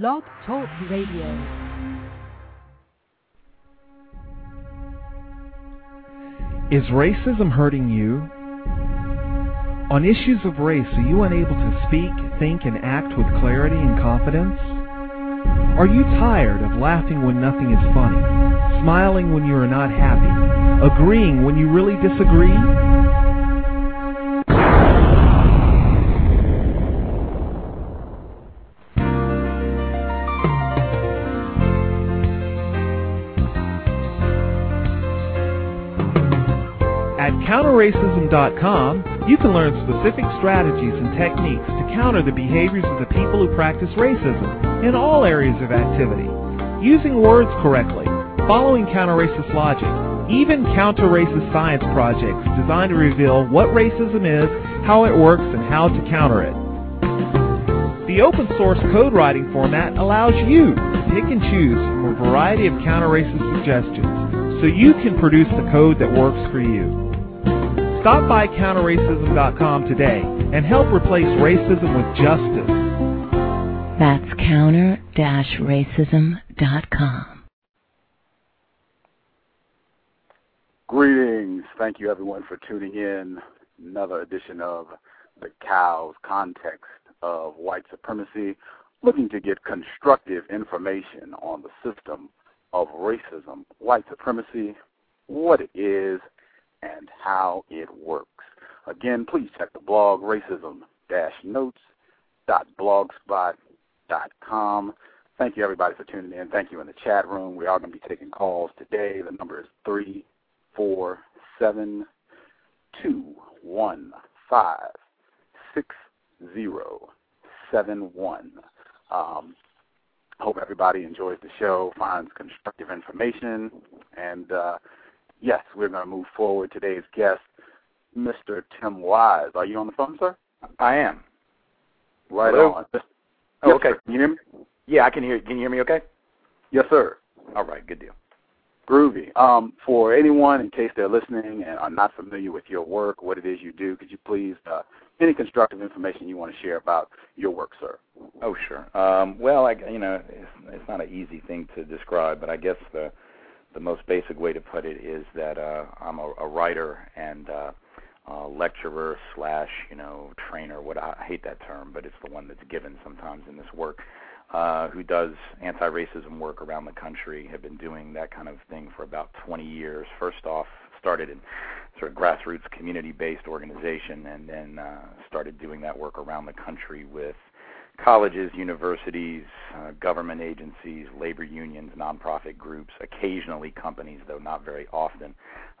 Blog Talk Radio. Is racism hurting you? On issues of race, are you unable to speak, think, and act with clarity and confidence? Are you tired of laughing when nothing is funny, smiling when you are not happy, agreeing when you really disagree? counterracism.com, you can learn specific strategies and techniques to counter the behaviors of the people who practice racism in all areas of activity. Using words correctly, following counter-racist logic, even counter-racist science projects designed to reveal what racism is, how it works, and how to counter it. The open source code writing format allows you to pick and choose from a variety of counter-racist suggestions so you can produce the code that works for you. Stop by counterracism.com today and help replace racism with justice. That's counter-racism.com. Greetings. Thank you, everyone, for tuning in. Another edition of The COWS Context of White Supremacy, looking to get constructive information on the system of racism, white supremacy, what it is, and how it works. Again, please check the blog racism-notes.blogspot.com. Thank you, everybody, for tuning in. Thank you in the chat room. We are going to be taking calls today. The number is three four seven two one five six zero seven one. Um, hope everybody enjoys the show, finds constructive information, and uh, yes, we're going to move forward. Today's guest, Mr. Tim Wise. Are you on the phone, sir? I am. Right Hello? on. Oh, Yes, okay. sir. Can you hear me? Yeah, I can hear. You. Can you hear me? Okay. Yes, sir. All right. Good deal. Groovy. Um, for anyone, in case they're listening and are not familiar with your work, what it is you do, could you please, uh, any constructive information you want to share about your work, sir? Oh, sure. Um, well, I, you know, it's, it's not an easy thing to describe, but I guess the the most basic way to put it is that uh, I'm a, a writer and uh, lecturer slash, you know, trainer. What I hate that term, but it's the one that's given sometimes in this work. Uh, who does anti-racism work around the country? Have been doing that kind of thing for about 20 years. First off, started in sort of grassroots community-based organization, and then uh, started doing that work around the country with colleges, universities, uh, government agencies, labor unions, nonprofit groups, occasionally companies, though not very often,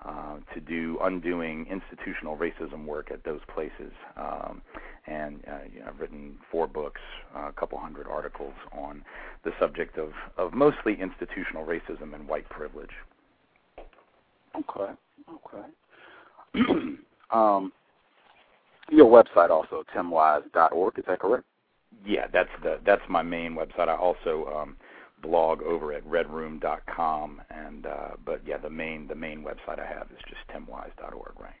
uh, to do undoing institutional racism work at those places. Um, and uh, you know, I've written four books, uh, a couple hundred articles on the subject of, of mostly institutional racism and white privilege. Okay. Okay. um, your website also, timwise.org, is that correct? Yeah, that's the that's my main website. I also um, blog over at redroom.com, and uh, but yeah, the main the main website I have is just timwise.org, right?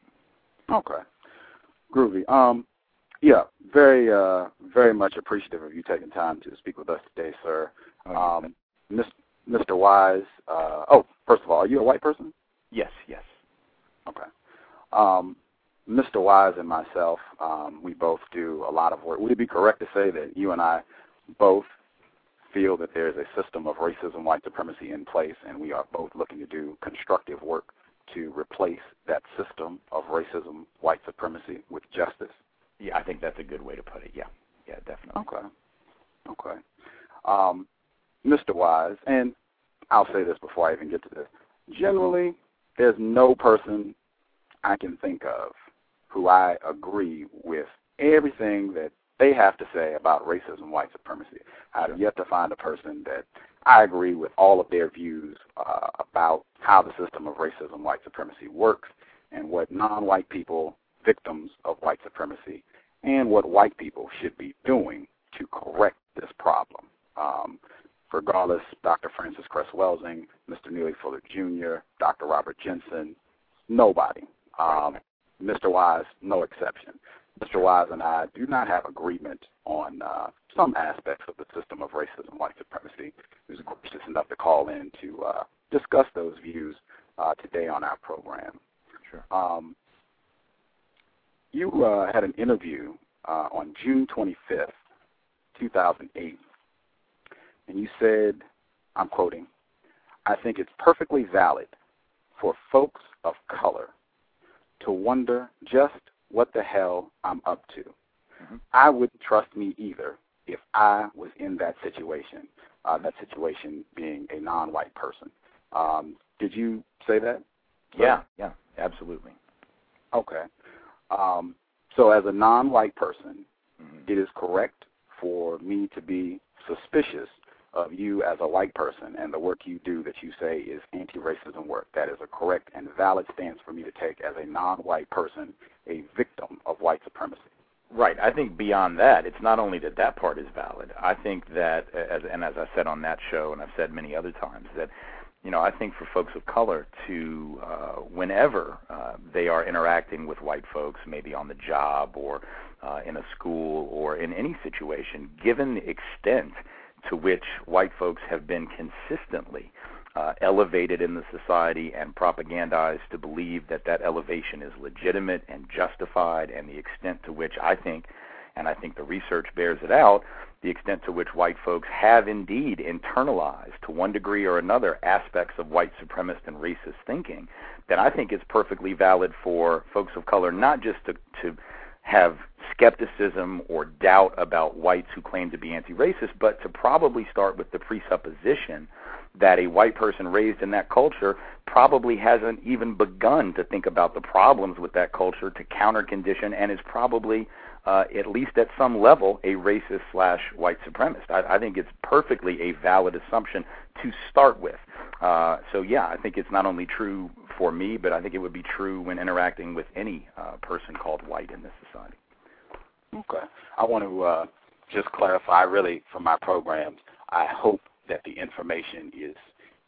Okay. Groovy. Um, yeah, very, uh, very much appreciative of you taking time to speak with us today, sir. Um, Mis- Mr. Wise. Uh, oh, first of all, are you a white person? Yes, yes. Okay. Um, Mr. Wise and myself, um, we both do a lot of work. Would it be correct to say that you and I both feel that there is a system of racism, white supremacy in place, and we are both looking to do constructive work to replace that system of racism, white supremacy with justice? Yeah, I think that's a good way to put it. Yeah, yeah, definitely. Okay. Okay. Um, Mr. Wise, and I'll say this before I even get to this. Generally, there's no person I can think of who I agree with everything that they have to say about racism, white supremacy. I've yet to find a person that I agree with all of their views uh, about how the system of racism, white supremacy works, and what non-white people, victims of white supremacy, and what white people should be doing to correct this problem. Um, regardless, Dr. Frances Cress Welsing, Mr. Neely Fuller Jr., Dr. Robert Jensen, nobody. Um, Mr. Wise, no exception. Mr. Wise and I do not have agreement on uh, some aspects of the system of racism, white supremacy. He was gracious enough to call in to uh, discuss those views uh, today on our program. Sure. Um, you uh, had an interview uh, on June 25th, 2008, and you said, I'm quoting, I think it's perfectly valid for folks of color to wonder just what the hell I'm up to. Mm-hmm. I wouldn't trust me either if I was in that situation, uh, that situation being a non white person. Um, did you say that? Yeah, yeah, absolutely. Okay. Um, so, as a non white person, Mhm. it is correct for me to be suspicious of you as a white person and the work you do that you say is anti racism work. That is a correct and valid stance for me to take as a non white person, a victim of white supremacy. Right. I think beyond that, it's not only that that part is valid. I think that, as, and as I said on that show, and I've said many other times, that you know, I think for folks of color to, uh, whenever uh, they are interacting with white folks, maybe on the job or uh, in a school or in any situation, given the extent to which white folks have been consistently uh, elevated in the society and propagandized to believe that that elevation is legitimate and justified, and the extent to which I think, and I think the research bears it out, the extent to which white folks have indeed internalized to one degree or another aspects of white supremacist and racist thinking, then I think it's perfectly valid for folks of color not just to, to have skepticism or doubt about whites who claim to be anti racist, but to probably start with the presupposition that a white person raised in that culture probably hasn't even begun to think about the problems with that culture to counter condition and is probably uh, at least at some level a racist slash white supremacist. I, I think it's perfectly a valid assumption to start with. Uh, so yeah, I think it's not only true for me, but I think it would be true when interacting with any uh, person called white in this society. Okay. I want to uh, just clarify, really, for my programs, I hope that the information is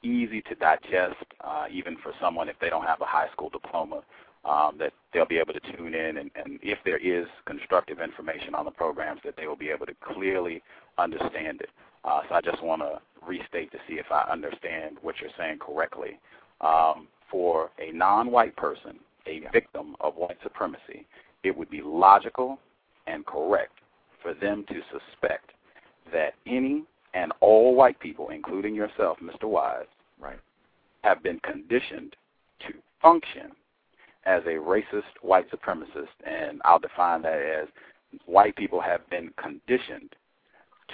easy to digest, uh, even for someone if they don't have a high school diploma, um, that they'll be able to tune in, and, and if there is constructive information on the programs, that they will be able to clearly understand it. Uh, so I just want to restate to see if I understand what you're saying correctly. Um, for a non-white person, a victim of white supremacy, it would be logical and correct for them to suspect that any and all white people, including yourself, Mr. Wise, Right. have been conditioned to function as a racist white supremacist, and I'll define that as white people have been conditioned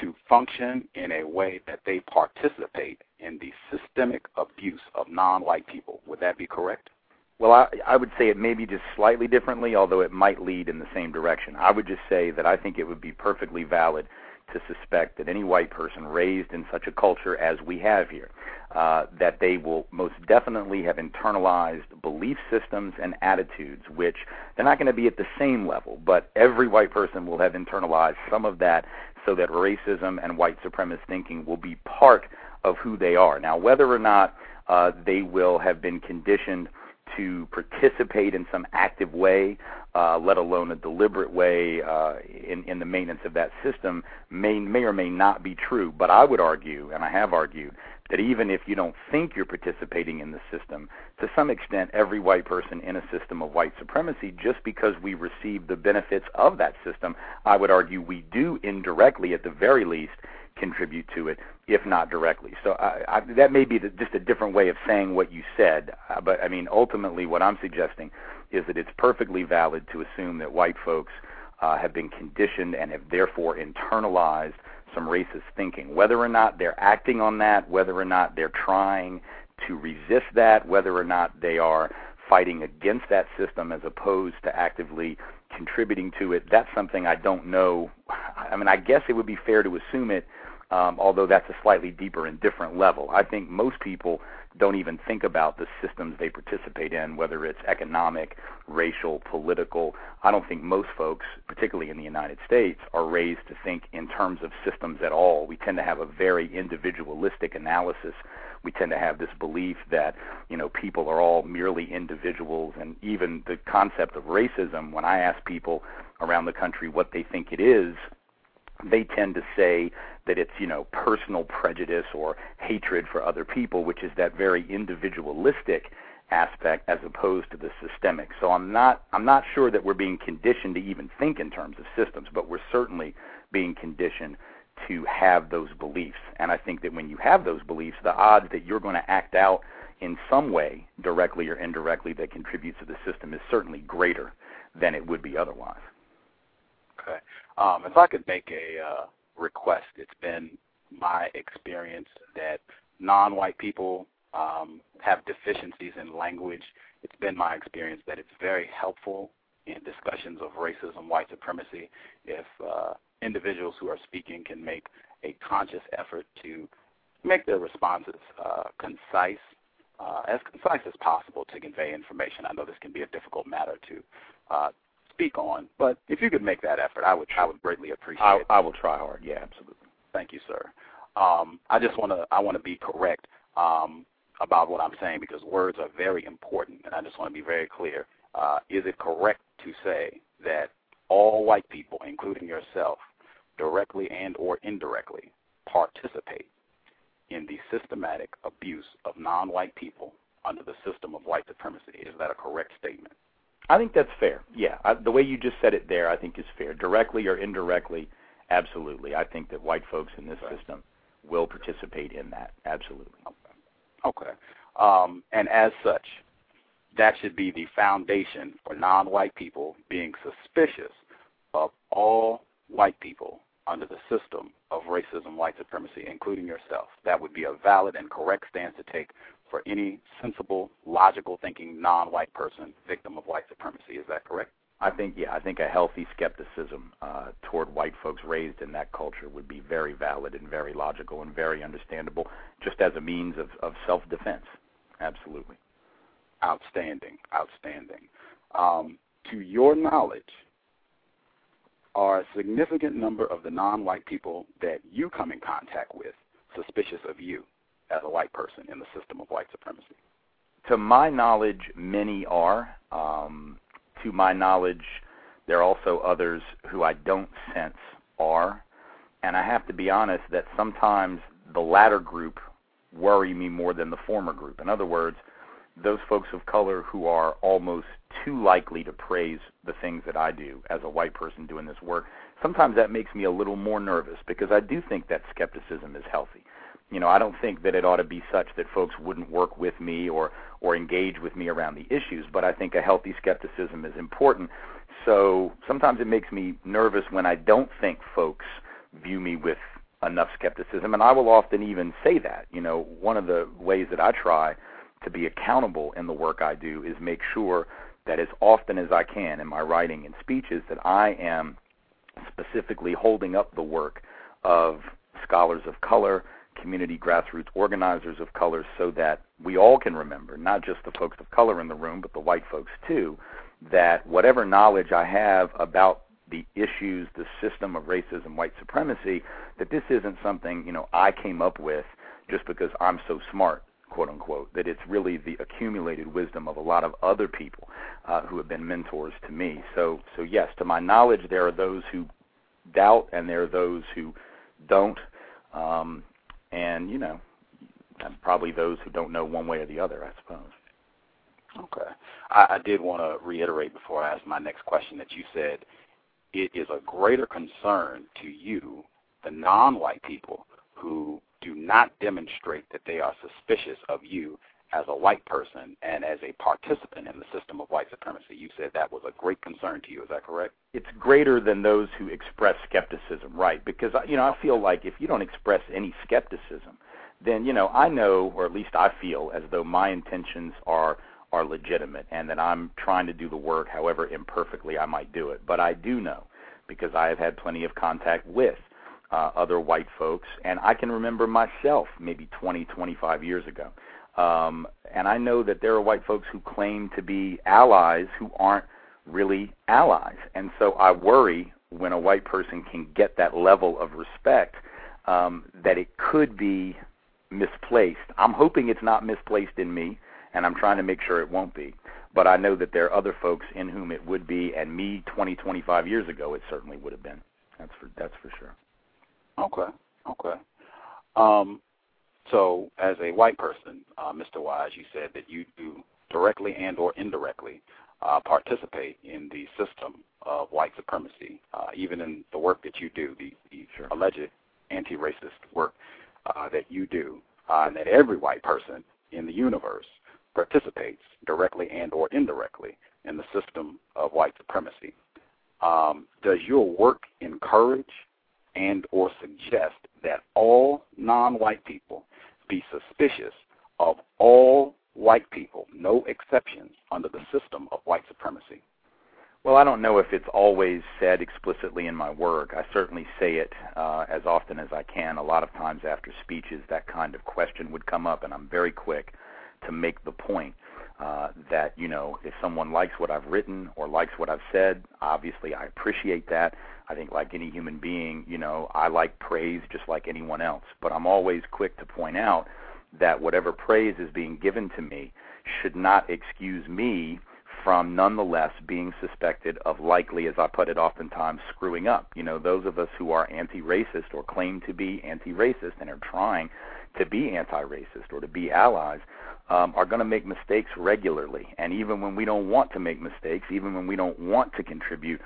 to function in a way that they participate in the systemic abuse of non-white people. Would that be correct? Well, I, I would say it maybe just slightly differently, although it might lead in the same direction. I would just say that I think it would be perfectly valid to suspect that any white person raised in such a culture as we have here, uh, that they will most definitely have internalized belief systems and attitudes, which they're not going to be at the same level, but every white person will have internalized some of that so that racism and white supremacist thinking will be part of who they are. Now, whether or not uh, they will have been conditioned to participate in some active way, uh, let alone a deliberate way uh, in, in the maintenance of that system, may, may or may not be true. But I would argue, and I have argued, that even if you don't think you're participating in the system, to some extent, every white person in a system of white supremacy, just because we receive the benefits of that system, I would argue we do indirectly, at the very least, contribute to it, if not directly. So I, I, that may be the, just a different way of saying what you said, uh, but I mean, ultimately, what I'm suggesting is that it's perfectly valid to assume that white folks uh, have been conditioned and have therefore internalized some racist thinking. Whether or not they're acting on that, whether or not they're trying to resist that, whether or not they are fighting against that system as opposed to actively contributing to it, that's something I don't know. I mean, I guess it would be fair to assume it um, although that's a slightly deeper and different level. I think most people don't even think about the systems they participate in, whether it's economic, racial, political. I don't think most folks, particularly in the United States, are raised to think in terms of systems at all. We tend to have a very individualistic analysis. We tend to have this belief that, you know, people are all merely individuals and even the concept of racism, when I ask people around the country what they think it is, they tend to say that it's you know personal prejudice or hatred for other people, which is that very individualistic aspect as opposed to the systemic. So I'm not I'm not sure that we're being conditioned to even think in terms of systems, but we're certainly being conditioned to have those beliefs. And I think that when you have those beliefs, the odds that you're going to act out in some way, directly or indirectly, that contributes to the system is certainly greater than it would be otherwise. Okay. Um, if I could make a uh, request, it's been my experience that non-white people um, have deficiencies in language. It's been my experience that it's very helpful in discussions of racism, white supremacy, if uh, individuals who are speaking can make a conscious effort to make their responses uh, concise, uh, as concise as possible to convey information. I know this can be a difficult matter to uh, speak on. But if you could make that effort, I would I would greatly appreciate I, it. I will try hard. Yeah, absolutely. Thank you, sir. Um, I just want to I want to be correct um, about what I'm saying because words are very important, and I just want to be very clear. Uh, is it correct to say that all white people, including yourself, directly and or indirectly, participate in the systematic abuse of non-white people under the system of white supremacy? Is that a correct statement? I think that's fair. Yeah, I, the way you just said it there, I think is fair. Directly or indirectly, absolutely. I think that white folks in this right. system will participate in that. Absolutely. Okay. Um, and as such, that should be the foundation for non-white people being suspicious of all white people under the system of racism, white supremacy, including yourself. That would be a valid and correct stance to take for any sensible, logical thinking non white person victim of white supremacy. Is that correct? I think yeah, I think a healthy skepticism uh, toward white folks raised in that culture would be very valid and very logical and very understandable, just as a means of, of self defense. Absolutely. Outstanding, outstanding. Um, to your knowledge, are a significant number of the non-white people that you come in contact with suspicious of you? As a white person in the system of white supremacy? To my knowledge, many are. Um, to my knowledge, there are also others who I don't sense are. And I have to be honest that sometimes the latter group worry me more than the former group. In other words, those folks of color who are almost too likely to praise the things that I do as a white person doing this work, sometimes that makes me a little more nervous because I do think that skepticism is healthy you know, I don't think that it ought to be such that folks wouldn't work with me or or engage with me around the issues, but I think a healthy skepticism is important. So sometimes it makes me nervous when I don't think folks view me with enough skepticism, and I will often even say that. You know, one of the ways that I try to be accountable in the work I do is make sure that as often as I can in my writing and speeches that I am specifically holding up the work of scholars of color, community grassroots organizers of color so that we all can remember, not just the folks of color in the room, but the white folks too, that whatever knowledge I have about the issues, the system of racism, white supremacy, that this isn't something, you know, I came up with just because I'm so smart, quote unquote, that it's really the accumulated wisdom of a lot of other people uh, who have been mentors to me. So, so yes, to my knowledge, there are those who doubt and there are those who don't. Um, and you know, probably those who don't know one way or the other, I suppose. Okay, I, I did want to reiterate before I ask my next question that you said it is a greater concern to you, the non-white people who do not demonstrate that they are suspicious of you as a white person and as a participant in the system of white supremacy. You said that was a great concern to you. Is that correct? It's greater than those who express skepticism, right? Because you know, I feel like if you don't express any skepticism, then you know, I know, or at least I feel, as though my intentions are are legitimate and that I'm trying to do the work, however imperfectly I might do it. But I do know, because I have had plenty of contact with uh, other white folks, and I can remember myself maybe 20, 25 years ago. Um, and I know that there are white folks who claim to be allies who aren't really allies. And so I worry when a white person can get that level of respect um, that it could be misplaced. I'm hoping it's not misplaced in me, and I'm trying to make sure it won't be. But I know that there are other folks in whom it would be, and me 20, 25 years ago, it certainly would have been. That's for that's for sure. Okay. Okay. Um, so, as a white person, uh, Mr. Wise, you said that you do directly and or indirectly uh, participate in the system of white supremacy, uh, even in the work that you do, the, the sure. alleged anti-racist work uh, that you do, uh, and that every white person in the universe participates directly and or indirectly in the system of white supremacy. Um, does your work encourage and or suggest that all non-white people be suspicious of all white people, no exceptions, under the system of white supremacy? Well, I don't know if it's always said explicitly in my work. I certainly say it uh, as often as I can. A lot of times after speeches, that kind of question would come up, and I'm very quick to make the point uh, that, you know, if someone likes what I've written or likes what I've said, obviously I appreciate that. I think, like any human being, you know, I like praise just like anyone else. But I'm always quick to point out that whatever praise is being given to me should not excuse me from nonetheless being suspected of likely, as I put it oftentimes, screwing up. You know, those of us who are anti racist or claim to be anti racist and are trying to be anti racist or to be allies um, are going to make mistakes regularly. And even when we don't want to make mistakes, even when we don't want to contribute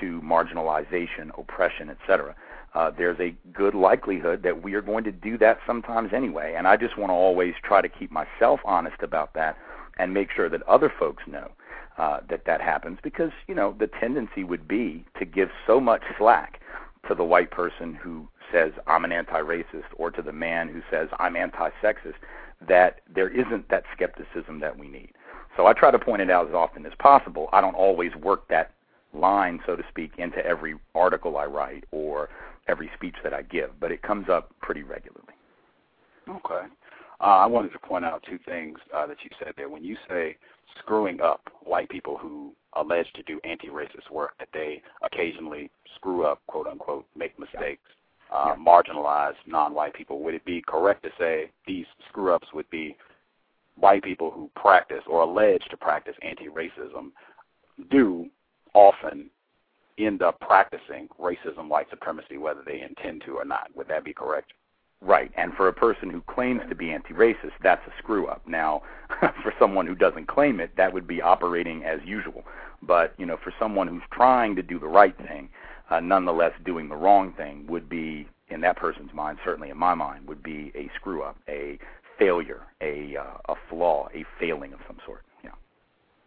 to marginalization, oppression, etc., uh, there's a good likelihood that we are going to do that sometimes anyway. And I just want to always try to keep myself honest about that and make sure that other folks know uh, that that happens because you know the tendency would be to give so much slack to the white person who says I'm an anti-racist or to the man who says I'm anti-sexist that there isn't that skepticism that we need. So I try to point it out as often as possible. I don't always work that line, so to speak, into every article I write or every speech that I give, but it comes up pretty regularly. Okay. Uh, I wanted to point out two things uh, that you said there. When you say screwing up white people who allege to do anti-racist work, that they occasionally screw up, quote unquote, make mistakes, uh, yeah. marginalize non-white people. Would it be correct to say these screw-ups would be white people who practice or allege to practice anti-racism do often end up practicing racism, white supremacy, whether they intend to or not. Would that be correct? Right, and for a person who claims to be anti-racist, that's a screw up. Now, for someone who doesn't claim it, that would be operating as usual. But you know, for someone who's trying to do the right thing, uh, nonetheless doing the wrong thing would be, in that person's mind, certainly in my mind, would be a screw up, a failure, a uh, a flaw, a failing of some sort. Yeah.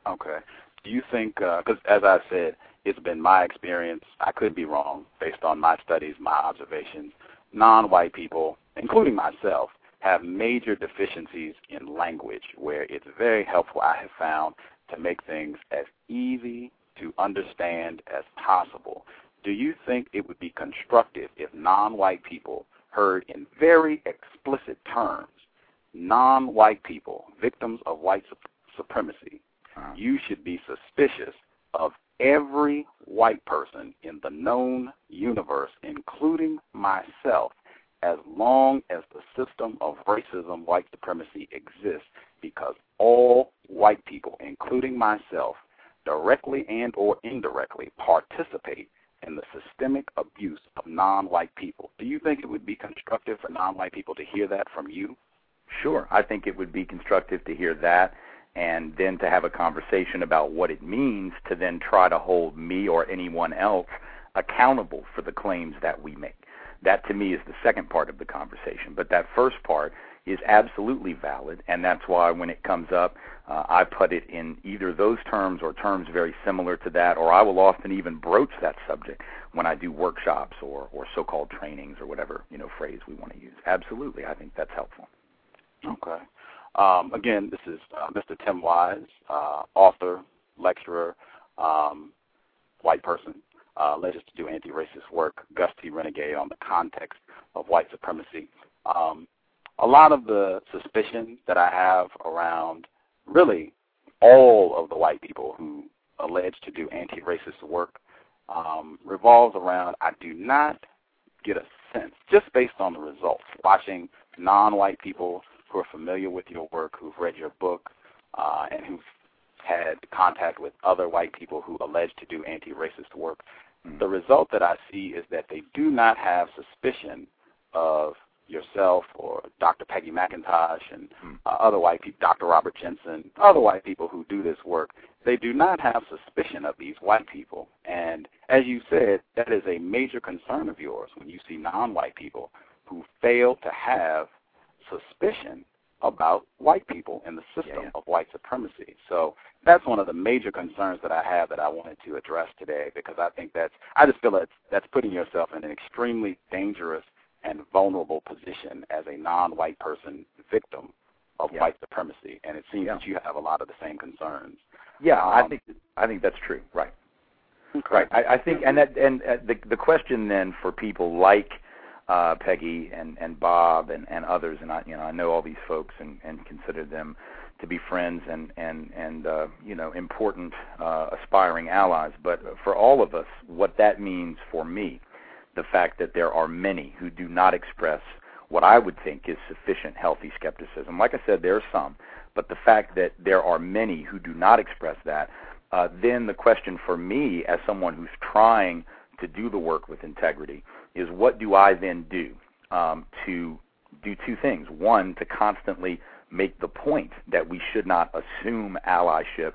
Okay. Do you think? Because uh, as I said, it's been my experience. I could be wrong based on my studies, my observations. Non-white people including myself, have major deficiencies in language where it's very helpful, I have found, to make things as easy to understand as possible. Do you think it would be constructive if non white people heard in very explicit terms non white people, victims of white supremacy, uh-huh. Um, you should be suspicious of every white person in the known universe, including myself, as long as the system of racism, white supremacy exists, because all white people, including myself, directly and or indirectly participate in the systemic abuse of non-white people. Do you think it would be constructive for non-white people to hear that from you? Sure. I think it would be constructive to hear that and then to have a conversation about what it means to then try to hold me or anyone else accountable for the claims that we make. That to me is the second part of the conversation. But that first part is absolutely valid, and that's why when it comes up, uh, I put it in either those terms or terms very similar to that, or I will often even broach that subject when I do workshops or, or so-called trainings or whatever you know phrase we want to use. Absolutely, I think that's helpful. Okay. Um, again, this is uh, Mr. Tim Wise, uh, author, lecturer, um, white person. uh, alleges to do anti-racist work. Gus T. Renegade on the context of white supremacy. Um, a lot of the suspicion that I have around really all of the white people who allege to do anti-racist work um, revolves around I do not get a sense, just based on the results, watching non-white people who are familiar with your work, who've read your book, uh, and who've had contact with other white people who allege to do anti-racist work. Mm-hmm. The result that I see is that they do not have suspicion of yourself or Dr. Peggy McIntosh and hmm. uh, other white people, Dr. Robert Jensen, other white people who do this work, they do not have suspicion of these white people. And as you said, that is a major concern of yours when you see non-white people who fail to have suspicion about white people in the system yeah, yeah. of white supremacy. So that's one of the major concerns that I have that I wanted to address today because I think that's I just feel that's that's putting yourself in an extremely dangerous and vulnerable position as a non-white person victim of yeah. white supremacy, and it seems that you have a lot of the same concerns. Yeah, um, I think I think that's true. Right. Okay. Right. I, I think, and that, and uh, the the question then for people like uh, Peggy and and Bob and and others, and I you know I know all these folks and and consider them to be friends and and and uh, you know important uh, aspiring allies. But for all of us, what that means for me the fact that there are many who do not express what I would think is sufficient healthy skepticism. Like I said, there are some, but the fact that there are many who do not express that, uh, then the question for me, as someone who's trying to do the work with integrity, is what do I then do um, to do two things? One, to constantly make the point that we should not assume allyship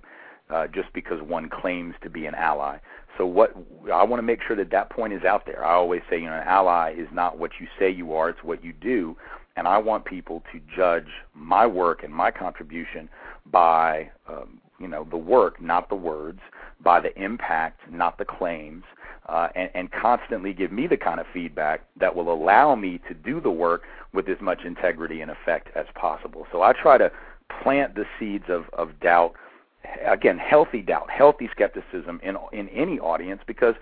uh, just because one claims to be an ally. So what I want to make sure that that point is out there. I always say, you know, an ally is not what you say you are; it's what you do. And I want people to judge my work and my contribution by, um, you know, the work, not the words, by the impact, not the claims, uh, and, and constantly give me the kind of feedback that will allow me to do the work with as much integrity and effect as possible. So I try to plant the seeds of, of doubt again, healthy doubt, healthy skepticism in in any audience because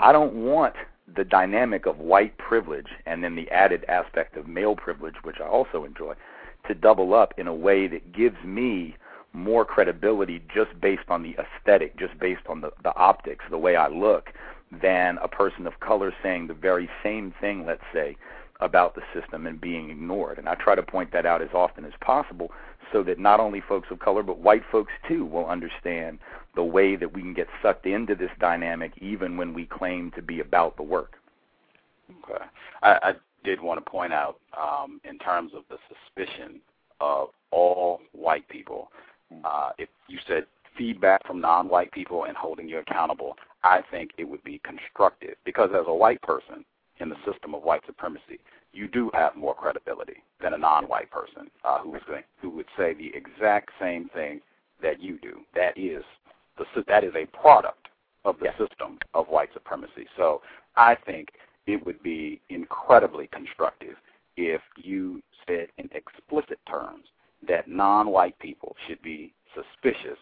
I don't want the dynamic of white privilege and then the added aspect of male privilege, which I also enjoy, to double up in a way that gives me more credibility just based on the aesthetic, just based on the, the optics, the way I look, than a person of color saying the very same thing, let's say, about the system and being ignored. And I try to point that out as often as possible so that not only folks of color but white folks too will understand the way that we can get sucked into this dynamic even when we claim to be about the work. Okay. I, I did want to point out um, in terms of the suspicion of all white people, uh, if you said feedback from non-white people and holding you accountable, I think it would be constructive because as a white person in the system of white supremacy, you do have more credibility than a non-white person uh, who, would say, who would say the exact same thing that you do. That is the that is a product of the system of white supremacy. So I think it would be incredibly constructive if you said in explicit terms that non-white people should be suspicious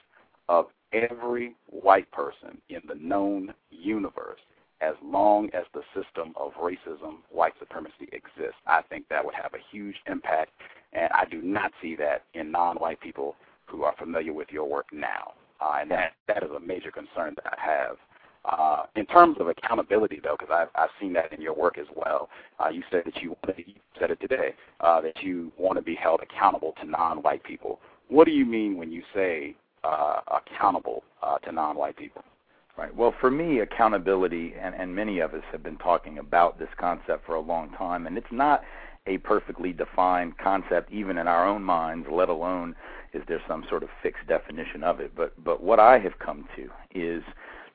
of every white person in the known universe as long as the system of racism, white supremacy exists. I think that would have a huge impact, and I do not see that in non-white people who are familiar with your work now. Uh, and that that is a major concern that I have. Uh, in terms of accountability, though, because I've, I've seen that in your work as well, uh, you said that you, you said it today uh, that you want to be held accountable to non-white people. What do you mean when you say uh, accountable uh, to non-white people? Right. Well, for me, accountability, and, and many of us have been talking about this concept for a long time, and it's not a perfectly defined concept, even in our own minds, let alone is there some sort of fixed definition of it. But, but what I have come to is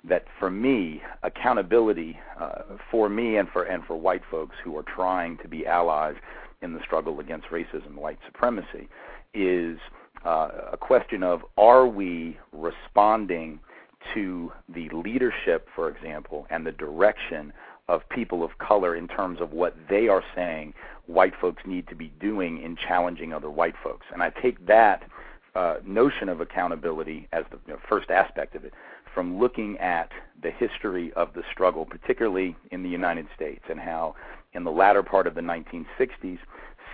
that for me, accountability uh, for me and for and for white folks who are trying to be allies in the struggle against racism and white supremacy is uh, a question of are we responding to the leadership, for example, and the direction of people of color in terms of what they are saying white folks need to be doing in challenging other white folks. And I take that uh, notion of accountability as the you know, first aspect of it. from looking at the history of the struggle, particularly in the United States, and how in the latter part of the 1960s,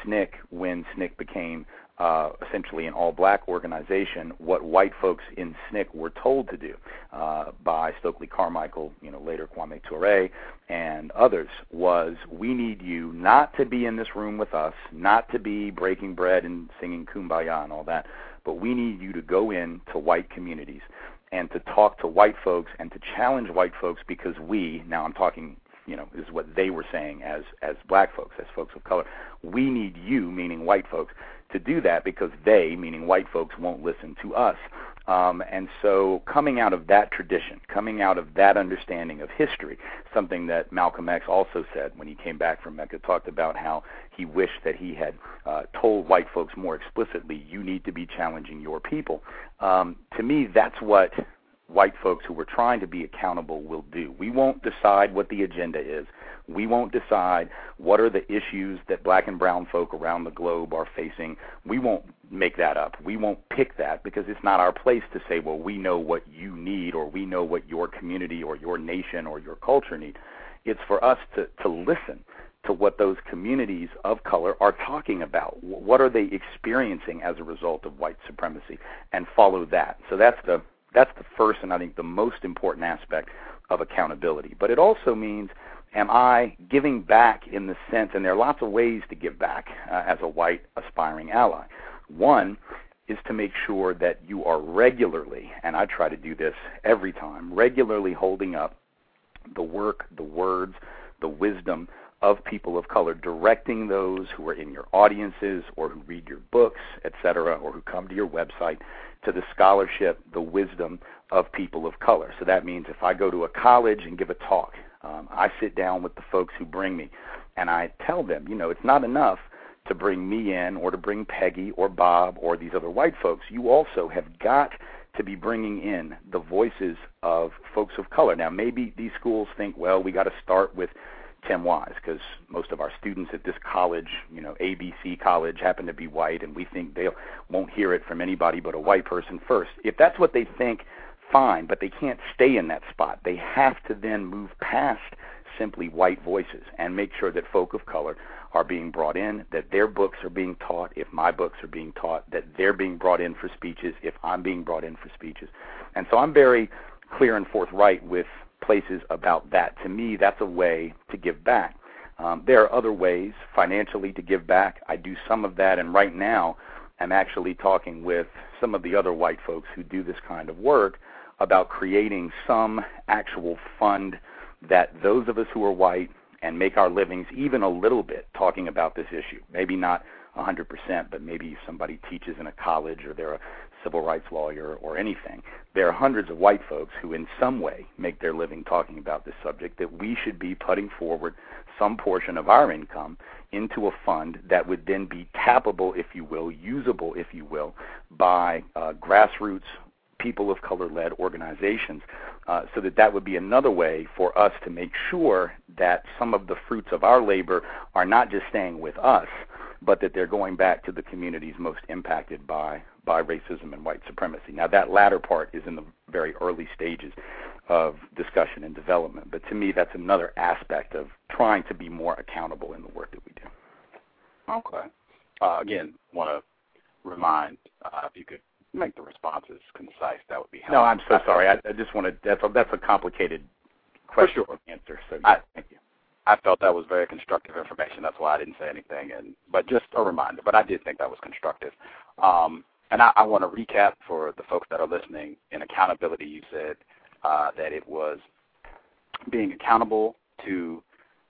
SNCC, when SNCC became uh, essentially an all-black organization, what white folks in SNCC were told to do uh, by Stokely Carmichael, you know, later Kwame Ture, and others was, we need you not to be in this room with us, not to be breaking bread and singing kumbaya and all that, but we need you to go in to white communities and to talk to white folks and to challenge white folks because we, now I'm talking you know, is what they were saying as as black folks, as folks of color. We need you, meaning white folks, to do that because they, meaning white folks, won't listen to us. Um, and so, coming out of that tradition, coming out of that understanding of history, something that Malcolm X also said when he came back from Mecca, talked about how he wished that he had uh, told white folks more explicitly, you need to be challenging your people. Um, to me, that's what white folks who were trying to be accountable will do. We won't decide what the agenda is. We won't decide what are the issues that black and brown folk around the globe are facing. We won't make that up. We won't pick that because it's not our place to say, well, we know what you need or we know what your community or your nation or your culture need. It's for us to, to listen to what those communities of color are talking about. What are they experiencing as a result of white supremacy and follow that. So that's the that's the first and I think the most important aspect of accountability. But it also means am I giving back in the sense, and there are lots of ways to give back uh, as a white aspiring ally. One is to make sure that you are regularly, and I try to do this every time, regularly holding up the work, the words, the wisdom of people of color, directing those who are in your audiences or who read your books, etc., or who come to your website to the scholarship, the wisdom of people of color. So that means if I go to a college and give a talk, um, I sit down with the folks who bring me and I tell them, you know, it's not enough to bring me in or to bring Peggy or Bob or these other white folks. You also have got to be bringing in the voices of folks of color. Now, maybe these schools think, well, we got to start with Tim Wise because most of our students at this college, you know, ABC college, happen to be white, and we think they won't hear it from anybody but a white person first. If that's what they think, fine, but they can't stay in that spot. They have to then move past simply white voices and make sure that folk of color are being brought in, that their books are being taught if my books are being taught, that they're being brought in for speeches if I'm being brought in for speeches. And so I'm very clear and forthright with places about that. To me, that's a way to give back. Um, there are other ways financially to give back. I do some of that, and right now I'm actually talking with some of the other white folks who do this kind of work about creating some actual fund that those of us who are white and make our livings even a little bit talking about this issue. Maybe not 100%, but maybe somebody teaches in a college or they're a civil rights lawyer or anything. There are hundreds of white folks who, in some way, make their living talking about this subject that we should be putting forward some portion of our income into a fund that would then be tappable, if you will, usable, if you will, by uh, grassroots people of color led organizations uh, so that that would be another way for us to make sure that some of the fruits of our labor are not just staying with us but that they're going back to the communities most impacted by by racism and white supremacy. Now that latter part is in the very early stages of discussion and development, but to me that's another aspect of trying to be more accountable in the work that we do. Okay. Uh, again, want to remind uh, if you could make the responses concise, that would be helpful. No, I'm so sorry. I, I just want to. That's a, that's a complicated question sure. answer. So yeah, I, thank you. I felt that was very constructive information. That's why I didn't say anything. And but just a reminder. But I did think that was constructive. Um, and I, I want to recap for the folks that are listening. In accountability, you said uh, that it was being accountable to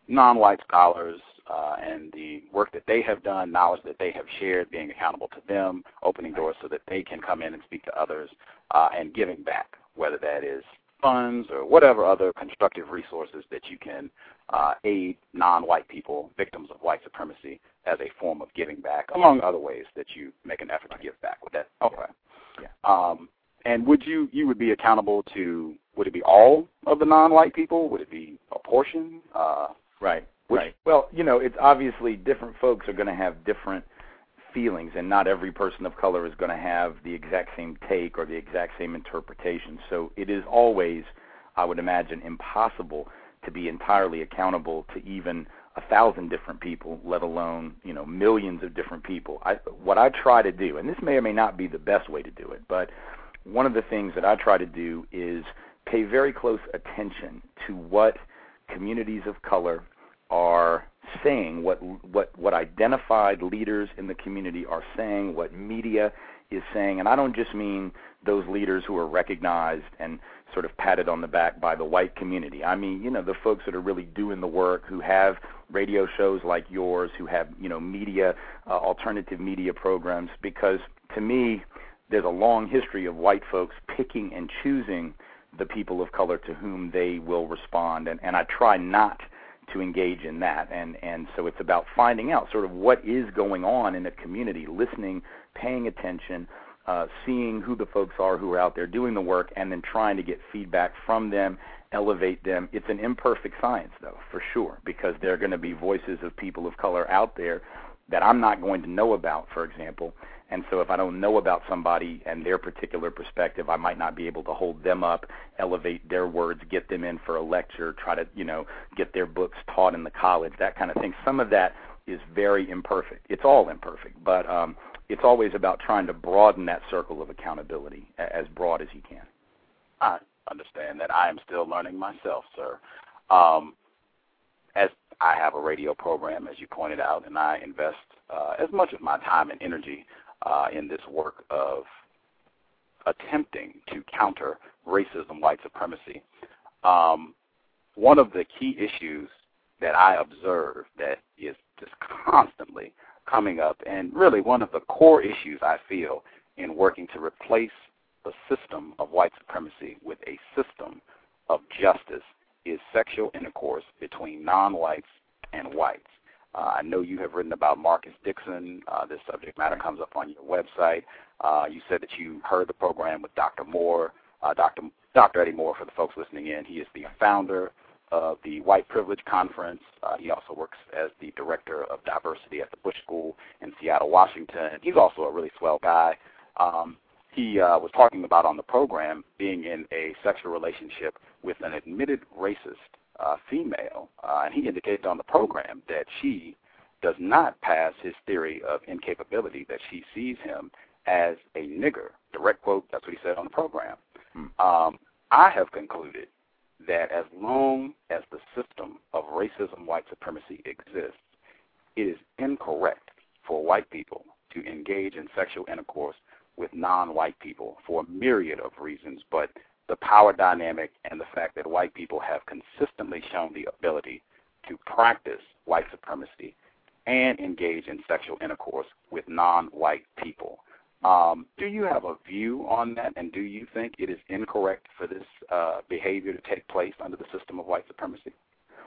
non-white scholars uh, and the work that they have done, knowledge that they have shared, being accountable to them, opening doors so that they can come in and speak to others, uh, and giving back, whether that is funds or whatever other constructive resources that you can uh, aid non-white people, victims of white supremacy, as a form of giving back, among other ways that you make an effort to give back. With that, okay. Yeah. Um, and would you you would be accountable to would it be all of the non-white people? Would it be a portion? Uh, right. Which, right. Well, you know, it's obviously different folks are going to have different feelings, and not every person of color is going to have the exact same take or the exact same interpretation. So it is always, I would imagine, impossible to be entirely accountable to even a thousand different people, let alone you know millions of different people. I, what I try to do, and this may or may not be the best way to do it, but one of the things that I try to do is pay very close attention to what communities of color are saying, what what what identified leaders in the community are saying, what media is saying, and I don't just mean those leaders who are recognized and sort of patted on the back by the white community. I mean, you know, the folks that are really doing the work, who have radio shows like yours, who have, you know, media, uh, alternative media programs, because to me, there's a long history of white folks picking and choosing the people of color to whom they will respond, and, and I try not to engage in that. And, and so it's about finding out sort of what is going on in a community, listening, paying attention, uh, seeing who the folks are who are out there doing the work, and then trying to get feedback from them, elevate them. It's an imperfect science, though, for sure, because there are going to be voices of people of color out there that I'm not going to know about, for example. And so if I don't know about somebody and their particular perspective, I might not be able to hold them up, elevate their words, get them in for a lecture, try to, you know, get their books taught in the college, that kind of thing. Some of that is very imperfect. It's all imperfect, but um, it's always about trying to broaden that circle of accountability as broad as you can. I understand that. I am still learning myself, sir. Um, as I have a radio program, as you pointed out, and I invest uh, as much of my time and energy uh, in this work of attempting to counter racism, white supremacy. Um, one of the key issues that I observe that is just constantly coming up, and really one of the core issues I feel in working to replace the system of white supremacy with a system of justice is sexual intercourse between non-whites and whites. Uh, I know you have written about Marcus Dixon. Uh, this subject matter comes up on your website. Uh, you said that you heard the program with Dr. Moore, uh, Dr. Dr. Eddie Moore, for the folks listening in. He is the founder of the White Privilege Conference. Uh, he also works as the director of diversity at the Bush School in Seattle, Washington. He's also a really swell guy. Um, he uh, was talking about on the program being in a sexual relationship with an admitted racist uh, female, uh, and he indicated on the program that she does not pass his theory of incapability, that she sees him as a nigger. Direct quote, that's what he said on the program. Hmm. Um, I have concluded that as long as the system of racism, white supremacy exists, it is incorrect for white people to engage in sexual intercourse with non-white people for a myriad of reasons, but the power dynamic and the fact that white people have consistently shown the ability to practice white supremacy and engage in sexual intercourse with non-white people. Um, do you have a view on that, and do you think it is incorrect for this uh, behavior to take place under the system of white supremacy?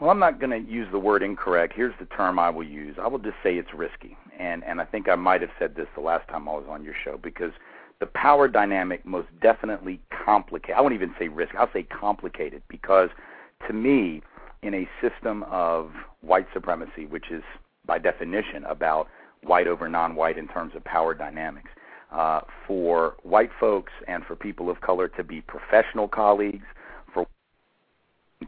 Well, I'm not going to use the word incorrect. Here's the term I will use. I will just say it's risky, and and I think I might have said this the last time I was on your show because the power dynamic most definitely complicated. I won't even say risk. I'll say complicated because to me, in a system of white supremacy, which is by definition about white over non-white in terms of power dynamics, uh, for white folks and for people of color to be professional colleagues, for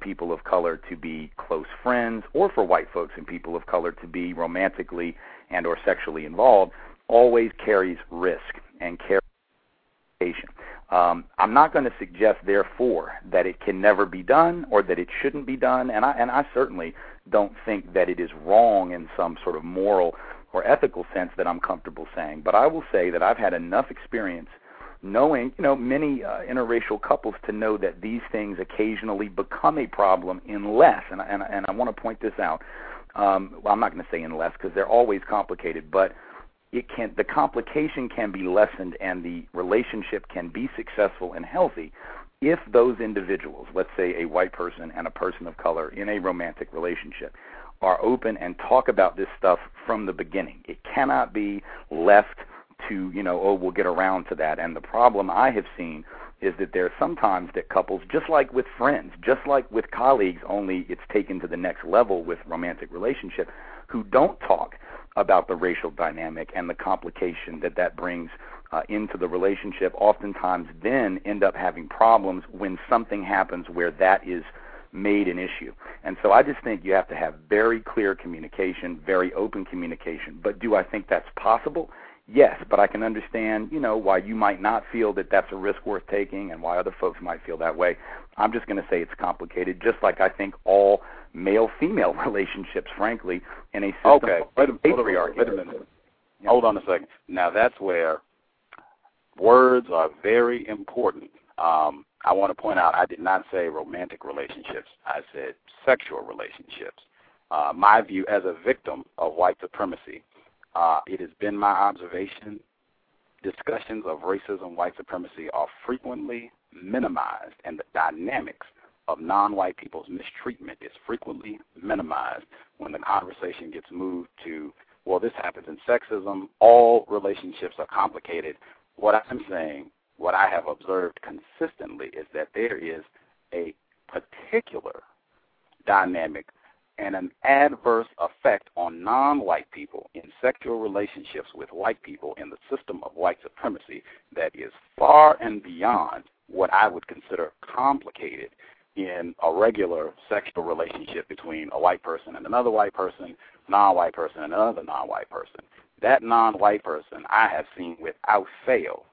people of color to be close friends, or for white folks and people of color to be romantically and or sexually involved, always carries risk and carries um, I'm not going to suggest, therefore, that it can never be done or that it shouldn't be done, and I and I certainly don't think that it is wrong in some sort of moral or ethical sense that I'm comfortable saying. But I will say that I've had enough experience knowing, you know, many uh, interracial couples to know that these things occasionally become a problem unless, and I, and, and I want to point this out. Um, well, I'm not going to say unless because they're always complicated, but it can the complication can be lessened and the relationship can be successful and healthy if those individuals, let's say a white person and a person of color in a romantic relationship, are open and talk about this stuff from the beginning. It cannot be left to, you know, oh, we'll get around to that. And the problem I have seen is that there are sometimes that couples, just like with friends, just like with colleagues, only it's taken to the next level with romantic relationship, who don't talk about the racial dynamic and the complication that that brings uh, into the relationship, oftentimes then end up having problems when something happens where that is made an issue. And so I just think you have to have very clear communication, very open communication. But do I think that's possible? Yes, but I can understand, you know, why you might not feel that that's a risk worth taking and why other folks might feel that way. I'm just going to say it's complicated, just like I think all male-female relationships, frankly, in a system okay. Wait a, patriarchy. Wait a minute. Yeah. Hold on a second. Now that's where words are very important. Um, I want to point out I did not say romantic relationships. I said sexual relationships. Uh, my view as a victim of white supremacy, uh, it has been my observation discussions of racism, white supremacy are frequently minimized, and the dynamics of non-white people's mistreatment is frequently minimized when the conversation gets moved to, well, this happens in sexism. All relationships are complicated. What I'm saying what I have observed consistently is that there is a particular dynamic and an adverse effect on non white people in sexual relationships with white people in the system of white supremacy that is far and beyond what I would consider complicated in a regular sexual relationship between a white person and another white person, non white person and another non white person. That non white person I have seen without fail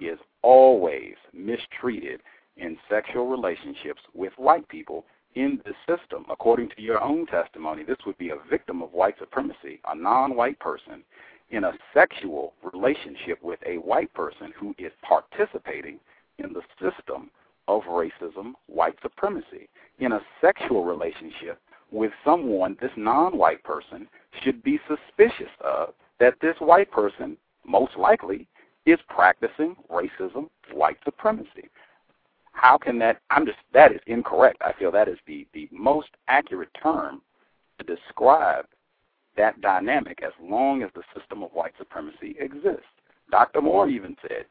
is always mistreated in sexual relationships with white people in the system. According to your own testimony, this would be a victim of white supremacy, a non white person in a sexual relationship with a white person who is participating in the system of racism, white supremacy. In a sexual relationship with someone this non white person should be suspicious of that this white person most likely is practicing racism, white supremacy. How can that? I'm just that is incorrect. I feel that is the the most accurate term to describe that dynamic as long as the system of white supremacy exists. Dr. Moore even said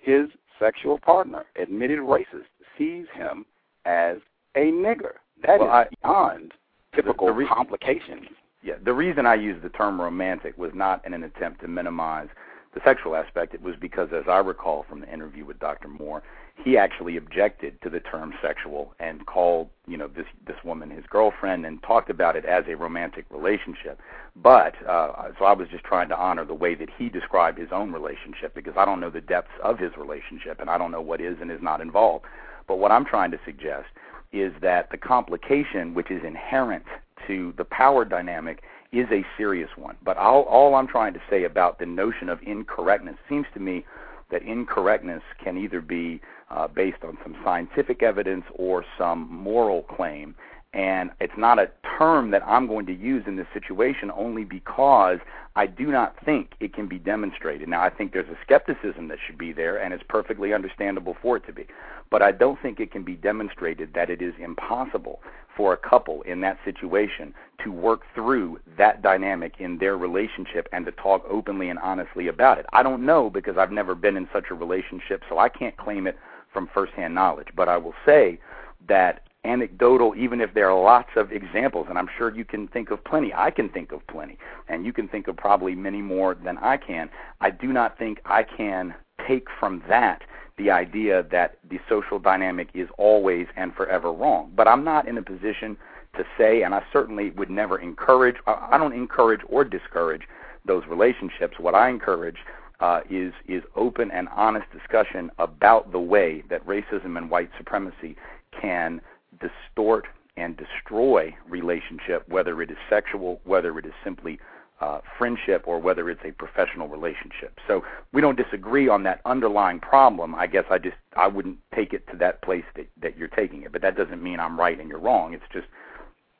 his sexual partner, admitted racist, sees him as a nigger. That well, is I, beyond typical the, the re- complications. Yeah, the reason I used the term romantic was not in an attempt to minimize the sexual aspect, it was because, as I recall from the interview with Dr. Moore, he actually objected to the term sexual and called, you know, this this woman his girlfriend and talked about it as a romantic relationship. But uh, so I was just trying to honor the way that he described his own relationship because I don't know the depths of his relationship and I don't know what is and is not involved. But what I'm trying to suggest is that the complication which is inherent to the power dynamic is a serious one. But all, all I'm trying to say about the notion of incorrectness seems to me that incorrectness can either be uh, based on some scientific evidence or some moral claim. And it's not a term that I'm going to use in this situation only because I do not think it can be demonstrated. Now, I think there's a skepticism that should be there, and it's perfectly understandable for it to be. But I don't think it can be demonstrated that it is impossible for a couple in that situation to work through that dynamic in their relationship and to talk openly and honestly about it. I don't know because I've never been in such a relationship, so I can't claim it from firsthand knowledge. But I will say that anecdotal, even if there are lots of examples, and I'm sure you can think of plenty. I can think of plenty, and you can think of probably many more than I can. I do not think I can take from that the idea that the social dynamic is always and forever wrong. But I'm not in a position to say, and I certainly would never encourage, I don't encourage or discourage those relationships. What I encourage uh, is is open and honest discussion about the way that racism and white supremacy can distort and destroy relationship, whether it is sexual, whether it is simply uh, friendship, or whether it's a professional relationship. So we don't disagree on that underlying problem. I guess I just I wouldn't take it to that place that, that you're taking it, but that doesn't mean I'm right and you're wrong. It's just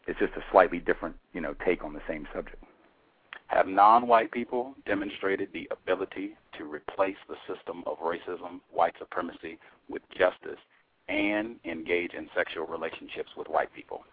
it's just a slightly different you know take on the same subject. Have non-white people demonstrated the ability to replace the system of racism, white supremacy with justice and engage in sexual relationships with white people?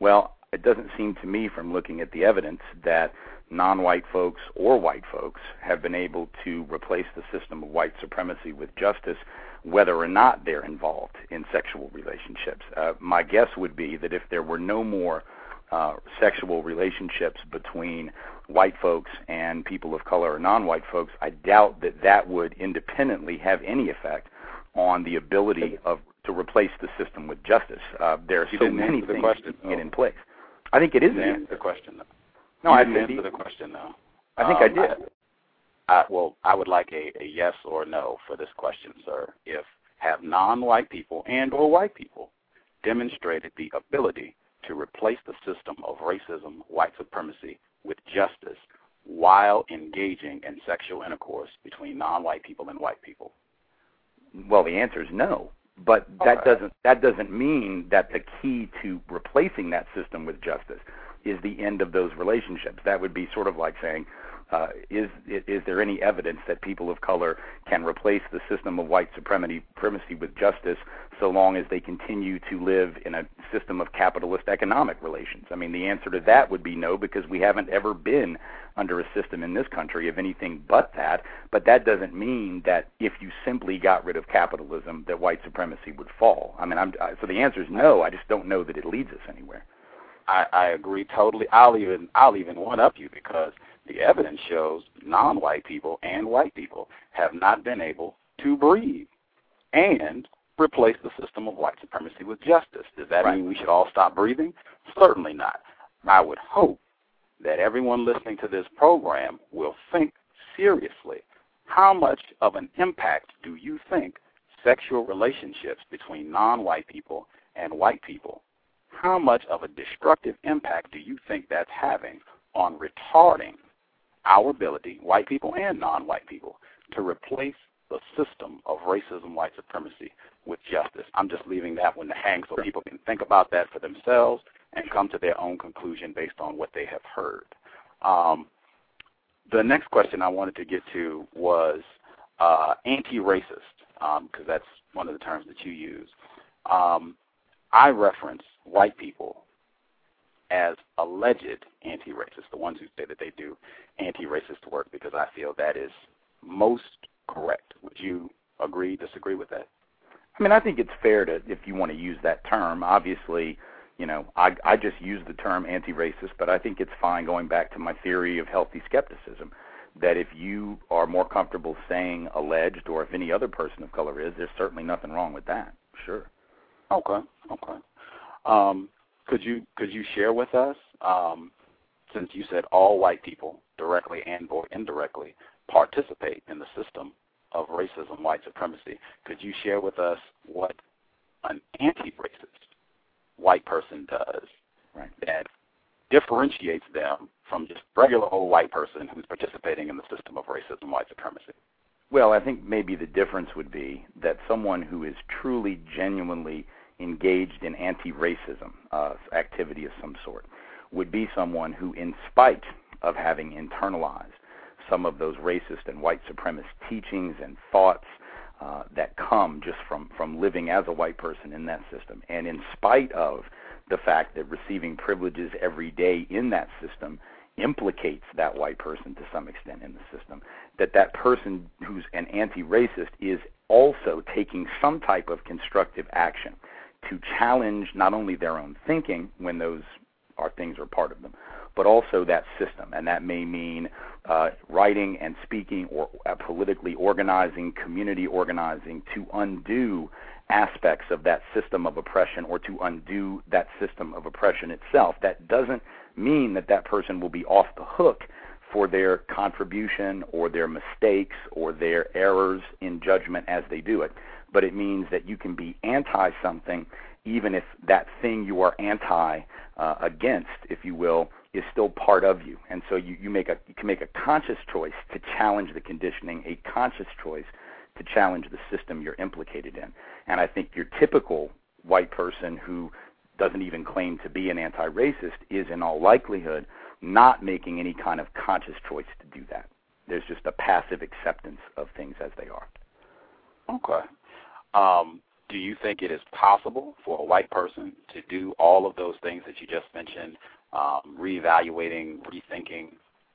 Well, it doesn't seem to me from looking at the evidence that non-white folks or white folks have been able to replace the system of white supremacy with justice whether or not they're involved in sexual relationships. Uh, my guess would be that if there were no more uh, sexual relationships between white folks and people of color or non-white folks, I doubt that that would independently have any effect on the ability of to replace the system with justice. Uh, there are you so many the things question, to get in place. I think it is an answer the question. Though. No, I didn't answer the question though. I think I Um, did. I, well, I would like a, a yes or no for this question, sir. If have non-white people and or white people demonstrated the ability to replace the system of racism, white supremacy with justice while engaging in sexual intercourse between non-white people and white people? Well, the answer is no. But that Okay. doesn't that doesn't mean that the key to replacing that system with justice is the end of those relationships. That would be sort of like saying, uh, is is there any evidence that people of color can replace the system of white supremacy supremacy with justice so long as they continue to live in a system of capitalist economic relations? I mean, the answer to that would be no because we haven't ever been under a system in this country of anything but that. But that doesn't mean that if you simply got rid of capitalism, that white supremacy would fall. I mean, I'm, so the answer is no. I just don't know that it leads us anywhere. I, I agree totally. I'll even I'll even one up you because the evidence shows non-white people and white people have not been able to breathe and replace the system of white supremacy with justice. Does that Right. mean we should all stop breathing? Certainly not. I would hope that everyone listening to this program will think seriously. How much of an impact do you think sexual relationships between non-white people and white people how much of a destructive impact do you think that's having on retarding our ability, white people and non-white people, to replace the system of racism, white supremacy with justice? I'm just leaving that one to hang so people can think about that for themselves and come to their own conclusion based on what they have heard. Um, the next question I wanted to get to was uh, anti-racist, because that's one of the terms that you use. Um, I reference white people as alleged anti-racist, the ones who say that they do anti-racist work, because I feel that is most correct. Would you agree, disagree with that? I mean, I think it's fair to, if you want to use that term. Obviously, you know, I I just use the term anti-racist, but I think it's fine going back to my theory of healthy skepticism. That if you are more comfortable saying alleged, or if any other person of color is, there's certainly nothing wrong with that. Sure. Okay, okay. Um, could you could you share with us, um, since you said all white people, directly and or indirectly, participate in the system of racism, white supremacy, could you share with us what an anti-racist white person does Right. that differentiates them from just regular old white person who's participating in the system of racism, white supremacy? Well, I think maybe the difference would be that someone who is truly, genuinely engaged in anti-racism uh, activity of some sort would be someone who, in spite of having internalized some of those racist and white supremacist teachings and thoughts uh, that come just from from living as a white person in that system, and in spite of the fact that receiving privileges every day in that system implicates that white person to some extent in the system, that that person who's an anti-racist is also taking some type of constructive action to challenge not only their own thinking when those are things are part of them, but also that system, and that may mean uh, writing and speaking or uh, politically organizing, community organizing to undo aspects of that system of oppression or to undo that system of oppression itself. That doesn't mean that that person will be off the hook for their contribution or their mistakes or their errors in judgment as they do it, but it means that you can be anti something even if that thing you are anti uh, against, if you will, is still part of you. And so you, you make a you can make a conscious choice to challenge the conditioning, a conscious choice to challenge the system you're implicated in. And I think your typical white person who doesn't even claim to be an anti-racist is in all likelihood not making any kind of conscious choice to do that. There's just a passive acceptance of things as they are. Okay. Um, do you think it is possible for a white person to do all of those things that you just mentioned, um, reevaluating, rethinking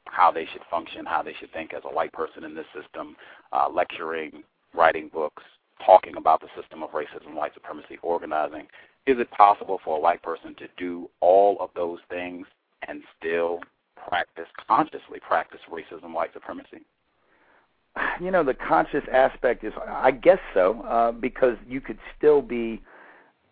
how they should function, how they should think as a white person in this system, uh, lecturing, writing books, talking about the system of racism, white supremacy, organizing? Is it possible for a white person to do all of those things and still practice, consciously practice racism, white supremacy? You know, the conscious aspect is, I guess so, uh, because you could still be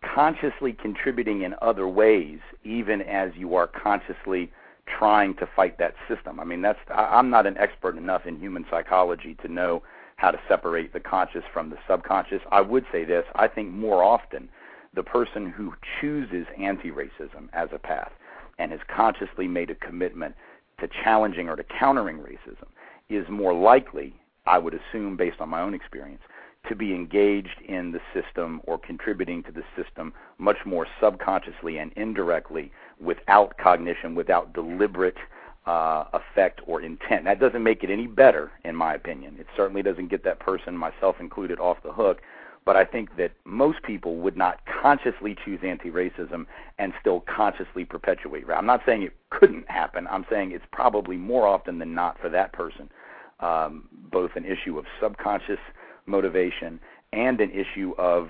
consciously contributing in other ways, even as you are consciously trying to fight that system. I mean, that's I'm not an expert enough in human psychology to know how to separate the conscious from the subconscious. I would say this: I think more often the person who chooses anti-racism as a path and has consciously made a commitment to challenging or to countering racism is more likely, I would assume, based on my own experience, to be engaged in the system or contributing to the system much more subconsciously and indirectly without cognition, without deliberate uh, effect or intent. That doesn't make it any better, in my opinion. It certainly doesn't get that person, myself included, off the hook. But I think that most people would not consciously choose anti-racism and still consciously perpetuate. I'm not saying it couldn't happen. I'm saying it's probably more often than not for that person um, both an issue of subconscious motivation and an issue of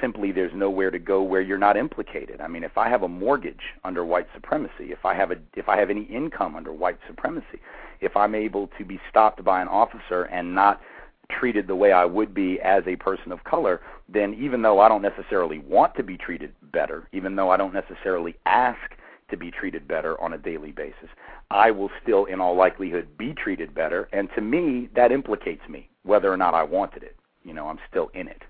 simply there's nowhere to go where you're not implicated. I mean, if I have a mortgage under white supremacy, if I have a if I have any income under white supremacy, if I'm able to be stopped by an officer and not treated the way I would be as a person of color, then even though I don't necessarily want to be treated better, even though I don't necessarily ask to be treated better on a daily basis, I will still, in all likelihood, be treated better. And to me, that implicates me, whether or not I wanted it. You know, I'm still in it.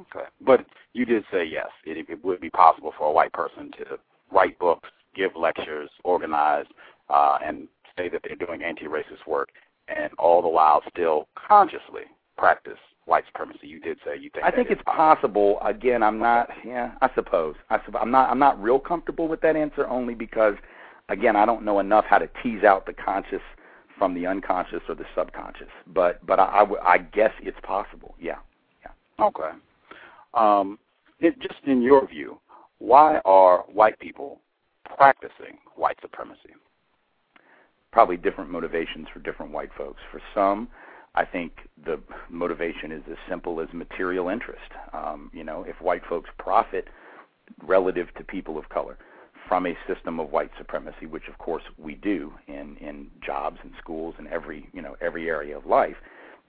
Okay. But you did say yes, it, it would be possible for a white person to write books, give lectures, organize, uh, and say that they're doing anti-racist work, and all the while still consciously practice white supremacy. You did say you think. I think it's possible. possible. Again, I'm not. Yeah, I suppose. I suppose I'm not. I'm not real comfortable with that answer only because, again, I don't know enough how to tease out the conscious from the unconscious or the subconscious. But but I, I, I guess it's possible. Yeah. Yeah. Okay. Um, it, just in your view, why are white people practicing white supremacy? Probably different motivations for different white folks. For some, I think the motivation is as simple as material interest. Um, you know, if white folks profit relative to people of color from a system of white supremacy, which of course we do in in jobs and schools and every you know every area of life,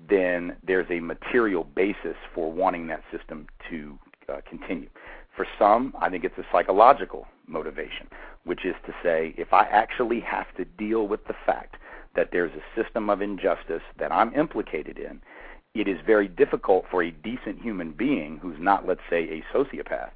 then there's a material basis for wanting that system to uh, continue. For some, I think it's a psychological motivation, which is to say, if I actually have to deal with the fact that there's a system of injustice that I'm implicated in, it is very difficult for a decent human being who's not, let's say, a sociopath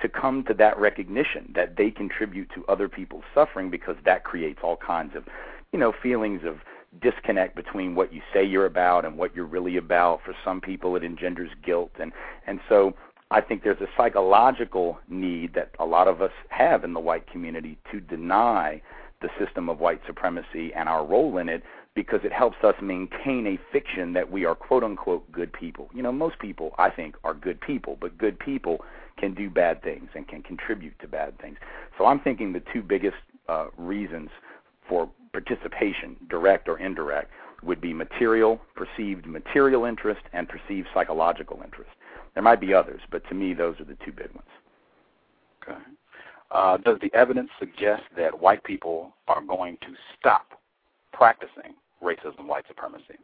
to come to that recognition that they contribute to other people's suffering because that creates all kinds of, you know, feelings of disconnect between what you say you're about and what you're really about. For some people, it engenders guilt, and and so I think there's a psychological need that a lot of us have in the white community to deny the system of white supremacy and our role in it because it helps us maintain a fiction that we are quote unquote good people. You know, most people I think are good people, but good people can do bad things and can contribute to bad things. So I'm thinking the two biggest uh, reasons for participation, direct or indirect, would be material, perceived material interest, and perceived psychological interest. There might be others, but to me, those are the two big ones. Okay. Uh, does the evidence suggest that white people are going to stop practicing racism, white supremacy?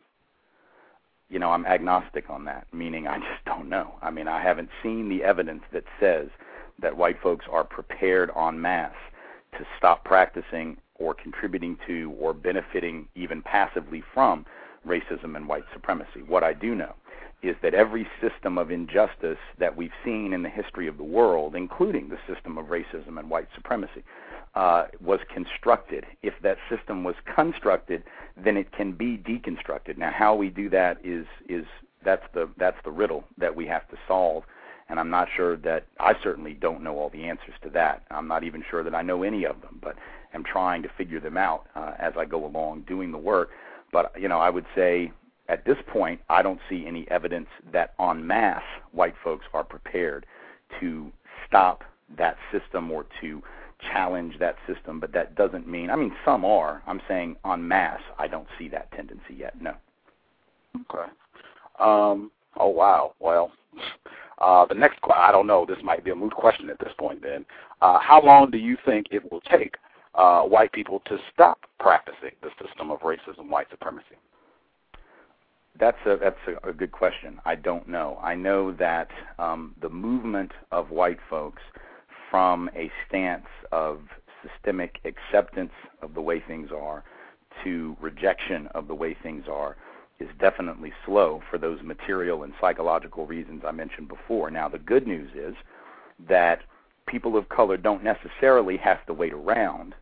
You know, I'm agnostic on that, meaning I just don't know. I mean, I haven't seen the evidence that says that white folks are prepared en masse to stop practicing or contributing to or benefiting even passively from racism and white supremacy. What I do know is that every system of injustice that we've seen in the history of the world, including the system of racism and white supremacy, uh, was constructed. If that system was constructed, then it can be deconstructed. Now, how we do that is is that's the that's the riddle that we have to solve. And I'm not sure that I certainly don't know all the answers to that. I'm not even sure that I know any of them, but am trying to figure them out uh, as I go along doing the work. But you know, I would say at this point, I don't see any evidence that en masse white folks are prepared to stop that system or to challenge that system. But that doesn't mean, I mean, some are. I'm saying en masse, I don't see that tendency yet. No. Okay. Um, oh, wow. Well, uh, the next, question, I don't know, this might be a moot question at this point then. Uh, how long do you think it will take uh, white people to stop practicing the system of racism, white supremacy? That's a that's a, a good question. I don't know. I know that um, the movement of white folks from a stance of systemic acceptance of the way things are to rejection of the way things are is definitely slow for those material and psychological reasons I mentioned before. Now, the good news is that people of color don't necessarily have to wait around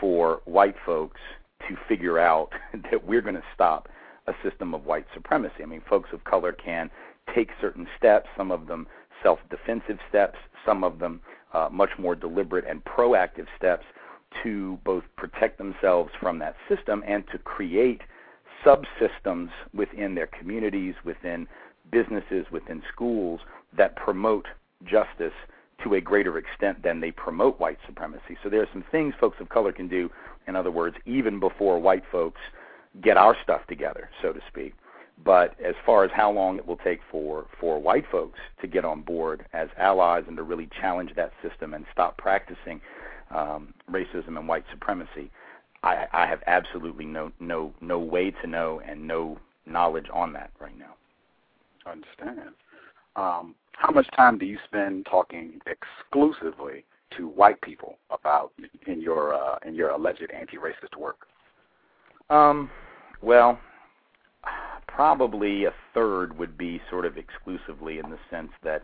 for white folks to figure out that we're going to stop a system of white supremacy. I mean, folks of color can take certain steps, some of them self defensive steps, some of them uh, much more deliberate and proactive steps to both protect themselves from that system and to create subsystems within their communities, within businesses, within schools that promote justice to a greater extent than they promote white supremacy. So there are some things folks of color can do, in other words, even before white folks get our stuff together, so to speak. But as far as how long it will take for, for white folks to get on board as allies and to really challenge that system and stop practicing um, racism and white supremacy, I, I have absolutely no no no way to know and no knowledge on that right now. I understand. Um, how much time do you spend talking exclusively to white people about in your uh, in your alleged anti-racist work? Um, well, probably a third would be sort of exclusively in the sense that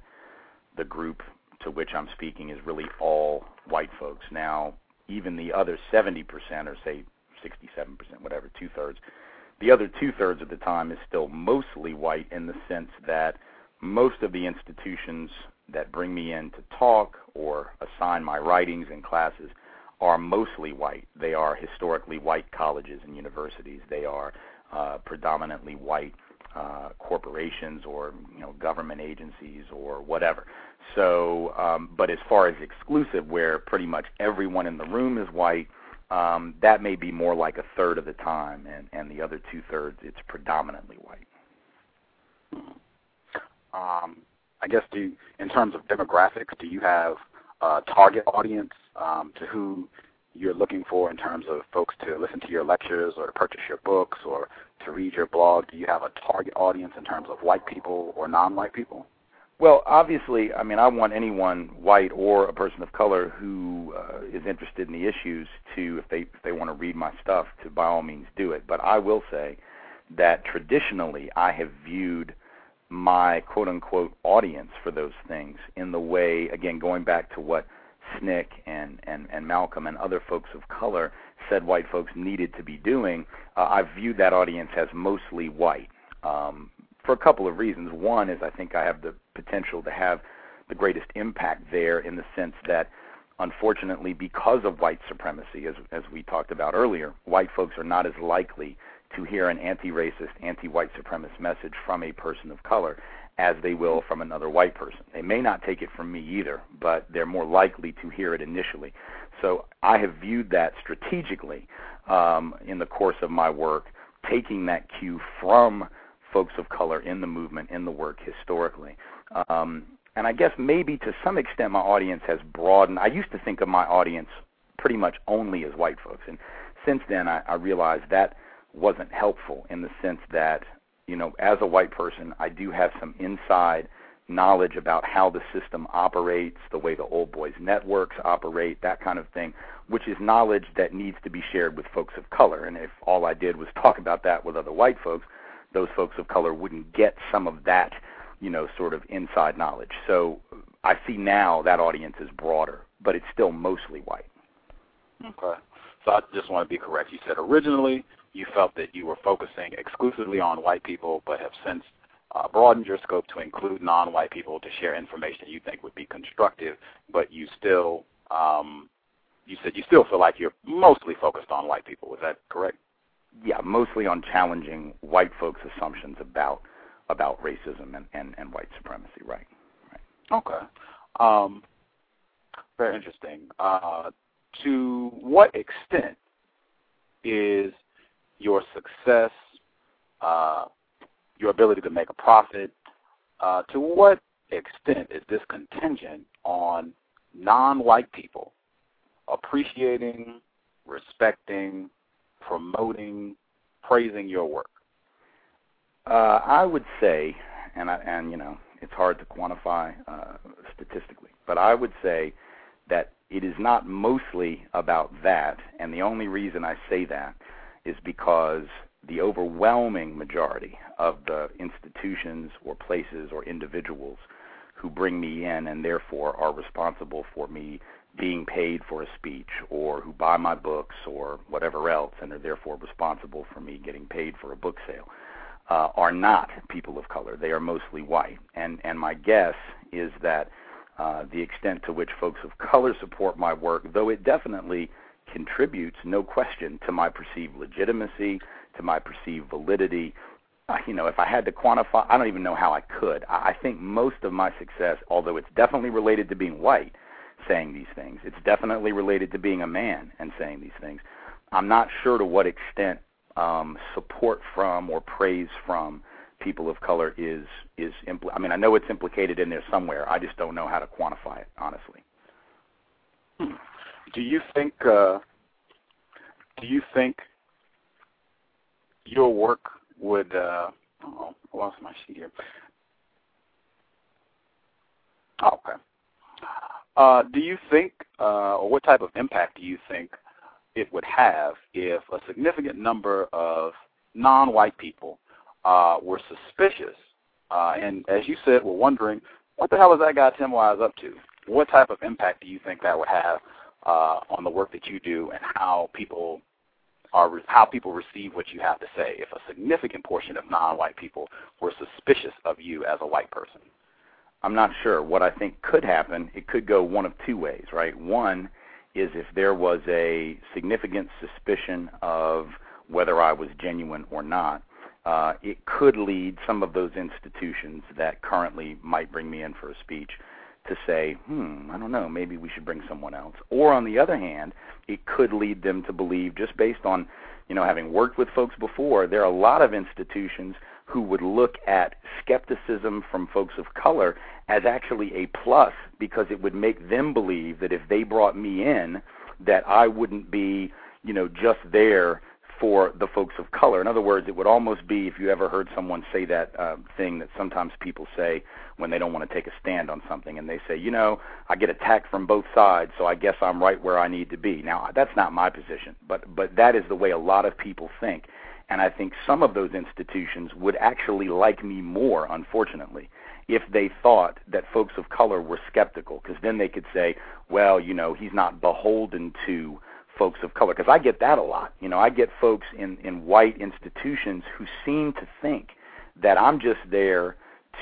the group to which I'm speaking is really all white folks. Now, even the other 70%, or say 67%, whatever, two thirds, the other two thirds of the time is still mostly white in the sense that most of the institutions that bring me in to talk or assign my writings and classes are mostly white. They are historically white colleges and universities. They are uh, predominantly white uh, corporations or you know government agencies or whatever. So, um, but as far as exclusive, where pretty much everyone in the room is white, um, that may be more like a third of the time, and, and the other two thirds, it's predominantly white. Um, I guess, do in terms of demographics, do you have a target audience um, to who you're looking for in terms of folks to listen to your lectures or to purchase your books or to read your blog? Do you have a target audience in terms of white people or non-white people? Well, obviously, I mean, I want anyone, white or a person of color, who uh, is interested in the issues to, if they if they want to read my stuff, to by all means do it. But I will say that traditionally, I have viewed my quote unquote audience for those things in the way, again, going back to what SNCC and and and Malcolm and other folks of color said white folks needed to be doing. Uh, I've viewed that audience as mostly white. Um, for a couple of reasons. One is I think I have the potential to have the greatest impact there in the sense that unfortunately because of white supremacy as as we talked about earlier, white folks are not as likely to hear an anti-racist, anti-white supremacist message from a person of color as they will from another white person. They may not take it from me either, but they're more likely to hear it initially. So I have viewed that strategically um, in the course of my work, taking that cue from folks of color in the movement, in the work historically. Um, and I guess maybe to some extent my audience has broadened. I used to think of my audience pretty much only as white folks, and since then I, I realized that wasn't helpful in the sense that you know as a white person I do have some inside knowledge about how the system operates, the way the old boys networks operate, that kind of thing, which is knowledge that needs to be shared with folks of color. And if all I did was talk about that with other white folks, those folks of color wouldn't get some of that, you know, sort of inside knowledge. So I see now that audience is broader, but it's still mostly white. Okay. So I just want to be correct. You said originally you felt that you were focusing exclusively on white people, but have since uh, broadened your scope to include non-white people to share information you think would be constructive, but you still, um, you said you still feel like you're mostly focused on white people. Is that correct? yeah, mostly on challenging white folks' assumptions about about racism and, and, and white supremacy. Right. Right. Okay. Um, very interesting. Uh, to what extent is your success, uh, your ability to make a profit, uh, to what extent is this contingent on non-white people appreciating respecting, promoting, praising your work? Uh, I would say, and I, and you know, it's hard to quantify uh, statistically, but I would say that it is not mostly about that, and the only reason I say that is because the overwhelming majority of the institutions or places or individuals who bring me in and therefore are responsible for me being paid for a speech or who buy my books or whatever else and are therefore responsible for me getting paid for a book sale uh, are not people of color. They are mostly white. And and my guess is that uh, the extent to which folks of color support my work, though it definitely contributes, no question, to my perceived legitimacy, to my perceived validity. Uh, you know, if I had to quantify, I don't even know how I could. I, I think most of my success, although it's definitely related to being white, saying these things, it's definitely related to being a man and saying these things. I'm not sure to what extent um, support from or praise from people of color is is impl- I mean I know it's implicated in there somewhere. I just don't know how to quantify it honestly. Hmm. Do you think uh, do you think your work would uh, oh, lost my sheet here. Oh, okay. Uh, do you think, uh, or what type of impact do you think it would have if a significant number of non-white people uh, were suspicious, uh, and as you said, were wondering what the hell is that guy Tim Wise up to? What type of impact do you think that would have uh, on the work that you do, and how people are how people receive what you have to say? If a significant portion of non-white people were suspicious of you as a white person, I'm not sure. What I think could happen, it could go one of two ways, right? One is if there was a significant suspicion of whether I was genuine or not, uh, it could lead some of those institutions that currently might bring me in for a speech to say, hmm, I don't know, maybe we should bring someone else. Or on the other hand, it could lead them to believe, just based on, you know, having worked with folks before, there are a lot of institutions who would look at skepticism from folks of color as actually a plus because it would make them believe that if they brought me in that I wouldn't be, you know, just there for the folks of color. In other words, it would almost be if you ever heard someone say that uh, thing that sometimes people say when they don't want to take a stand on something, and they say, you know, I get attacked from both sides, so I guess I'm right where I need to be. Now, that's not my position, but but that is the way a lot of people think, and I think some of those institutions would actually like me more, unfortunately, if they thought that folks of color were skeptical, because then they could say, well, you know, he's not beholden to folks of color. Because I get that a lot. You know, I get folks in in white institutions who seem to think that I'm just there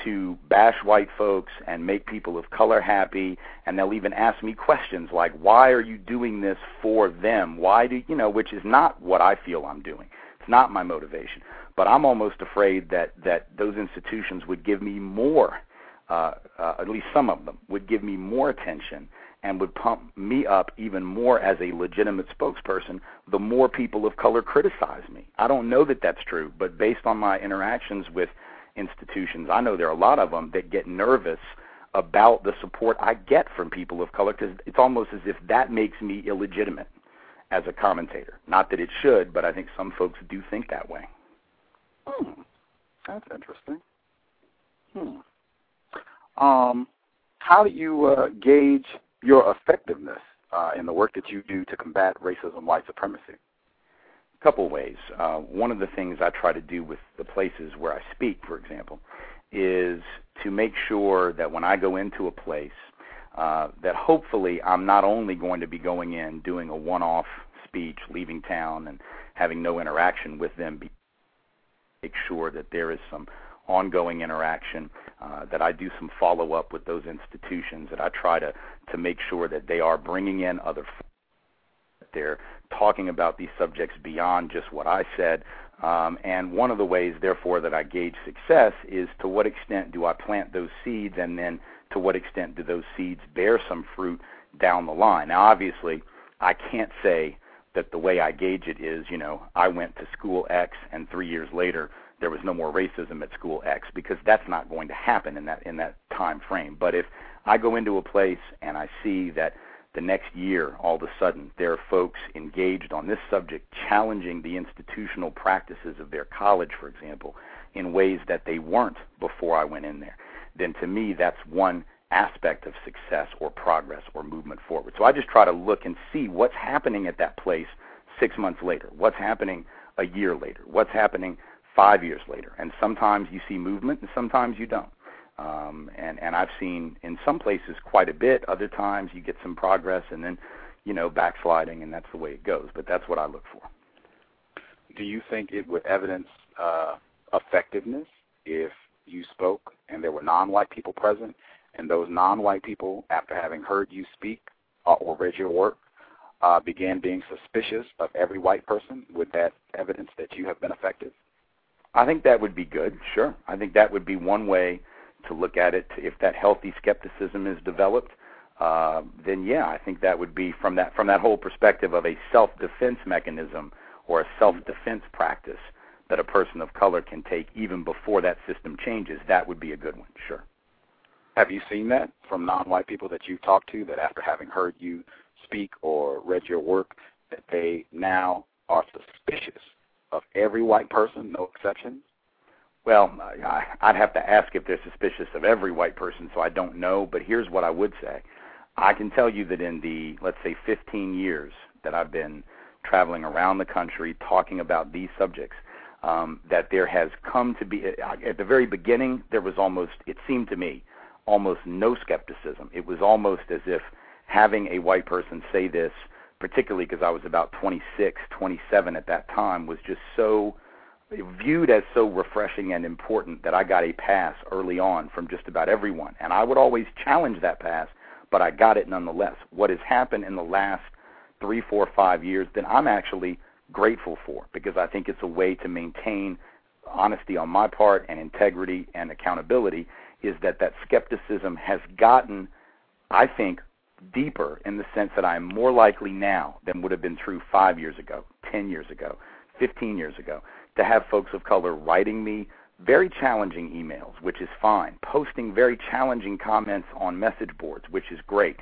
to bash white folks and make people of color happy and they'll even ask me questions like why are you doing this for them why do you know which is not what I feel I'm doing it's not my motivation. But I'm almost afraid that that those institutions would give me more, uh, uh, at least some of them would give me more attention and would pump me up even more as a legitimate spokesperson. The more people of color criticize me. I don't know that that's true, but based on my interactions with institutions, I know there are a lot of them that get nervous about the support I get from people of color because it's almost as if that makes me illegitimate as a commentator. Not that it should, but I think some folks do think that way. Hmm. That's interesting. Hmm. Um, how do you uh, gauge your effectiveness uh, in the work that you do to combat racism, white supremacy? A couple ways. Uh, one of the things I try to do with the places where I speak, for example, is to make sure that when I go into a place, uh, that hopefully I'm not only going to be going in doing a one-off speech, leaving town, and having no interaction with them. Make sure that there is some ongoing interaction, uh, that I do some follow up with those institutions, that I try to to make sure that they are bringing in other. That they're talking about these subjects beyond just what I said. Um, and one of the ways, therefore, that I gauge success is to what extent do I plant those seeds, and then to what extent do those seeds bear some fruit down the line. Now, obviously, I can't say that the way I gauge it is, you know, I went to school X and 3 years later there was no more racism at school X because that's not going to happen in that in that time frame. But if I go into a place and I see that the next year, all of a sudden, there are folks engaged on this subject challenging the institutional practices of their college, for example, in ways that they weren't before I went in there, then to me, that's one aspect of success or progress or movement forward. So I just try to look and see what's happening at that place six months later, what's happening a year later, what's happening five years later. And sometimes you see movement and sometimes you don't. Um, and and I've seen in some places quite a bit. Other times you get some progress and then, you know, backsliding, and that's the way it goes. But that's what I look for. Do you think it would evidence uh, effectiveness if you spoke and there were non-white people present, and those non-white people, after having heard you speak uh, or read your work, uh, began being suspicious of every white person? Would that evidence that you have been effective? I think that would be good. Sure, I think that would be one way to look at it. If that healthy skepticism is developed, uh, then yeah, I think that would be from that from that whole perspective of a self-defense mechanism or a self-defense practice that a person of color can take even before that system changes. That would be a good one. Sure. Have you seen that from non-white people that you've talked to that after having heard you speak or read your work, that they now are suspicious of every white person, no exceptions? Well, I, I'd have to ask if they're suspicious of every white person, so I don't know. But here's what I would say: I can tell you that in the let's say 15 years that I've been traveling around the country talking about these subjects, um, that there has come to be at the very beginning there was almost it seemed to me almost no skepticism. It was almost as if having a white person say this, particularly because I was about 26, 27 at that time, was just so viewed as so refreshing and important that I got a pass early on from just about everyone. And I would always challenge that pass, but I got it nonetheless. What has happened in the last three, four, five years, then I'm actually grateful for because I think it's a way to maintain honesty on my part and integrity and accountability is that that skepticism has gotten, I think, deeper in the sense that I'm more likely now than would have been true five years ago, 10 years ago, 15 years ago to have folks of color writing me very challenging emails, which is fine, posting very challenging comments on message boards, which is great,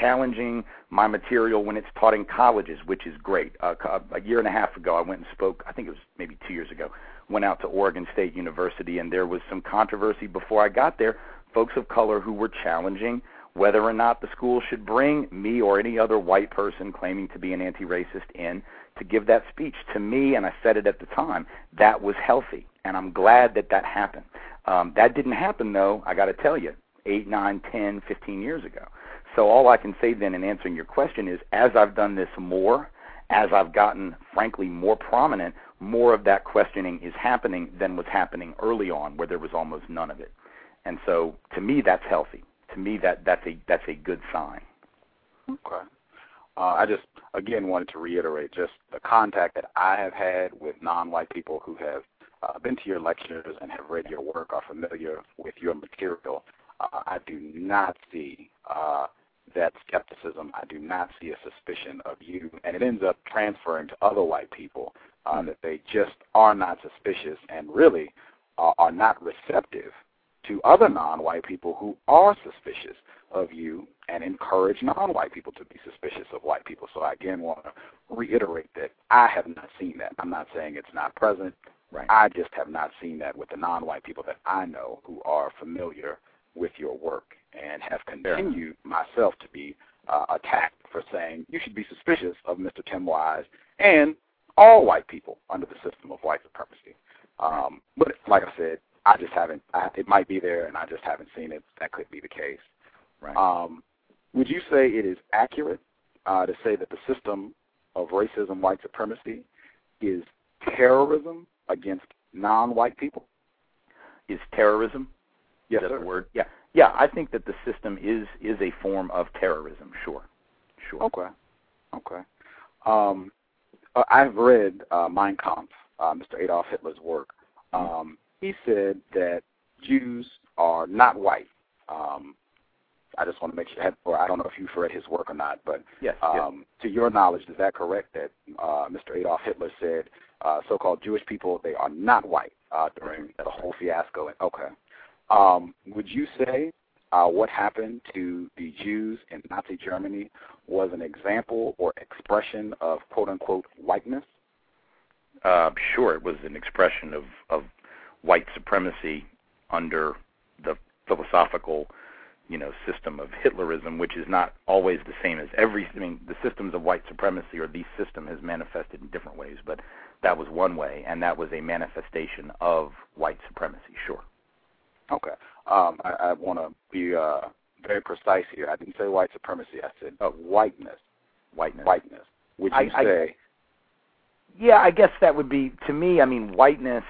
challenging my material when it's taught in colleges, which is great. Uh, a year and a half ago, I went and spoke, I think it was maybe two years ago, went out to Oregon State University, and there was some controversy before I got there. Folks of color who were challenging whether or not the school should bring me or any other white person claiming to be an anti racist in to give that speech. To me, and I said it at the time, that was healthy, and I'm glad that that happened. Um, that didn't happen, though, I got to tell you, eight, nine, ten, fifteen years ago. So all I can say then in answering your question is as I've done this more, as I've gotten, frankly, more prominent, more of that questioning is happening than was happening early on, where there was almost none of it. And so, to me, that's healthy. To me, that that's a that's a good sign. Okay. Uh, I just again wanted to reiterate just the contact that I have had with non-white people who have uh, been to your lectures and have read your work, are familiar with your material. Uh, I do not see uh, that skepticism. I do not see a suspicion of you, and it ends up transferring to other white people uh, mm-hmm. that they just are not suspicious and really uh, are not receptive to other non-white people who are suspicious of you and encourage non-white people to be suspicious of white people. So I again want to reiterate that I have not seen that. I'm not saying it's not present. Right. I just have not seen that with the non-white people that I know who are familiar with your work and have continued myself to be uh, attacked for saying you should be suspicious of Mr. Tim Wise and all white people under the system of white supremacy. Um, but like I said, I just haven't. I, it might be there, and I just haven't seen it. That could be the case. Right. Um, would you say it is accurate uh, to say that the system of racism, white supremacy, is terrorism against non-white people? Is terrorism? Yes, is sir. the word? Yeah, yeah. I think that the system is is a form of terrorism. Sure, sure. Okay, okay. Um, uh, I've read uh, Mein Kampf, uh, Mr. Adolf Hitler's work. Mm-hmm. Um, he said that Jews are not white. Um, I just want to make sure, or I don't know if you've read his work or not, but yes, um, yes. to your knowledge, is that correct that uh, Mr. Adolf Hitler said uh, so-called Jewish people they are not white uh, during the whole fiasco? Okay. Um, would you say uh, what happened to the Jews in Nazi Germany was an example or expression of quote unquote whiteness? Uh, sure, it was an expression of, of white supremacy under the philosophical, you know, system of Hitlerism, which is not always the same as every. I mean, the systems of white supremacy or the system has manifested in different ways, but that was one way, and that was a manifestation of white supremacy. Sure. Okay. Um, I, I want to be uh, very precise here. I didn't say white supremacy. I said oh. whiteness. Whiteness. Whiteness. Would you I, say? I, yeah, I guess that would be to me. I mean, whiteness.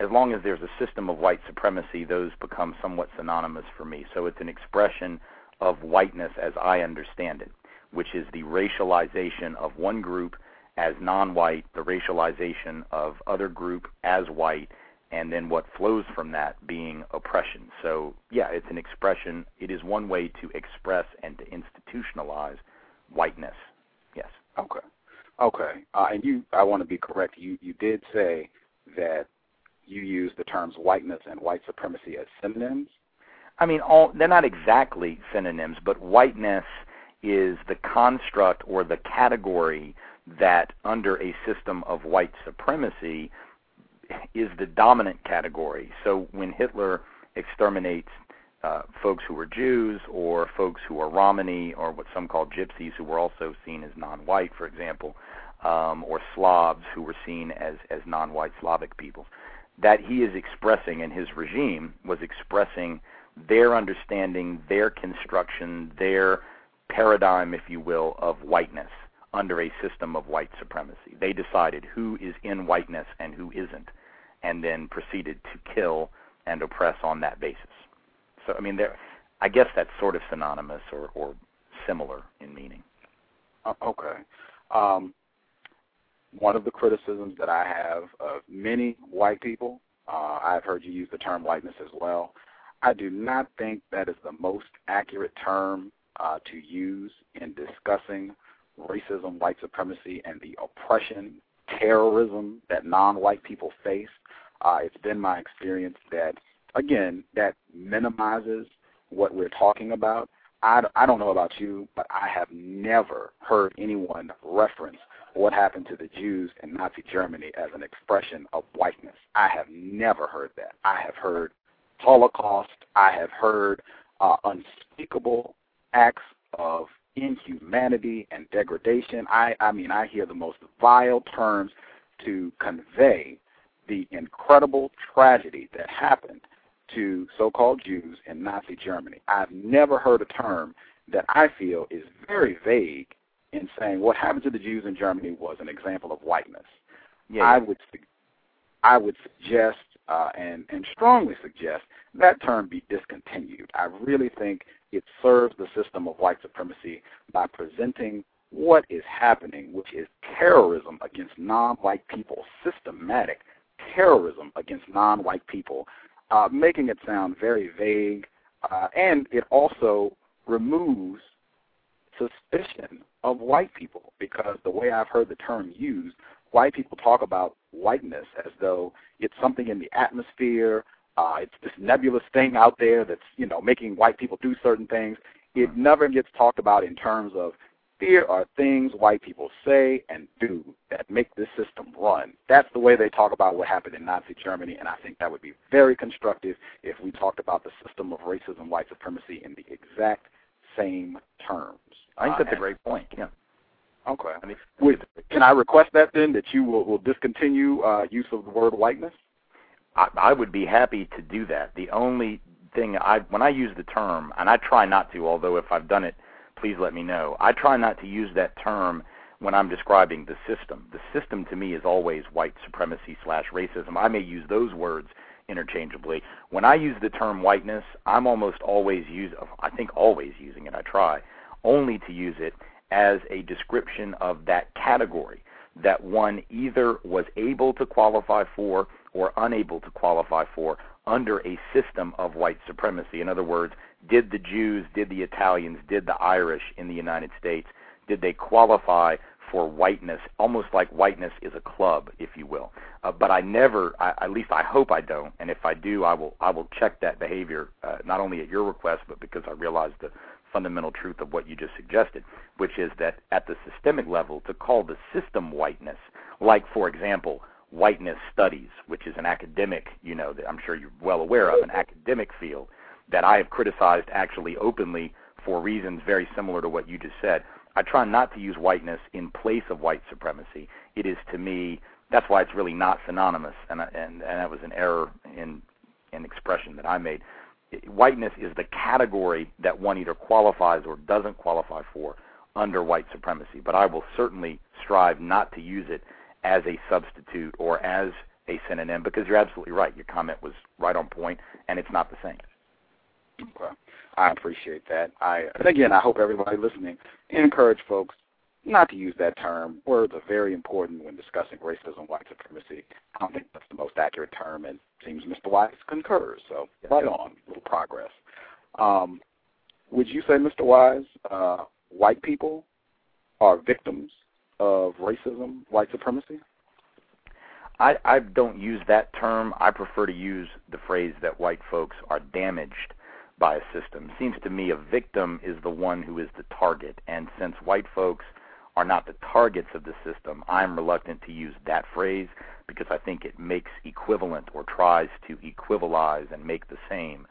As long as there's a system of white supremacy, those become somewhat synonymous for me. So it's an expression of whiteness as I understand it, which is the racialization of one group as non-white, the racialization of other group as white, and then what flows from that being oppression. So, yeah, it's an expression. It is one way to express and to institutionalize whiteness. Yes. Okay. Okay. Uh, and you, I want to be correct. You you did say that you use the terms whiteness and white supremacy as synonyms. I mean, all they're not exactly synonyms, but whiteness is the construct or the category that under a system of white supremacy is the dominant category. So when Hitler exterminates uh, folks who were Jews or folks who are Romani or what some call gypsies who were also seen as non-white, for example, um, or Slavs who were seen as, as non-white Slavic people, that he is expressing and his regime was expressing their understanding, their construction, their paradigm, if you will, of whiteness under a system of white supremacy. They decided who is in whiteness and who isn't, and then proceeded to kill and oppress on that basis. So, I mean, there, I guess that's sort of synonymous or, or similar in meaning. Okay. Um, one of the criticisms that I have of many white people, uh, I've heard you use the term whiteness as well. I do not think that is the most accurate term uh, to use in discussing racism, white supremacy, and the oppression, terrorism that non-white people face. Uh, it's been my experience that, again, that minimizes what we're talking about. I, I don't know about you, but I have never heard anyone reference what happened to the Jews in Nazi Germany as an expression of whiteness. I have never heard that. I have heard Holocaust. I have heard uh, unspeakable acts of inhumanity and degradation. I, I mean, I hear the most vile terms to convey the incredible tragedy that happened to so-called Jews in Nazi Germany. I've never heard a term that I feel is very vague in saying what happened to the Jews in Germany was an example of whiteness. Yeah. I would I would suggest uh, and and strongly suggest that term be discontinued. I really think it serves the system of white supremacy by presenting what is happening, which is terrorism against non-white people, systematic terrorism against non-white people, uh, making it sound very vague, uh, and it also removes suspicion of white people because the way I've heard the term used, white people talk about whiteness as though it's something in the atmosphere, uh, it's this nebulous thing out there that's you know making white people do certain things. It never gets talked about in terms of here are things white people say and do that make this system run. That's the way they talk about what happened in Nazi Germany, and I think that would be very constructive if we talked about the system of racism, white supremacy in the exact same terms. I think that's a great point. Yeah. Okay. I mean, Would, can I request that then that you will, will discontinue uh, use of the word whiteness? I, I would be happy to do that. The only thing I when I use the term, and I try not to, although if I've done it, please let me know. I try not to use that term when I'm describing the system. The system to me is always white supremacy slash racism. I may use those words interchangeably. When I use the term whiteness, I'm almost always use I think always using it. I try only to use it as a description of that category that one either was able to qualify for or unable to qualify for under a system of white supremacy. In other words, did the Jews, did the Italians, did the Irish in the United States, did they qualify for whiteness, almost like whiteness is a club, if you will. Uh, but I never, I, at least I hope I don't, and if I do, I will, I will check that behavior uh, not only at your request, but because I realize the fundamental truth of what you just suggested, which is that at the systemic level, to call the system whiteness, like for example, whiteness studies, which is an academic, you know, that I'm sure you're well aware of, an academic field that I have criticized actually openly for reasons very similar to what you just said. I try not to use whiteness in place of white supremacy. It is to me that's why it's really not synonymous, and and and that was an error in in expression that I made. Whiteness is the category that one either qualifies or doesn't qualify for under white supremacy. But I will certainly strive not to use it as a substitute or as a synonym because you're absolutely right. Your comment was right on point, and it's not the same. Okay. I appreciate that. I and again, I hope everybody listening encourage folks not to use that term. Words are very important when discussing racism, white supremacy. I don't think that's the most accurate term, and seems Mr. Wise concurs. So right on, little progress. Um, would you say, Mr. Wise, uh, white people are victims of racism, white supremacy? I, I don't use that term. I prefer to use the phrase that white folks are damaged by a system. Seems to me a victim is the one who is the target, and since white folks are not the targets of the system, I'm reluctant to use that phrase because I think it makes equivalent or tries to equivalize and make the same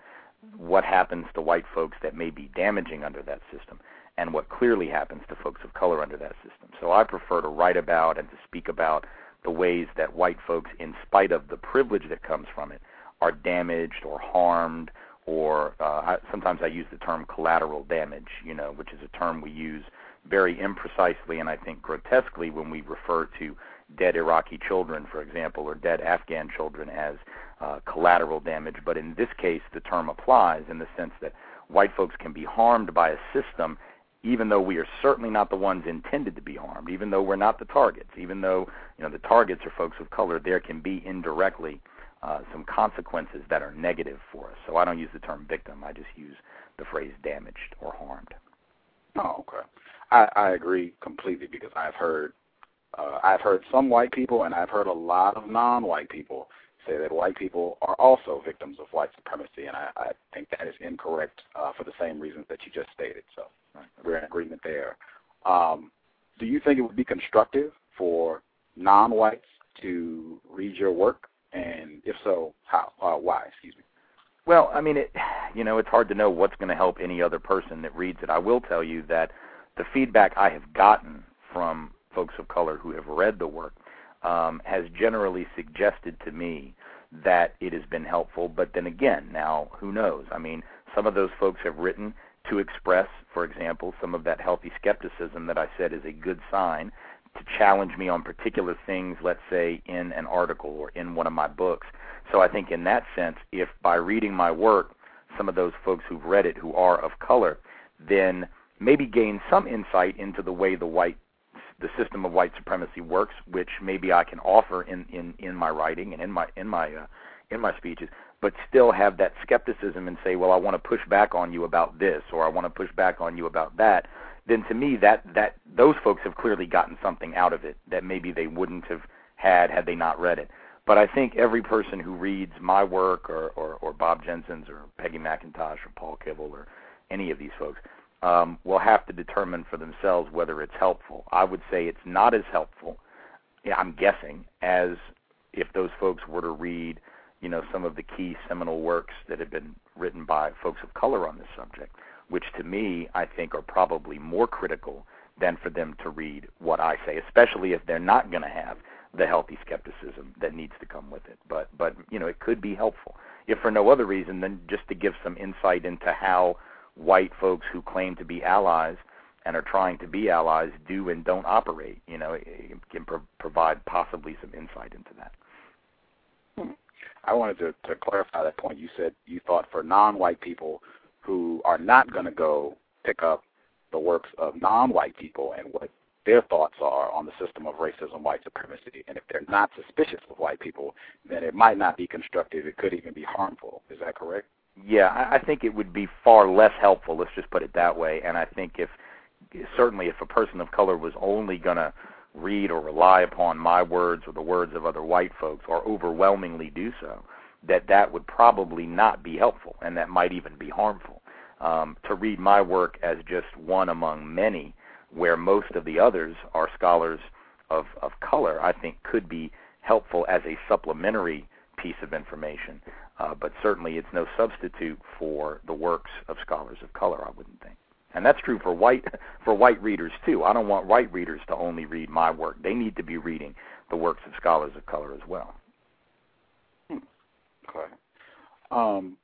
what happens to white folks that may be damaging under that system and what clearly happens to folks of color under that system. So I prefer to write about and to speak about the ways that white folks, in spite of the privilege that comes from it, are damaged or harmed or uh, I, sometimes I use the term collateral damage, you know, which is a term we use very imprecisely and I think grotesquely when we refer to dead Iraqi children, for example, or dead Afghan children as uh, collateral damage. But in this case, the term applies in the sense that white folks can be harmed by a system even though we are certainly not the ones intended to be harmed, even though we're not the targets, even though you know the targets are folks of color, there can be indirectly uh, some consequences that are negative for us. So I don't use the term victim. I just use the phrase damaged or harmed. Oh, okay. I, I agree completely because I've heard uh, I've heard some white people and I've heard a lot of non-white people say that white people are also victims of white supremacy, and I, I think that is incorrect uh, for the same reasons that you just stated. So we're in agreement there. Um, do you think it would be constructive for non-whites to read your work, and if so, how? Uh, why? Excuse me. Well, I mean, it, you know, it's hard to know what's going to help any other person that reads it. I will tell you that the feedback I have gotten from folks of color who have read the work um, has generally suggested to me that it has been helpful. But then again, now who knows? I mean, some of those folks have written to express, for example, some of that healthy skepticism that I said is a good sign to challenge me on particular things, let's say in an article or in one of my books. So I think in that sense, if by reading my work, some of those folks who've read it who are of color, then maybe gain some insight into the way the white the system of white supremacy works, which maybe I can offer in in in my writing and in my in my uh, in my speeches, but still have that skepticism and say, well, I want to push back on you about this, or I want to push back on you about that. Then to me, that that those folks have clearly gotten something out of it that maybe they wouldn't have had had they not read it. But I think every person who reads my work, or or, or Bob Jensen's, or Peggy McIntosh, or Paul Kivel, or any of these folks, um, will have to determine for themselves whether it's helpful. I would say it's not as helpful, I'm guessing, as if those folks were to read, you know, some of the key seminal works that have been written by folks of color on this subject, which to me I think are probably more critical than for them to read what I say, especially if they're not going to have the healthy skepticism that needs to come with it. But but you know, it could be helpful if for no other reason than just to give some insight into how white folks who claim to be allies and are trying to be allies do and don't operate. You know, it can pro- provide possibly some insight into that. Mm-hmm. I wanted to, to clarify that point. You said you thought for non-white people who are not going to go pick up the works of non-white people and what their thoughts are on the system of racism, white supremacy, and if they're not suspicious of white people, then it might not be constructive. It could even be harmful. Is that correct? Yeah, I, I think it would be far less helpful. Let's just put it that way. And I think if certainly if a person of color was only going to read or rely upon my words or the words of other white folks, or overwhelmingly do so, that that would probably not be helpful, and that might even be harmful. um, to read my work as just one among many, where most of the others are scholars of, of color, I think could be helpful as a supplementary piece of information. Uh, but certainly it's no substitute for the works of scholars of color, I wouldn't think. And that's true for white for white readers too. I don't want white readers to only read my work. They need to be reading the works of scholars of color as well. Hmm. Okay. Um,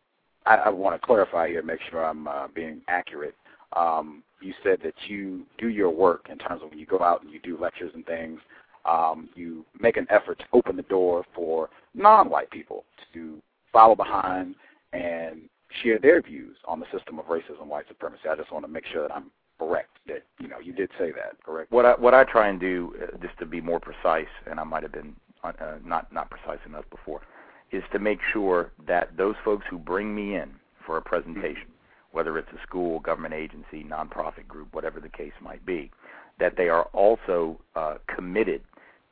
I, I want to clarify here, make sure I'm uh, being accurate. Um, you said that you do your work in terms of when you go out and you do lectures and things. Um, you make an effort to open the door for non-white people to follow behind and share their views on the system of racism, white supremacy. I just want to make sure that I'm correct. That you know you did say that, correct? What I what I try and do, uh, just to be more precise, and I might have been uh, not not precise enough before, is to make sure that those folks who bring me in for a presentation, whether it's a school, government agency, nonprofit group, whatever the case might be, that they are also uh, committed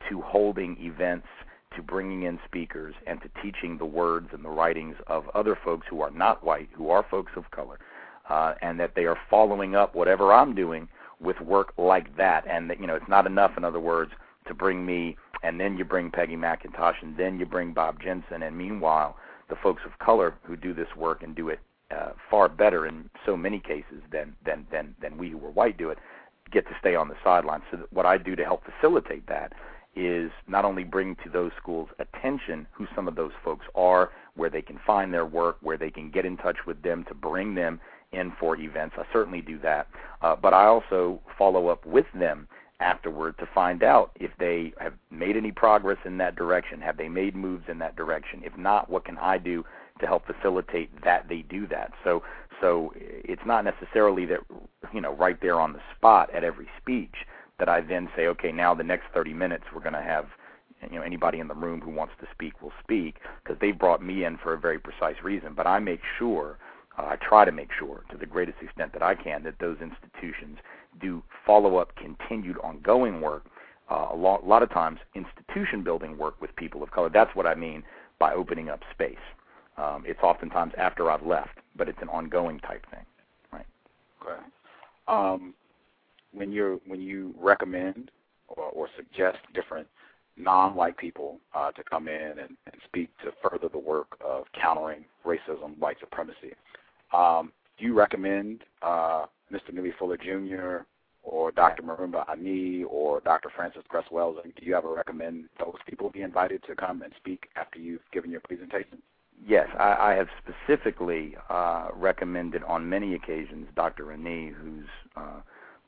to holding events, to bringing in speakers, and to teaching the words and the writings of other folks who are not white, who are folks of color, uh, and that they are following up whatever I'm doing with work like that. And that you know, it's not enough, in other words, to bring me and then you bring Peggy McIntosh, and then you bring Bob Jensen, and meanwhile, the folks of color who do this work and do it uh, far better in so many cases than than than than we who were white do it, get to stay on the sidelines. So what I do to help facilitate that is not only bring to those schools attention who some of those folks are, where they can find their work, where they can get in touch with them to bring them in for events. I certainly do that, uh, but I also follow up with them afterward to find out if they have made any progress in that direction. Have they made moves in that direction? If not, what can I do to help facilitate that they do that? So, so it's not necessarily that you know right there on the spot at every speech that I then say, okay, now the next 30 minutes we're going to have you know anybody in the room who wants to speak will speak because they brought me in for a very precise reason. But I make sure uh, I try to make sure, to the greatest extent that I can, that those institutions do follow-up, continued, ongoing work. Uh, a, lot, a lot of times, institution building work with people of color. That's what I mean by opening up space. Um, it's oftentimes after I've left, but it's an ongoing type thing, right? Okay. Um, when you when you recommend or, or suggest different non-white people uh, to come in and, and speak to further the work of countering racism, white supremacy, um, do you recommend uh, Mr. Neely Fuller Jr. or Dr. Marimba Ani or Dr. Frances Cress Welsing? Do you ever recommend those people be invited to come and speak after you've given your presentation? Yes, I, I have specifically uh, recommended on many occasions Dr. Ani, who's uh,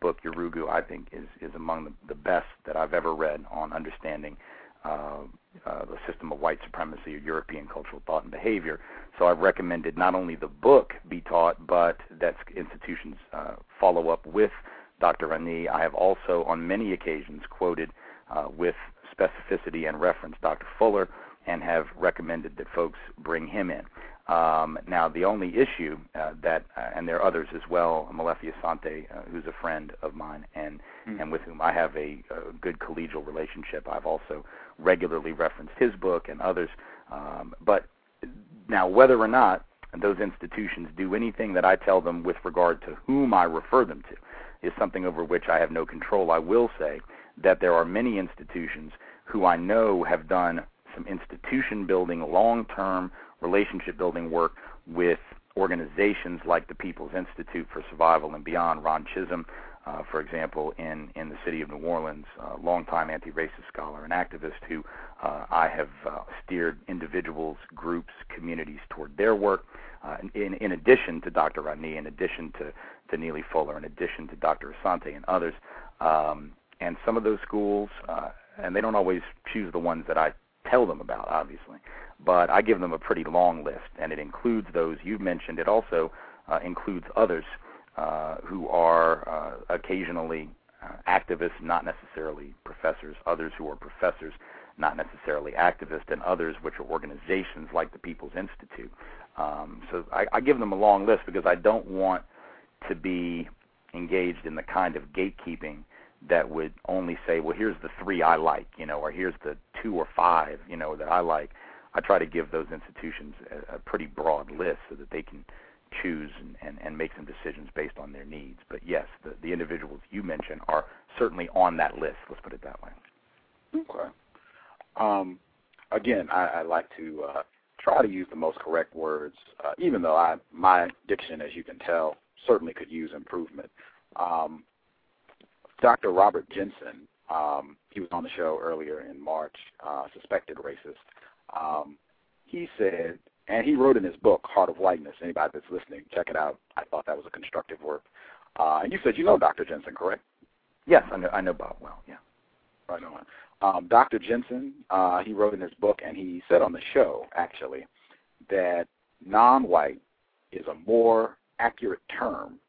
book Yurugu I think is is among the, the best that I've ever read on understanding uh, uh, the system of white supremacy or European cultural thought and behavior. So I've recommended not only the book be taught, but that institutions uh, follow up with Dr. Ani. I have also, on many occasions, quoted uh, with specificity and reference Dr. Fuller and have recommended that folks bring him in. Um, now, the only issue uh, that, uh, and there are others as well, Molefi Asante, uh, who's a friend of mine and mm. and with whom I have a, a good collegial relationship. I've also regularly referenced his book and others. Um, but now, whether or not those institutions do anything that I tell them with regard to whom I refer them to is something over which I have no control. I will say that there are many institutions who I know have done some institution building, long term relationship building work with organizations like the People's Institute for Survival and Beyond, Ron Chisom, uh, for example, in, in the city of New Orleans, a longtime anti-racist scholar and activist who uh, I have uh, steered individuals, groups, communities toward their work. Uh, in, in addition to Dr. Ani, in addition to, to Neely Fuller, in addition to Dr. Asante and others, um, and some of those schools, uh, and they don't always choose the ones that I tell them about, obviously, but I give them a pretty long list, and it includes those you've mentioned. It also uh, includes others uh, who are uh, occasionally uh, activists, not necessarily professors, others who are professors, not necessarily activists, and others which are organizations like the People's Institute. Um, so I, I give them a long list because I don't want to be engaged in the kind of gatekeeping that would only say, well, here's the three I like, you know, or here's the two or five, you know, that I like. I try to give those institutions a, a pretty broad list so that they can choose and, and, and make some decisions based on their needs. But yes, the, the individuals you mentioned are certainly on that list. Let's put it that way. Okay. Um, again, I, I like to uh, try to use the most correct words, uh, even though I my diction, as you can tell, certainly could use improvement. Um, Dr. Robert Jensen, um, he was on the show earlier in March, uh, suspected racist. Um, he said, and he wrote in his book, Heart of Whiteness. Anybody that's listening, check it out. I thought that was a constructive work. Uh, and you said you know Dr. Jensen, correct? Yes, I know, I know Bob well. Yeah. Right on. Um, Dr. Jensen, uh, he wrote in his book, and he said on the show, actually, that non-white is a more accurate term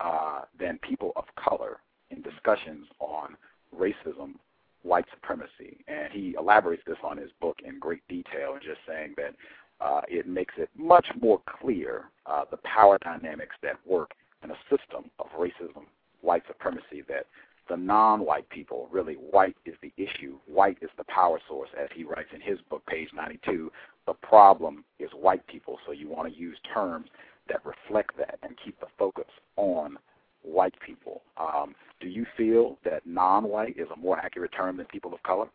uh, than people of color in discussions on racism, white supremacy. And he elaborates this on his book in great detail, just saying that uh, it makes it much more clear uh, the power dynamics that work in a system of racism, white supremacy that the non-white people, really white is the issue. White is the power source, as he writes in his book, page 92. The problem is white people, so you want to use terms that reflect that and keep the focus on white people. Um, do you feel that non-white is a more accurate term than people of color?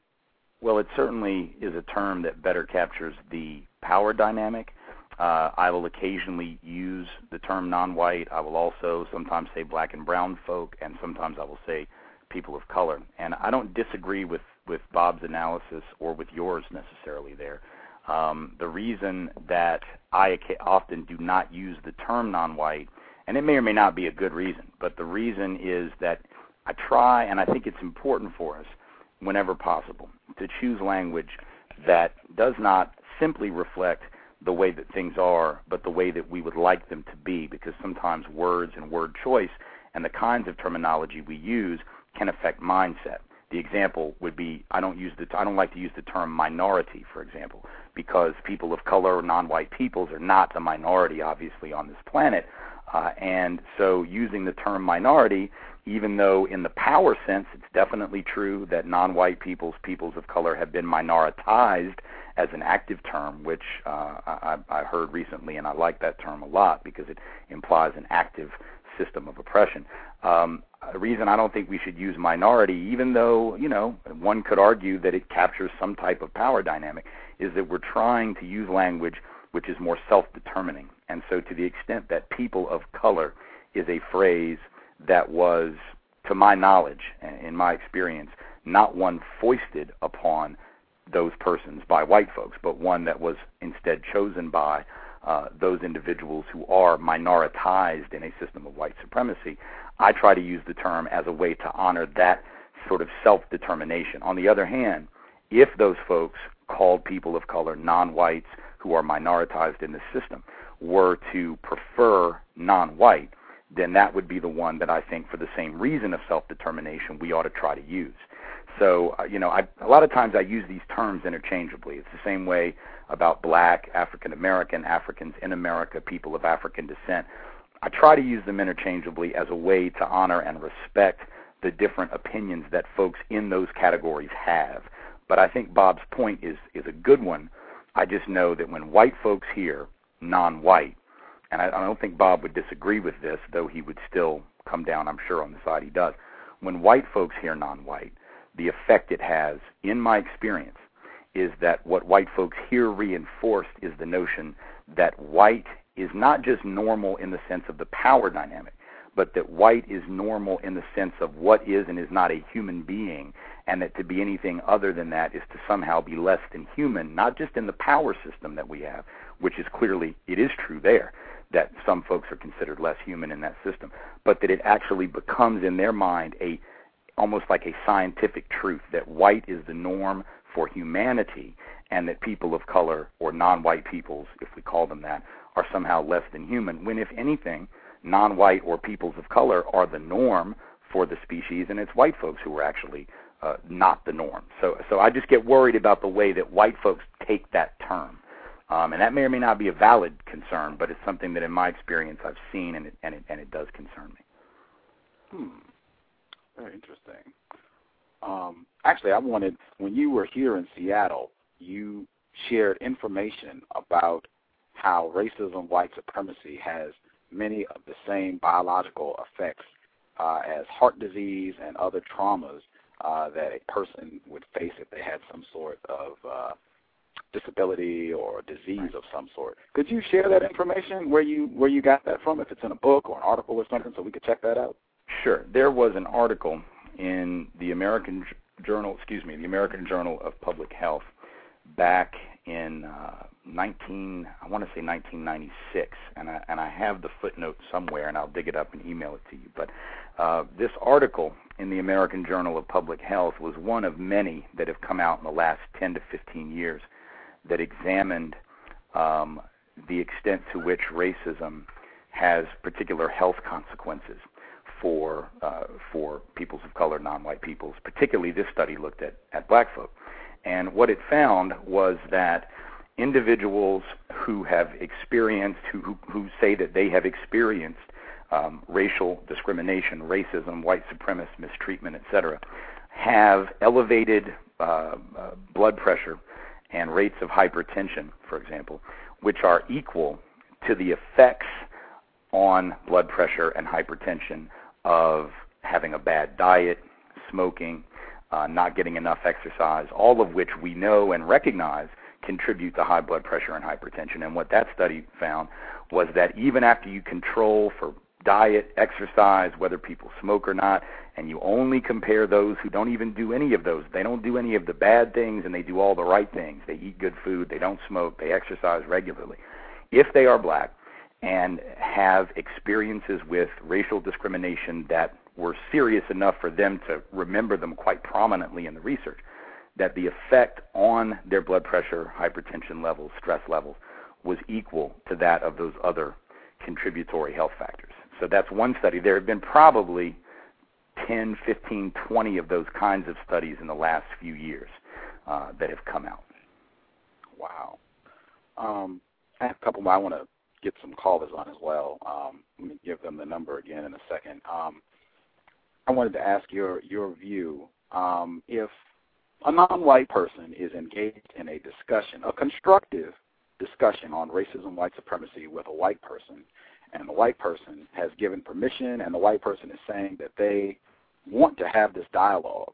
Well, it certainly is a term that better captures the power dynamic. Uh, I will occasionally use the term non-white. I will also sometimes say black and brown folk, and sometimes I will say people of color. And I don't disagree with with Bob's analysis or with yours necessarily there. Um, the reason that I often do not use the term non-white, and it may or may not be a good reason, but the reason is that I try, and I think it's important for us, whenever possible, to choose language that does not simply reflect the way that things are, but the way that we would like them to be, because sometimes words and word choice and the kinds of terminology we use can affect mindset. The example would be I don't use the I don't like to use the term minority, for example, because people of color non-white peoples are not the minority, obviously, on this planet. Uh, and so using the term minority, even though in the power sense it's definitely true that non-white peoples, peoples of color have been minoritized as an active term, which uh, I, I heard recently, and I like that term a lot because it implies an active system of oppression. Um, the reason I don't think we should use minority, even though you know one could argue that it captures some type of power dynamic, is that we're trying to use language which is more self-determining. And so, to the extent that people of color is a phrase that was, to my knowledge, in my experience, not one foisted upon those persons by white folks, but one that was instead chosen by uh, those individuals who are minoritized in a system of white supremacy. I try to use the term as a way to honor that sort of self determination. On the other hand, if those folks called people of color non whites who are minoritized in the system were to prefer non white, then that would be the one that I think, for the same reason of self determination, we ought to try to use. So, uh, you know, I, a lot of times I use these terms interchangeably. It's the same way about black, African American, Africans in America, people of African descent. I try to use them interchangeably as a way to honor and respect the different opinions that folks in those categories have. But I think Bob's point is is a good one. I just know that when white folks hear non-white, and I, I don't think Bob would disagree with this, though he would still come down, I'm sure, on the side he does. When white folks hear non-white, the effect it has, in my experience, is that what white folks hear reinforced is the notion that white is not just normal in the sense of the power dynamic, but that white is normal in the sense of what is and is not a human being, and that to be anything other than that is to somehow be less than human, not just in the power system that we have, which is clearly, it is true there, that some folks are considered less human in that system, but that it actually becomes in their mind a almost like a scientific truth that white is the norm for humanity and that people of color or non-white peoples, if we call them that, are somehow less than human, when if anything, non-white or peoples of color are the norm for the species, and it's white folks who are actually uh, not the norm. So, so I just get worried about the way that white folks take that term, um, and that may or may not be a valid concern, but it's something that, in my experience, I've seen, and it and it, and it does concern me. Hmm. Very interesting. Um, actually, I wanted when you were here in Seattle, you shared information about how racism, white supremacy has many of the same biological effects uh, as heart disease and other traumas uh, that a person would face if they had some sort of uh, disability or disease of some sort. Could you share that information where you where you got that from? If it's in a book or an article or something, so we could check that out. Sure. There was an article in the American Journal, excuse me, the American Journal of Public Health back in uh, 19, I want to say 1996, and I and I have the footnote somewhere, and I'll dig it up and email it to you. But uh, this article in the American Journal of Public Health was one of many that have come out in the last 10 to 15 years that examined um, the extent to which racism has particular health consequences for uh, for peoples of color, non-white peoples. Particularly, this study looked at at black folk, and what it found was that individuals who have experienced, who who, who say that they have experienced um, racial discrimination, racism, white supremacist mistreatment, etc., have elevated uh, uh, blood pressure and rates of hypertension, for example, which are equal to the effects on blood pressure and hypertension of having a bad diet, smoking, uh, not getting enough exercise, all of which we know and recognize contribute to high blood pressure and hypertension. And what that study found was that even after you control for diet, exercise, whether people smoke or not, and you only compare those who don't even do any of those. They don't do any of the bad things and they do all the right things. They eat good food, they don't smoke, they exercise regularly. If they are black and have experiences with racial discrimination that were serious enough for them to remember them quite prominently in the research, that the effect on their blood pressure, hypertension levels, stress levels was equal to that of those other contributory health factors. So that's one study. There have been probably 10, 15, 20 of those kinds of studies in the last few years uh, that have come out. Wow. Um, I have a couple more. I want to get some callers on as well. Um, let me give them the number again in a second. Um, I wanted to ask your your view. Um, if a non-white person is engaged in a discussion, a constructive discussion on racism, white supremacy with a white person, and the white person has given permission, and the white person is saying that they want to have this dialogue,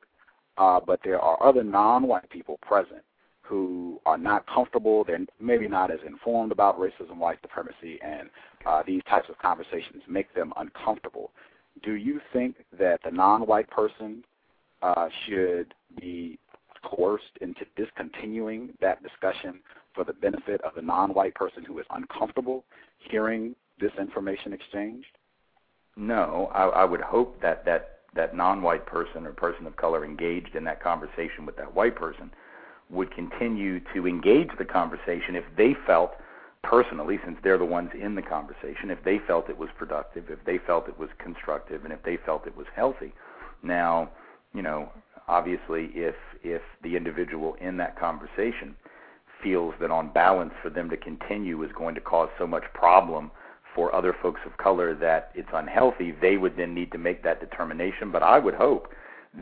uh, but there are other non-white people present who are not comfortable. They're maybe not as informed about racism, white supremacy, and uh, these types of conversations make them uncomfortable. Do you think that the non-white person uh, should be coerced into discontinuing that discussion for the benefit of the non-white person who is uncomfortable hearing this information exchanged? No, I, I would hope that that that non-white person or person of color engaged in that conversation with that white person would continue to engage the conversation if they felt personally, since they're the ones in the conversation, if they felt it was productive, if they felt it was constructive, and if they felt it was healthy. Now, you know, obviously, if if the individual in that conversation feels that on balance for them to continue is going to cause so much problem for other folks of color that it's unhealthy, they would then need to make that determination. But I would hope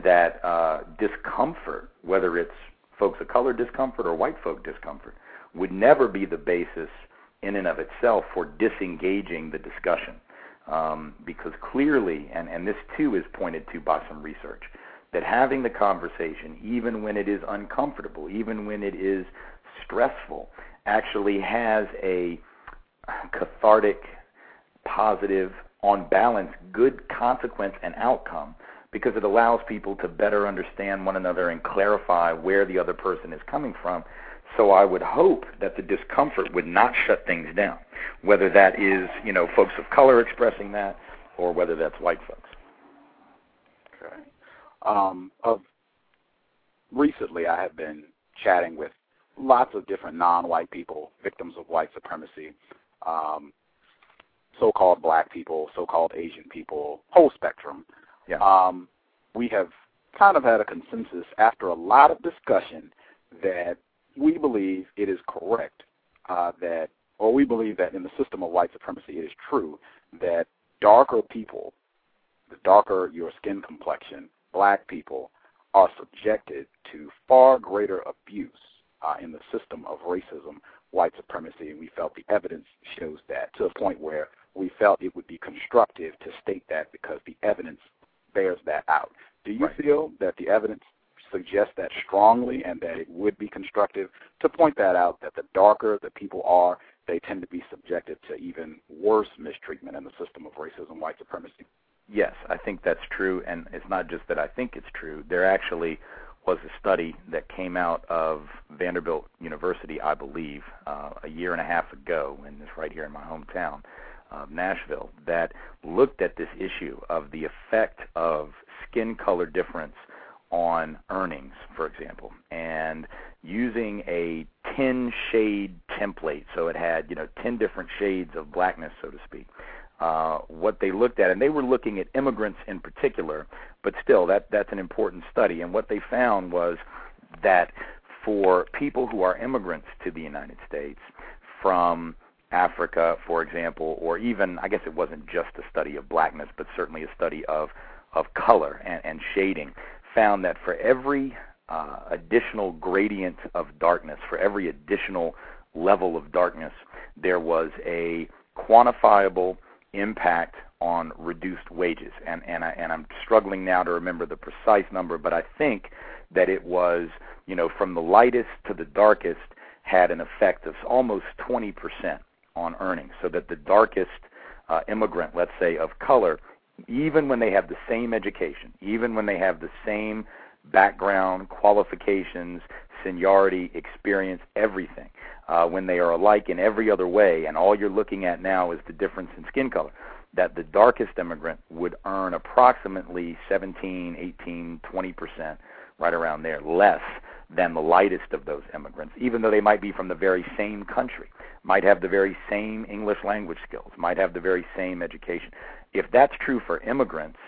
that uh, discomfort, whether it's folks of color discomfort or white folk discomfort, would never be the basis in and of itself for disengaging the discussion. Um, because clearly, and, and this too is pointed to by some research, that having the conversation, even when it is uncomfortable, even when it is stressful, actually has a cathartic positive, on balance, good consequence and outcome because it allows people to better understand one another and clarify where the other person is coming from. So I would hope that the discomfort would not shut things down, whether that is, you know, folks of color expressing that or whether that's white folks. Okay. Um, of recently, I have been chatting with lots of different non-white people, victims of white supremacy, um, so-called black people, so-called Asian people, whole spectrum. Yeah. Um, we have kind of had a consensus after a lot of discussion that we believe it is correct uh, that, or we believe that in the system of white supremacy, it is true that darker people, the darker your skin complexion, black people, are subjected to far greater abuse uh, in the system of racism, white supremacy, and we felt the evidence shows that to a point where we felt it would be constructive to state that because the evidence bears that out. Do you Right. feel that the evidence suggests that strongly and that it would be constructive to point that out that the darker the people are, they tend to be subjected to even worse mistreatment in the system of racism, white supremacy? Yes, I think that's true, and it's not just that I think it's true. There actually was a study that came out of Vanderbilt University, I believe, uh, a year and a half ago, and it's right here in my hometown of Nashville, that looked at this issue of the effect of skin color difference on earnings, for example, and using a 10 shade template, so it had you know 10 different shades of blackness, so to speak uh, what they looked at, and they were looking at immigrants in particular, but still, that that's an important study. And what they found was that for people who are immigrants to the United States from Africa, for example, or even I guess it wasn't just a study of blackness, but certainly a study of of color and, and shading, found that for every uh, additional gradient of darkness, for every additional level of darkness, there was a quantifiable impact on reduced wages. And and I and I'm struggling now to remember the precise number, but I think that it was, you know, from the lightest to the darkest had an effect of almost 20% on earnings. So that the darkest uh, immigrant, let's say of color, even when they have the same education, even when they have the same background, qualifications, seniority, experience, everything, uh, when they are alike in every other way, and all you're looking at now is the difference in skin color, that the darkest immigrant would earn approximately 17, 18, 20 percent, right around there, less than the lightest of those immigrants, even though they might be from the very same country, might have the very same English language skills, might have the very same education. If that's true for immigrants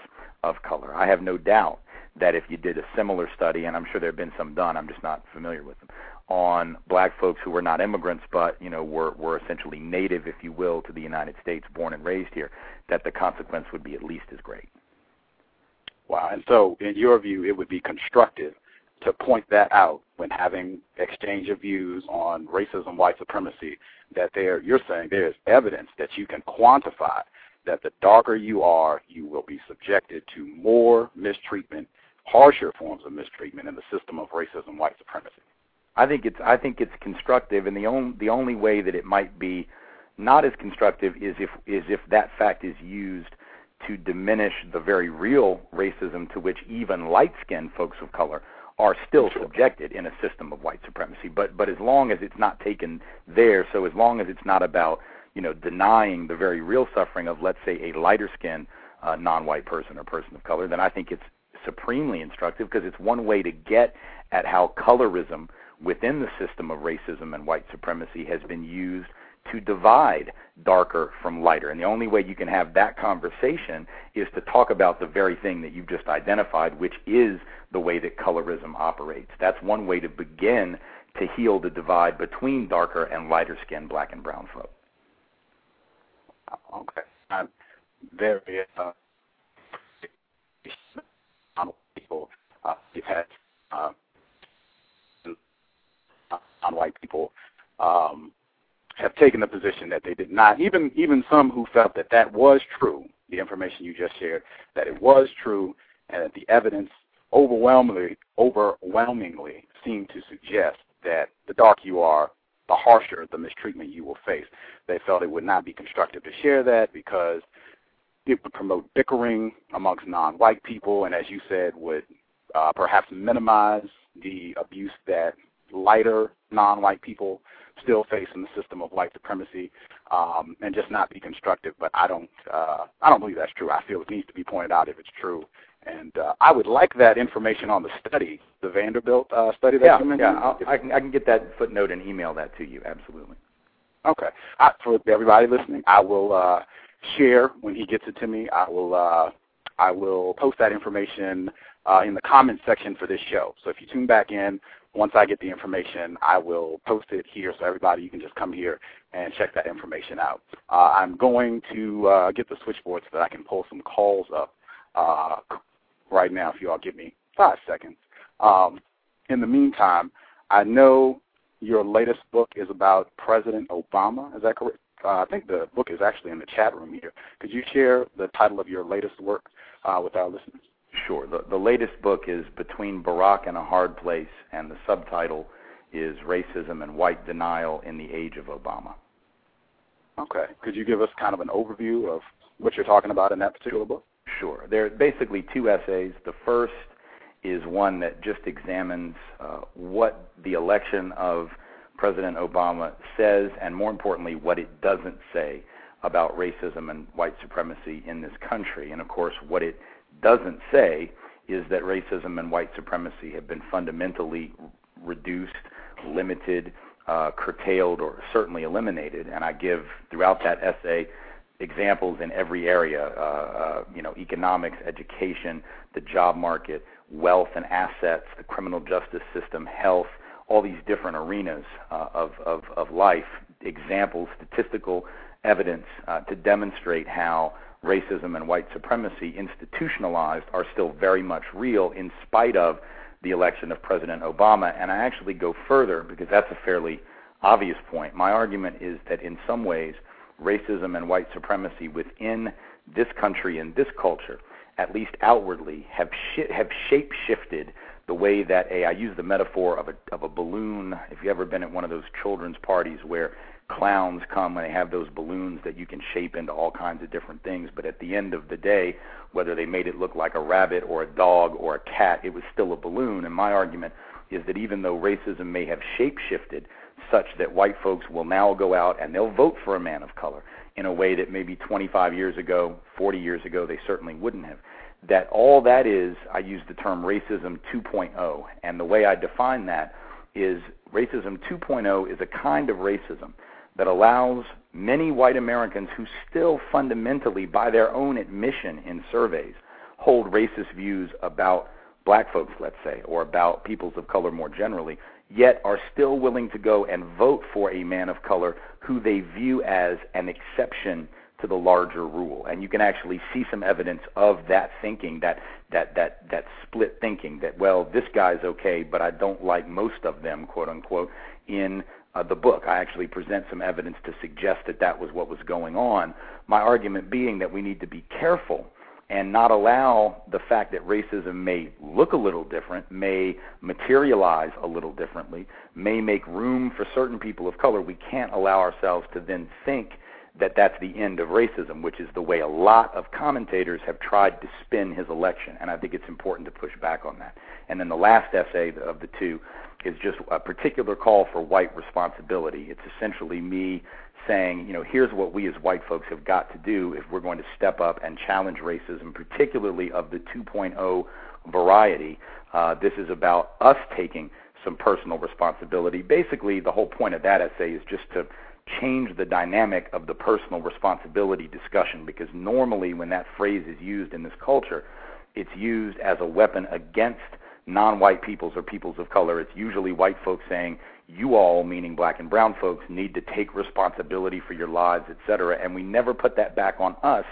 of color, I have no doubt that if you did a similar study, and I'm sure there have been some done, I'm just not familiar with them, on black folks who were not immigrants but you know were were essentially native, if you will, to the United States, born and raised here, that the consequence would be at least as great. Wow. And so, in your view, it would be constructive to point that out when having exchange of views on racism, white supremacy, that there, you're saying there is evidence that you can quantify that the darker you are, you will be subjected to more mistreatment, harsher forms of mistreatment in the system of racism, white supremacy. I think it's I think it's constructive, and the only the only way that it might be not as constructive is if is if that fact is used to diminish the very real racism to which even light-skinned folks of color are still subjected in a system of white supremacy. But but as long as it's not taken there, so as long as it's not about you know denying the very real suffering of let's say a lighter-skinned uh, non-white person or person of color, then I think it's supremely instructive because it's one way to get at how colorism within the system of racism and white supremacy has been used to divide darker from lighter. And the only way you can have that conversation is to talk about the very thing that you've just identified, which is the way that colorism operates. That's one way to begin to heal the divide between darker and lighter skinned black and brown folk. Okay. I'm very uh, people. Uh, you've had uh, non-white people um, have taken the position that they did not. Even even some who felt that that was true, the information you just shared, that it was true, and that the evidence overwhelmingly overwhelmingly seemed to suggest that the darker you are, the harsher the mistreatment you will face. They felt it would not be constructive to share that because it would promote bickering amongst non-white people, and as you said, would uh, perhaps minimize the abuse that lighter non-white people still face in the system of white supremacy, um, and just not be constructive. But I don't, uh, I don't believe that's true. I feel it needs to be pointed out if it's true. And uh, I would like that information on the study, the Vanderbilt uh, study that yeah, you mentioned. Yeah, I'll, I can I can get that footnote and email that to you. Absolutely. Okay. I, for everybody listening, I will uh, share when he gets it to me. I will uh, I will post that information uh, in the comments section for this show. So if you tune back in, once I get the information, I will post it here so everybody you can just come here and check that information out. Uh, I'm going to uh, get the switchboard so that I can pull some calls up uh, right now if you all give me five seconds. Um, in the meantime, I know your latest book is about President Obama. Is that correct? Uh, I think the book is actually in the chat room here. Could you share the title of your latest work uh, with our listeners? Sure. The, the latest book is Between Barack and a Hard Place, and the subtitle is Racism and White Denial in the Age of Obama. Okay. Could you give us kind of an overview of what you're talking about in that particular book? Sure. There are basically two essays. The first is one that just examines uh, what the election of President Obama says, and more importantly, what it doesn't say about racism and white supremacy in this country. And of course, what it doesn't say is that racism and white supremacy have been fundamentally reduced, limited, uh, curtailed, or certainly eliminated. And I give throughout that essay examples in every area, uh, uh, you know, economics, education, the job market, wealth and assets, the criminal justice system, health, all these different arenas uh, of, of, of life, examples, statistical evidence uh, to demonstrate how racism and white supremacy institutionalized are still very much real in spite of the election of President Obama. And I actually go further because that's a fairly obvious point. My argument is that in some ways, racism and white supremacy within this country and this culture, at least outwardly, have sh- have shape shifted the way that a I use the metaphor of a of a balloon. If you've ever been at one of those children's parties where clowns come and they have those balloons that you can shape into all kinds of different things, but at the end of the day, whether they made it look like a rabbit or a dog or a cat, it was still a balloon. And my argument is that even though racism may have shape shifted such that white folks will now go out and they'll vote for a man of color in a way that maybe 25 years ago, 40 years ago, they certainly wouldn't have. That all that is, I use the term racism 2.0, and the way I define that is racism 2.0 is a kind of racism that allows many white Americans who still fundamentally, by their own admission in surveys, hold racist views about black folks, let's say, or about peoples of color more generally, yet are still willing to go and vote for a man of color who they view as an exception to the larger rule. And you can actually see some evidence of that thinking, that that that that split thinking that well, this guy's okay, but I don't like most of them, quote unquote, in uh, the book. I actually present some evidence to suggest that that was what was going on. My argument being that we need to be careful and not allow the fact that racism may look a little different, may materialize a little differently, may make room for certain people of color. We can't allow ourselves to then think that that's the end of racism, which is the way a lot of commentators have tried to spin his election. And I think it's important to push back on that. And then the last essay of the two is just a particular call for white responsibility. It's essentially me saying, you know, here's what we as white folks have got to do if we're going to step up and challenge racism, particularly of the 2.0 variety. Uh, this is about us taking some personal responsibility. Basically, the whole point of that essay is just to change the dynamic of the personal responsibility discussion because normally when that phrase is used in this culture, it's used as a weapon against non-white peoples or peoples of color. It's usually white folks saying, you all, meaning black and brown folks, need to take responsibility for your lives, etc. And we never put that back on us.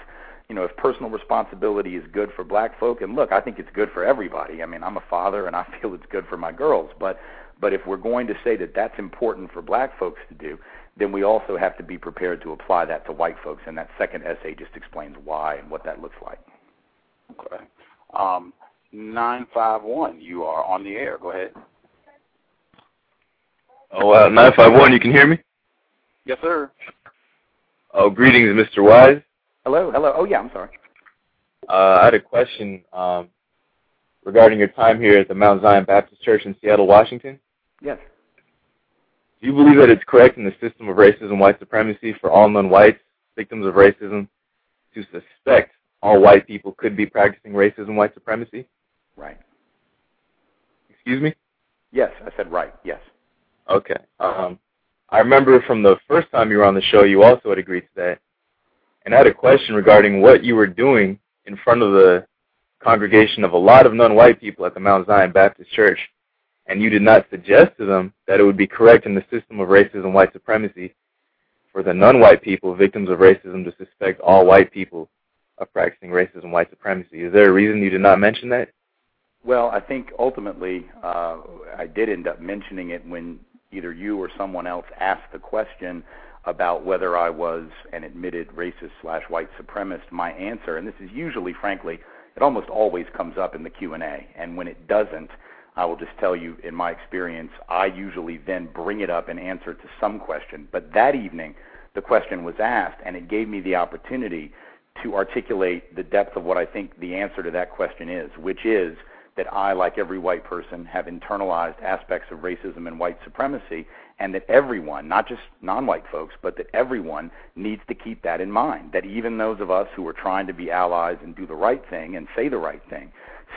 You know, if personal responsibility is good for black folk, and look, I think it's good for everybody. I mean, I'm a father and I feel it's good for my girls, but but if we're going to say that that's important for black folks to do, then we also have to be prepared to apply that to white folks. And that second essay just explains why and what that looks like. Okay. Um, 951, you are on the air. Go ahead. Oh, uh, 951, you can hear me? Yes, sir. Oh, greetings, Mr. Wise. Hello, hello. Oh, yeah, I'm sorry. Uh, I had a question um, regarding your time here at the Mount Zion Baptist Church in Seattle, Washington. Yes. Do you believe that it's correct in the system of racism white supremacy for all non-whites, victims of racism, to suspect all white people could be practicing racism white supremacy? Right. Excuse me? Yes, I said right. Yes. Okay. Um, I remember from the first time you were on the show, you also had agreed to that. And I had a question regarding what you were doing in front of the congregation of a lot of non-white people at the Mount Zion Baptist Church and you did not suggest to them that it would be correct in the system of racism white supremacy for the non-white people, victims of racism, to suspect all white people of practicing racism white supremacy. Is there a reason you did not mention that? Well, I think ultimately uh, I did end up mentioning it when either you or someone else asked the question about whether I was an admitted racist slash white supremacist, my answer, and this is usually, frankly, it almost always comes up in the Q&A, and when it doesn't, I will just tell you, in my experience, I usually then bring it up and answer to some question. But that evening, the question was asked, and it gave me the opportunity to articulate the depth of what I think the answer to that question is, which is that I, like every white person, have internalized aspects of racism and white supremacy, and that everyone, not just non white folks, but that everyone needs to keep that in mind. That even those of us who are trying to be allies and do the right thing and say the right thing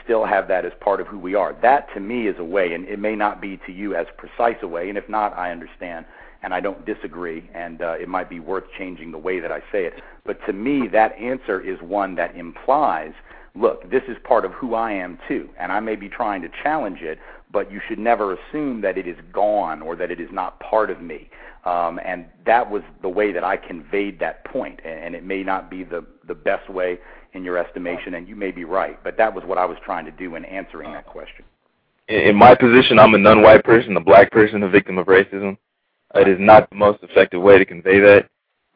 still have that as part of who we are. That to me is a way, and it may not be to you as precise a way, and if not, I understand and I don't disagree, and uh, it might be worth changing the way that I say it. But to me, that answer is one that implies look, this is part of who I am too, and I may be trying to challenge it, but you should never assume that it is gone or that it is not part of me. Um, and that was the way that I conveyed that point, and it may not be the the best way in your estimation, and you may be right, but that was what I was trying to do in answering that question. In my position, I'm a non-white person, a black person, a victim of racism. It is not the most effective way to convey that.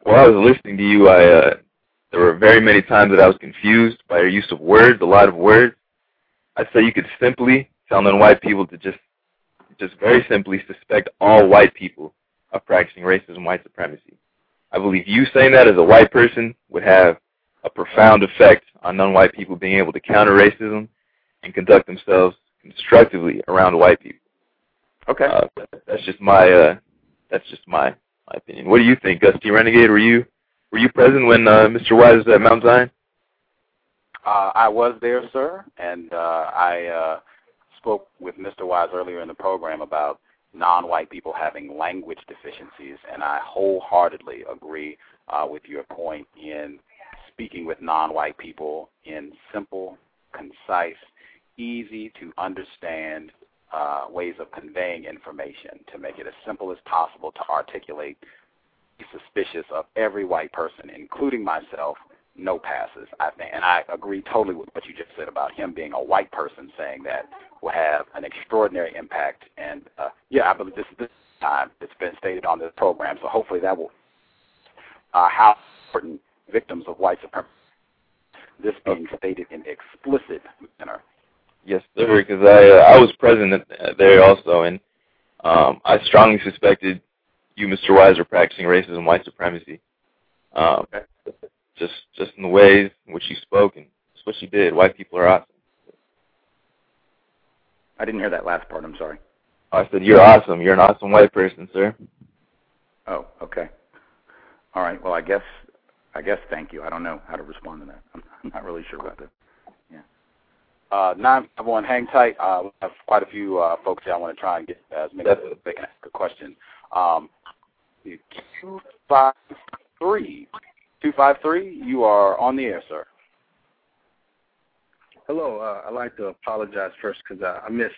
While I was listening to you, I uh, there were very many times that I was confused by your use of words, a lot of words. I'd say you could simply tell non-white people to just, just very simply suspect all white people of practicing racism, white supremacy. I believe you saying that as a white person would have a profound effect on non-white people being able to counter racism and conduct themselves constructively around white people. Okay. Uh, that's just my uh, that's just my my opinion. What do you think, Gus T Renegade? Were you were you present when uh, Mr. Wise was at Mount Zion? Uh, I was there, sir, and uh, I uh, spoke with Mr. Wise earlier in the program about non-white people having language deficiencies, and I wholeheartedly agree uh, with your point in speaking with non-white people in simple, concise, easy to understand uh, ways of conveying information to make it as simple as possible to articulate suspicious of every white person, including myself, no passes. I think, and I agree totally with what you just said about him being a white person saying that will have an extraordinary impact. And uh, yeah, I believe this is this time it's been stated on this program, so hopefully that will uh, how important victims of white supremacy. This being stated in explicit manner. Yes, sir. Because I uh, I was present there also, and um, I strongly suspected you, Mr. Wise, are practicing racism, white supremacy. Um, okay. Just just in the ways in which you spoke and just what you did. White people are awesome. I didn't hear that last part. I'm sorry. I said you're awesome. You're an awesome white person, sir. Oh, okay. All right. Well, I guess I guess thank you. I don't know how to respond to that. I'm, I'm not really sure about that. Yeah. Uh, nine five one, hang tight. Uh, we have quite a few uh, folks here. I want to try and get as many as they can ask a question. Um, two five three, two five three. You are on the air, sir. Hello. Uh, I'd like to apologize first because I, I missed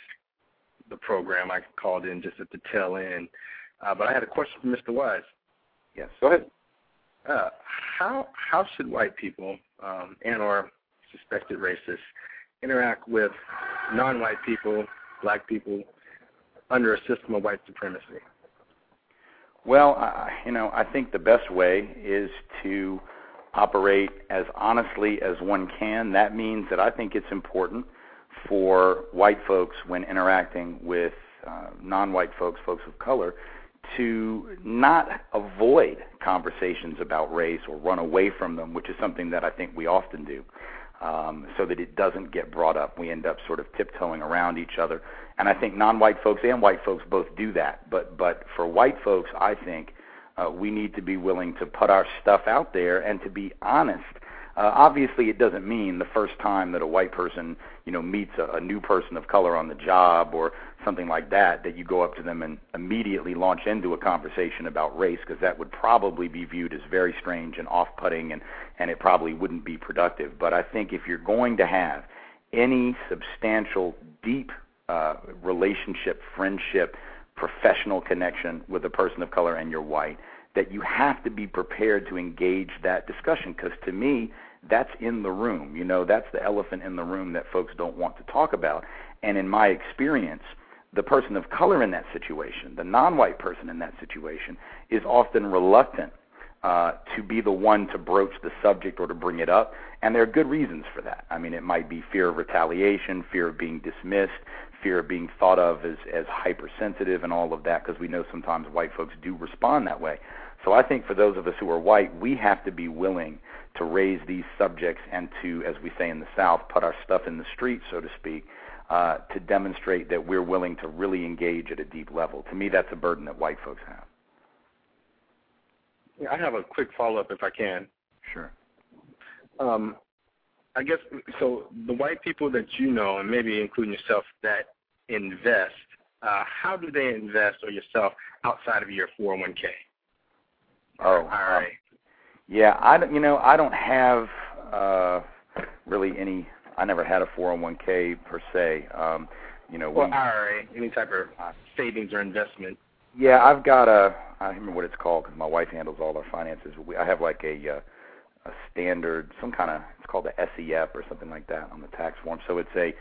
the program. I called in just at the tail end, uh, but I had a question for Mr. Wise. Yes, go ahead. Uh, how how should white people um, and or suspected racists interact with non-white people, black people, under a system of white supremacy? Well, I, you know, I think the best way is to operate as honestly as one can. That means that I think it's important for white folks when interacting with uh, non-white folks, folks of color, to not avoid conversations about race or run away from them, which is something that I think we often do, um, so that it doesn't get brought up. We end up sort of tiptoeing around each other, and I think non-white folks and white folks both do that. But but for white folks, I think uh, we need to be willing to put our stuff out there and to be honest uh, obviously, it doesn't mean the first time that a white person, you know, meets a, a new person of color on the job or something like that, that you go up to them and immediately launch into a conversation about race, because that would probably be viewed as very strange and off-putting, and and it probably wouldn't be productive. But I think if you're going to have any substantial, deep uh, relationship, friendship, professional connection with a person of color and you're white, that you have to be prepared to engage that discussion because to me that's in the room you know that's the elephant in the room that folks don't want to talk about and in my experience the person of color in that situation, the non-white person in that situation, is often reluctant uh, to be the one to broach the subject or to bring it up, and there are good reasons for that. I mean, it might be fear of retaliation, fear of being dismissed, fear of being thought of as as hypersensitive, and all of that, because we know sometimes white folks do respond that way. So I think for those of us who are white, we have to be willing to raise these subjects and to, as we say in the South, put our stuff in the street, so to speak, uh, to demonstrate that we're willing to really engage at a deep level. To me, that's a burden that white folks have. Yeah, I have a quick follow up if I can. Sure. Um, I guess so. The white people that you know, and maybe including yourself, that invest, uh, how do they invest, or yourself, outside of your 401k? Oh, IRA. Yeah, I don't. You know, I don't have uh, really any. I never had a 401k per se. Um, you know, well, we, IRA, any type of savings or investment. Yeah, I've got a. I don't remember what it's called because my wife handles all our finances. We, I have like a uh, a standard, some kind of. It's called the SEF or something like that on the tax form. So it's a.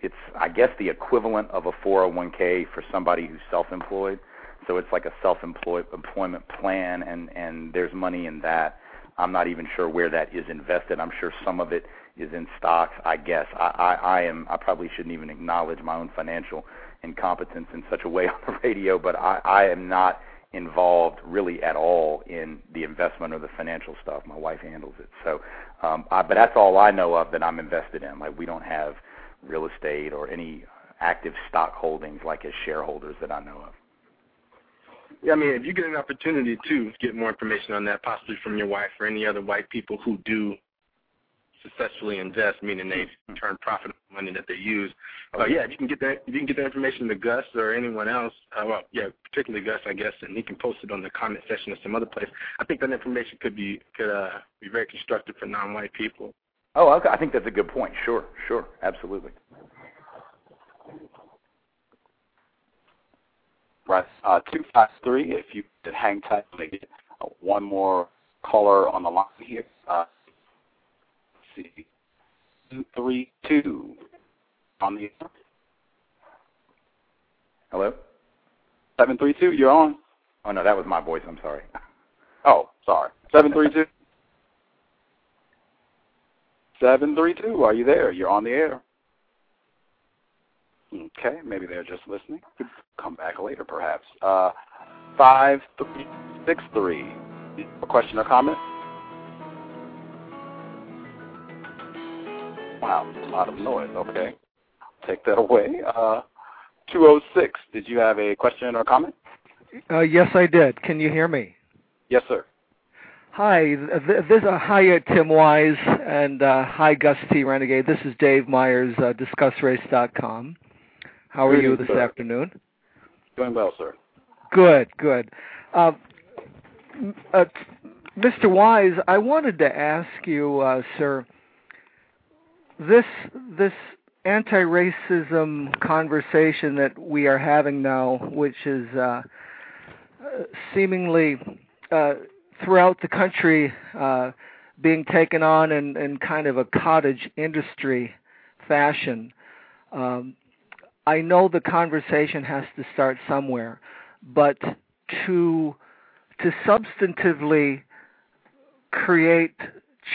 It's I guess the equivalent of a 401k for somebody who's self-employed. So it's like a self-employed employment plan, and and there's money in that. I'm not even sure where that is invested. I'm sure some of it is in stocks. I guess I, I, I am. I probably shouldn't even acknowledge my own financial incompetence in such a way on the radio, but I, I am not involved really at all in the investment or the financial stuff. My wife handles it. So, um, I, but that's all I know of that I'm invested in. Like we don't have real estate or any active stock holdings like as shareholders that I know of. Yeah, I mean, if you get an opportunity to get more information on that, possibly from your wife or any other white people who do successfully invest, meaning they mm-hmm. turn profit money that they use. Uh, yeah, if you can get that, if you can get that information to Gus or anyone else, uh, well, yeah, particularly Gus, I guess, and he can post it on the comment section or some other place. I think that information could be could uh, be very constructive for non-white people. Oh, okay. I think that's a good point. Sure, sure, absolutely. Right. Uh, two five three. If you could hang tight, to get uh, one more caller on the line here. Uh, let's see. Two three two on the. Hello. Seven three two. You're on. Oh no, that was my voice. I'm sorry. Oh, sorry. Seven three two. Seven three two. Are you there? You're on the air. Okay, maybe they're just listening. Could come back later, perhaps. Uh, five three six three. A question or comment? Wow, a lot of noise. Okay, take that away. Uh, two oh six. Did you have a question or comment? Uh, yes, I did. Can you hear me? Yes, sir. Hi, this uh, hi uh, Tim Wise and uh, hi Gus T Renegade. This is Dave Myers, uh, DiscussRace.com. How are you this sir. afternoon? Doing well, sir. Good, good. Uh, uh, Mr. Wise, I wanted to ask you, uh, sir, this this anti-racism conversation that we are having now, which is uh, seemingly uh, throughout the country uh, being taken on in, in kind of a cottage industry fashion. Um, I know the conversation has to start somewhere, but to to substantively create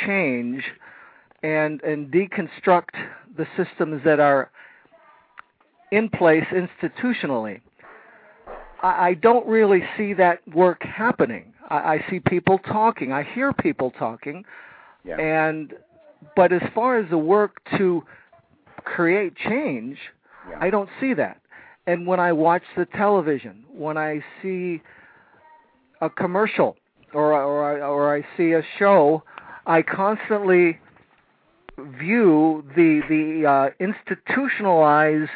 change and and deconstruct the systems that are in place institutionally. I, I don't really see that work happening. I, I see people talking. I hear people talking, yeah. and but as far as the work to create change, yeah. I don't see that. And when I watch the television, when I see a commercial or or or I see a show, I constantly view the the uh, institutionalized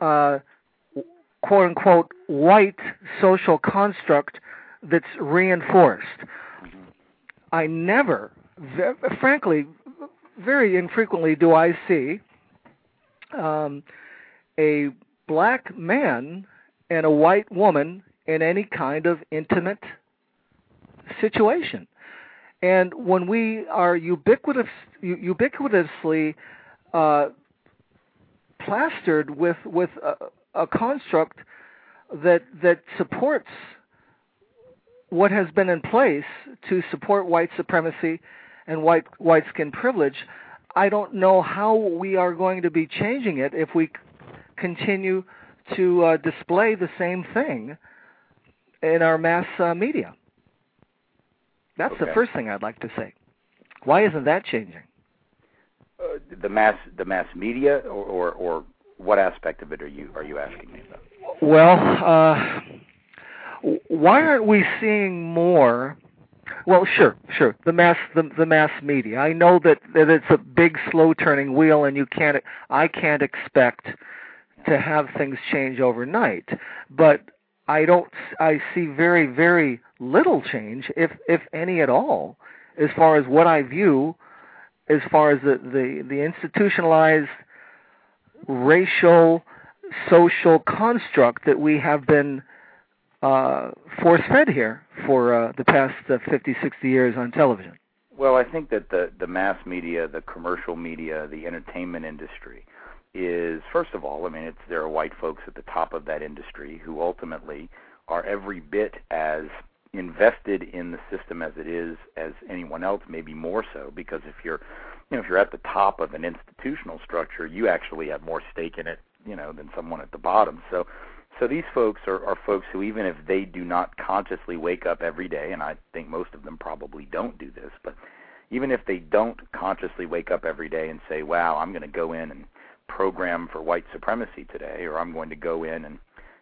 uh, quote unquote white social construct that's reinforced. Mm-hmm. I never, frankly, very infrequently do I see um, a black man and a white woman in any kind of intimate situation. And when we are ubiquitous, ubiquitously uh, plastered with with a, a construct that that supports what has been in place to support white supremacy and white white skin privilege. I don't know how we are going to be changing it if we continue to uh, display the same thing in our mass uh, media. That's okay. the first thing I'd like to say. Why isn't that changing? Uh, the mass the mass media or, or, or what aspect of it are you are you asking me about? Well, uh, why aren't we seeing more? Well, sure, sure. The mass the, the mass media. I know that that it's a big slow turning wheel and you can't I can't expect to have things change overnight. But I don't I see very very little change if if any at all as far as what I view as far as the the, the institutionalized racial social construct that we have been uh, force fed here for uh, the past uh, 50, 60 years on television? Well, I think that the the mass media, the commercial media, the entertainment industry is first of all, I mean, it's there are white folks at the top of that industry who ultimately are every bit as invested in the system as it is as anyone else, maybe more so, because if you're you know, if you're at the top of an institutional structure, you actually have more stake in it, you know, than someone at the bottom. So so these folks are, are folks who, even if they do not consciously wake up every day, and I think most of them probably don't do this, but even if they don't consciously wake up every day and say, "Wow, I'm going to go in and program for white supremacy today," or "I'm going to go in and,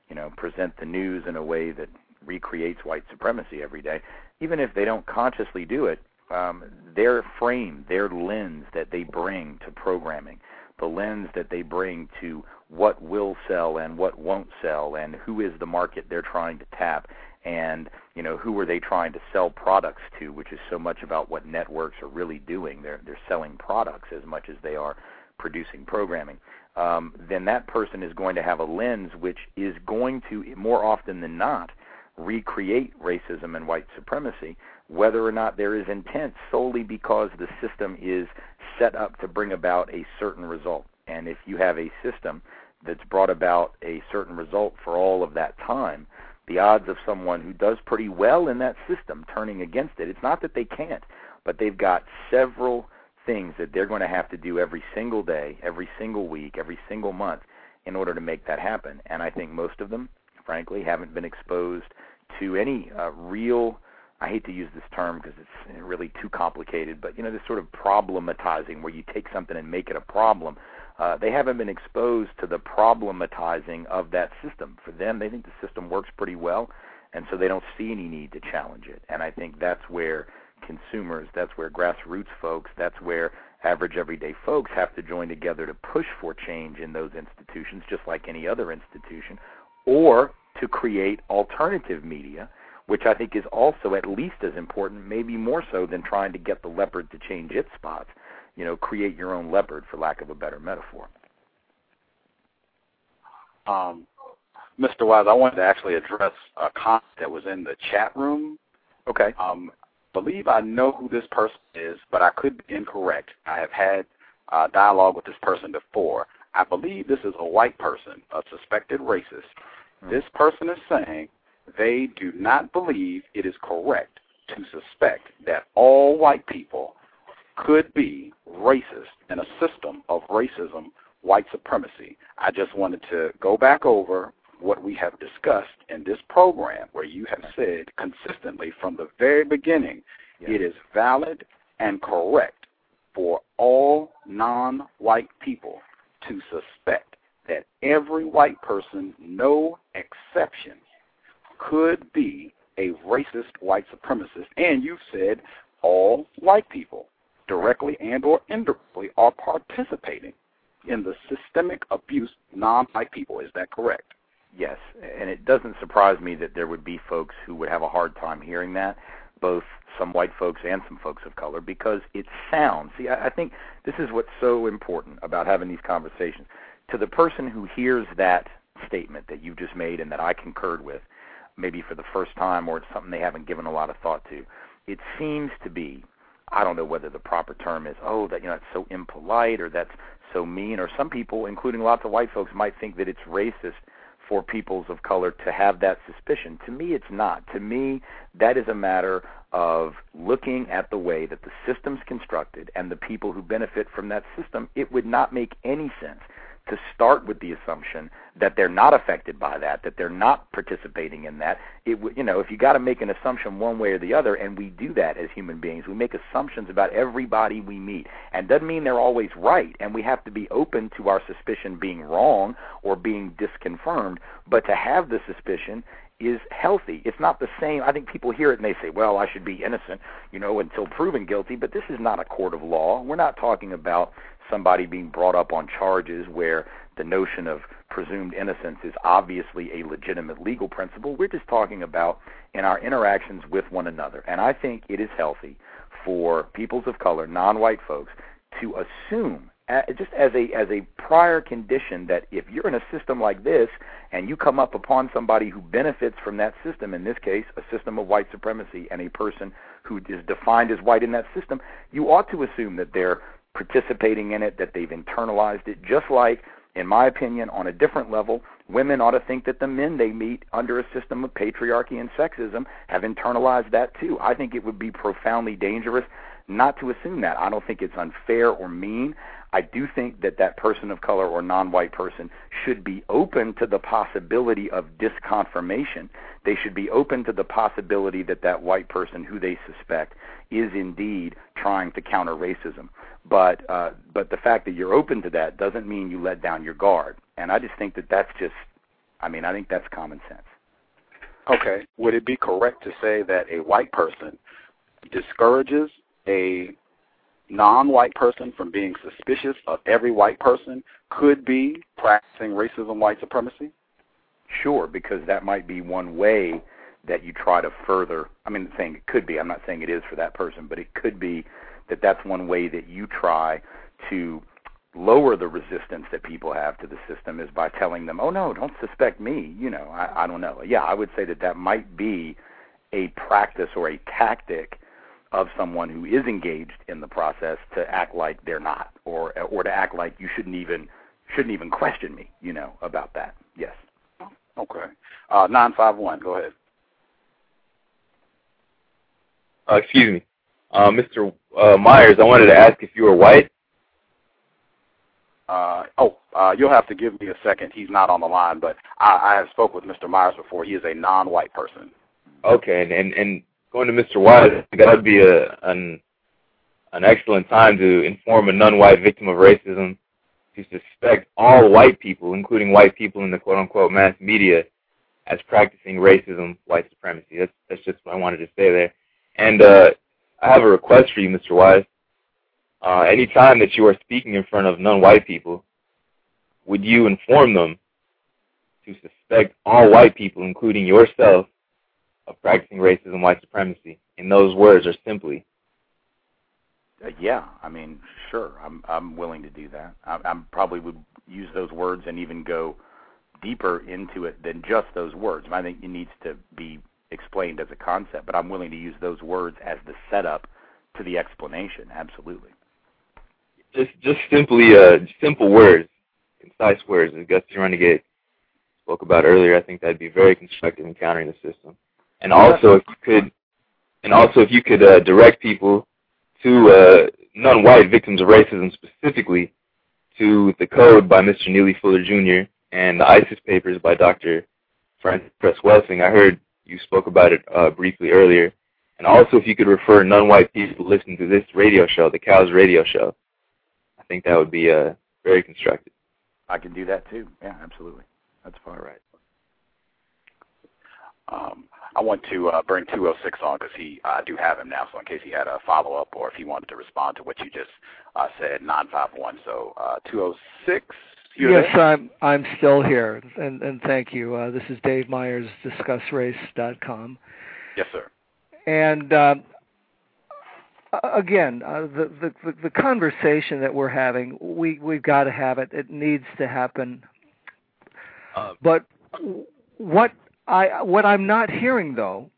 you know, present the news in a way that recreates white supremacy every day," even if they don't consciously do it, um, their frame, their lens that they bring to programming, the lens that they bring to what will sell and what won't sell and who is the market they're trying to tap and you know who are they trying to sell products to which is so much about what networks are really doing. They're they're selling products as much as they are producing programming. Um, then that person is going to have a lens which is going to more often than not recreate racism and white supremacy whether or not there is intent solely because the system is set up to bring about a certain result and if you have a system that's brought about a certain result for all of that time, the odds of someone who does pretty well in that system turning against it, it's not that they can't, but they've got several things that they're going to have to do every single day, every single week, every single month in order to make that happen. And I think most of them, frankly, haven't been exposed to any uh, real I hate to use this term because it's really too complicated, but you know, this sort of problematizing where you take something and make it a problem uh, they haven't been exposed to the problematizing of that system. For them, they think the system works pretty well, and so they don't see any need to challenge it. And I think that's where consumers, that's where grassroots folks, that's where average everyday folks have to join together to push for change in those institutions, just like any other institution, or to create alternative media, which I think is also at least as important, maybe more so than trying to get the leopard to change its spots you know, create your own leopard, for lack of a better metaphor. Um, Mr. Wise, I wanted to actually address a comment that was in the chat room. Okay. Um, believe I know who this person is, but I could be incorrect. I have had uh, dialogue with this person before. I believe this is a white person, a suspected racist. Hmm. This person is saying they do not believe it is correct to suspect that all white people could be racist in a system of racism, white supremacy. I just wanted to go back over what we have discussed in this program where you have said consistently from the very beginning yes. it is valid and correct for all non white people to suspect that every white person, no exception, could be a racist white supremacist. And you've said all white people directly and or indirectly are participating in the systemic abuse non-white people. Is that correct? Yes, and it doesn't surprise me that there would be folks who would have a hard time hearing that, both some white folks and some folks of color, because it sounds. See, I, I think this is what's so important about having these conversations. To the person who hears that statement that you've just made and that I concurred with, maybe for the first time or it's something they haven't given a lot of thought to, it seems to be I don't know whether the proper term is, oh, that you know, that's so impolite or that's so mean, or some people, including lots of white folks, might think that it's racist for peoples of color to have that suspicion. To me, it's not. To me, that is a matter of looking at the way that the system's constructed and the people who benefit from that system. It would not make any sense to start with the assumption that they're not affected by that, that they're not participating in that. It you know, if you got to make an assumption one way or the other, and we do that as human beings, we make assumptions about everybody we meet, and doesn't mean they're always right, and we have to be open to our suspicion being wrong or being disconfirmed. But to have the suspicion is healthy. It's not the same. I think people hear it and they say, "Well, I should be innocent, you know, until proven guilty." But this is not a court of law. We're not talking about somebody being brought up on charges where the notion of presumed innocence is obviously a legitimate legal principle. We're just talking about in our interactions with one another. And I think it is healthy for peoples of color, non-white folks, to assume just as a as a prior condition that if you're in a system like this and you come up upon somebody who benefits from that system in this case a system of white supremacy and a person who is defined as white in that system you ought to assume that they're participating in it, that they've internalized it, just like, in my opinion, on a different level, women ought to think that the men they meet under a system of patriarchy and sexism have internalized that too. I think it would be profoundly dangerous not to assume that. I don't think it's unfair or mean. I do think that that person of color or non-white person should be open to the possibility of disconfirmation. They should be open to the possibility that that white person who they suspect is indeed trying to counter racism. But uh, but the fact that you're open to that doesn't mean you let down your guard. And I just think that that's just, I mean, I think that's common sense. Okay. Would it be correct to say that a white person discourages a non-white person from being suspicious of every white person could be practicing racism, white supremacy? Sure, because that might be one way that you try to further. I mean, saying it could be. I'm not saying it is for that person, but it could be that that's one way that you try to lower the resistance that people have to the system is by telling them, "Oh no, don't suspect me." You know, I, I don't know. Yeah, I would say that that might be a practice or a tactic of someone who is engaged in the process to act like they're not, or or to act like you shouldn't even shouldn't even question me. You know about that. Yes. Okay. Uh, nine five one. Go ahead. Uh, excuse me. Uh, Mr. Uh, Myers, I wanted to ask if you were white. Uh, oh, uh, you'll have to give me a second. He's not on the line, but I, I have spoke with Mr. Myers before. He is a non-white person. Okay, and and, and going to Mr. White, that would be a an an excellent time to inform a non-white victim of racism to suspect all white people, including white people in the quote-unquote mass media, as practicing racism, white supremacy. That's that's just what I wanted to say there. And uh, I have a request for you, Mr. Wise. Uh, anytime that you are speaking in front of non-white people, would you inform them to suspect all white people, including yourself, of practicing racism, and white supremacy? And those words are simply. Uh, yeah, I mean, sure, I'm I'm willing to do that. I, I'm probably would use those words and even go deeper into it than just those words. I think it needs to be explained as a concept, but I'm willing to use those words as the setup to the explanation. Absolutely. Just just simply uh simple words, concise words, as Gus T Renegade spoke about earlier. I think that'd be very constructive in countering the system. And also, if you could, and also if you could uh, direct people to uh, non-white victims of racism specifically to the code by Mr. Neely Fuller Jr. and the ISIS papers by Dr. Frances Cress Welsing. I heard you spoke about it uh, briefly earlier. And also, if you could refer non-white people listening to this radio show, the COWS Radio Show, I think that would be uh, very constructive. I can do that too. Yeah, absolutely. That's far right. Um, I want to uh, bring 206 on because he, I do have him now. So in case he had a follow up or if he wanted to respond to what you just uh, said, 951. So uh, 206. Yes, I'm I'm still here, and and thank you. Uh, this is Dave Myers, DiscussRace.com. Yes, sir. And uh, again, uh, the, the the conversation that we're having, we we've got to have it. It needs to happen. Uh, but what I what I'm not hearing though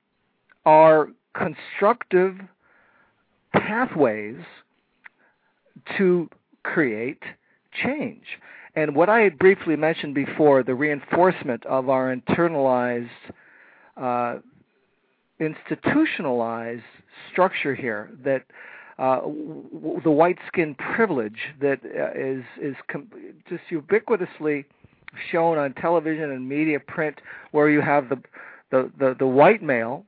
are constructive pathways to create change and what I had briefly mentioned before, the reinforcement of our internalized, uh, institutionalized structure here that uh, w- the white skin privilege that uh, is is com- just ubiquitously shown on television and media print, where you have the the the, the white male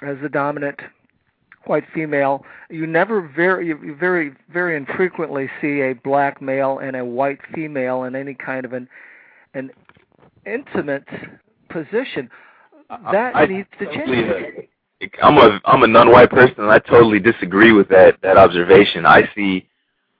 as the dominant white female. You never very you very very infrequently see a black male and a white female in any kind of an an intimate position. That I, needs to totally, change. uh, I'm a I'm a non-white person, and I totally disagree with that that observation. I see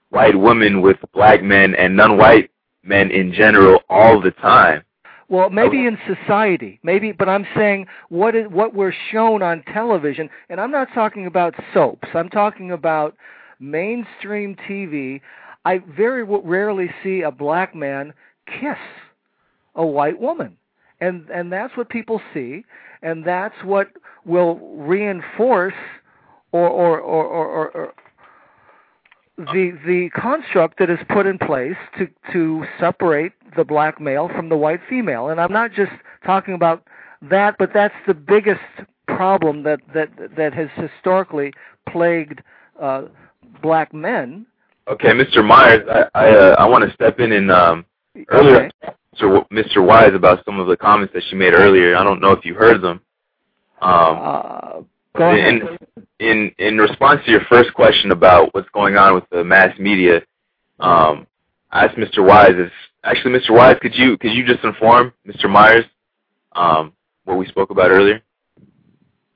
white women with black men and non-white men in general all the time. Well, maybe in society, maybe, but I'm saying what is what we're shown on television, and I'm not talking about soaps. I'm talking about mainstream TV. I very rarely see a black man kiss a white woman, and and that's what people see, and that's what will reinforce or or or, or, or, or the the construct that is put in place to to separate the black male from the white female and i'm not just talking about that but that's the biggest problem that that that has historically plagued uh black men Okay, Mr. Myers, I I, uh, I want to step in and um, earlier, Okay. Mr. Mr. Wise about some of the comments that she made earlier. I don't know if you heard them. Um, uh, go ahead. in in in response to your first question about what's going on with the mass media, um, I asked Mr. Wise. Is actually Mr. Wise, could you could you just inform Mr. Myers um, what we spoke about earlier,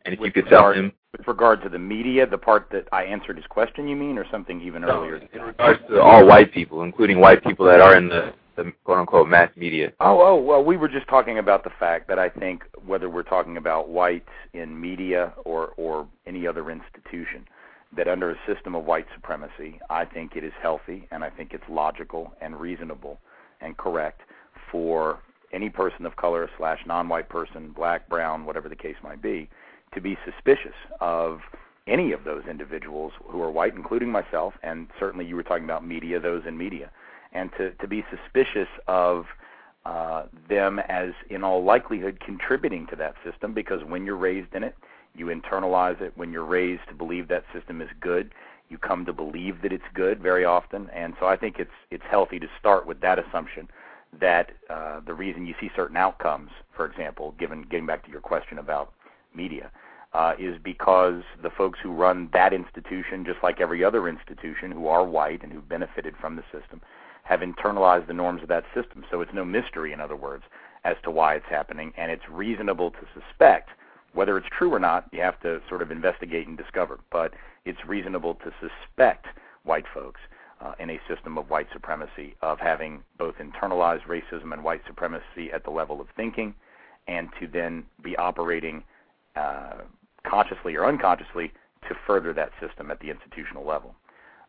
and if you With could tell him With regard to the media, the part that I answered his question, you mean, or something even earlier? in regards to all white people, including white people that are in the, the quote unquote mass media. Oh, oh, well, we were just talking about the fact that I think whether we're talking about whites in media or or any other institution, that under a system of white supremacy, I think it is healthy and I think it's logical and reasonable and correct for any person of color slash non-white person, black, brown, whatever the case might be, to be suspicious of any of those individuals who are white, including myself, and certainly you were talking about media, those in media, and to, to be suspicious of uh, them as, in all likelihood, contributing to that system because when you're raised in it, you internalize it. When you're raised to believe that system is good, you come to believe that it's good very often. And so I think it's it's healthy to start with that assumption that uh, the reason you see certain outcomes, for example, given getting back to your question about media, uh, is because the folks who run that institution, just like every other institution, who are white and who've benefited from the system, have internalized the norms of that system. So it's no mystery, in other words, as to why it's happening, and it's reasonable to suspect. Whether it's true or not, you have to sort of investigate and discover. But it's reasonable to suspect white folks uh, in a system of white supremacy of having both internalized racism and white supremacy at the level of thinking, and to then be operating uh, consciously or unconsciously to further that system at the institutional level.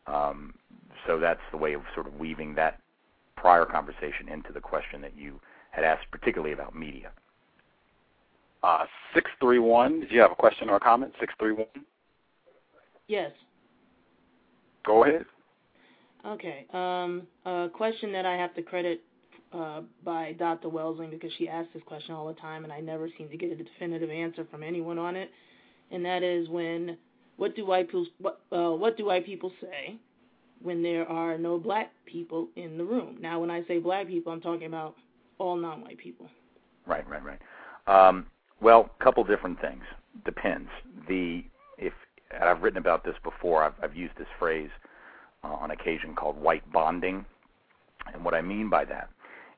Um, so that's the way of sort of weaving that prior conversation into the question that you had asked, particularly about media. Uh, 631, did you have a question or a comment? 631? Yes. Go ahead. Okay. Um, a question that I have to credit uh, by Dr. Welsing because she asks this question all the time, and I never seem to get a definitive answer from anyone on it. And that is when what do white people what, uh, what do white people say when there are no black people in the room? Now, when I say black people, I'm talking about all non-white people. Right, right, right. Um, well, a couple different things. Depends. The if I've written about this before. I've, I've used this phrase uh, on occasion called white bonding, and what I mean by that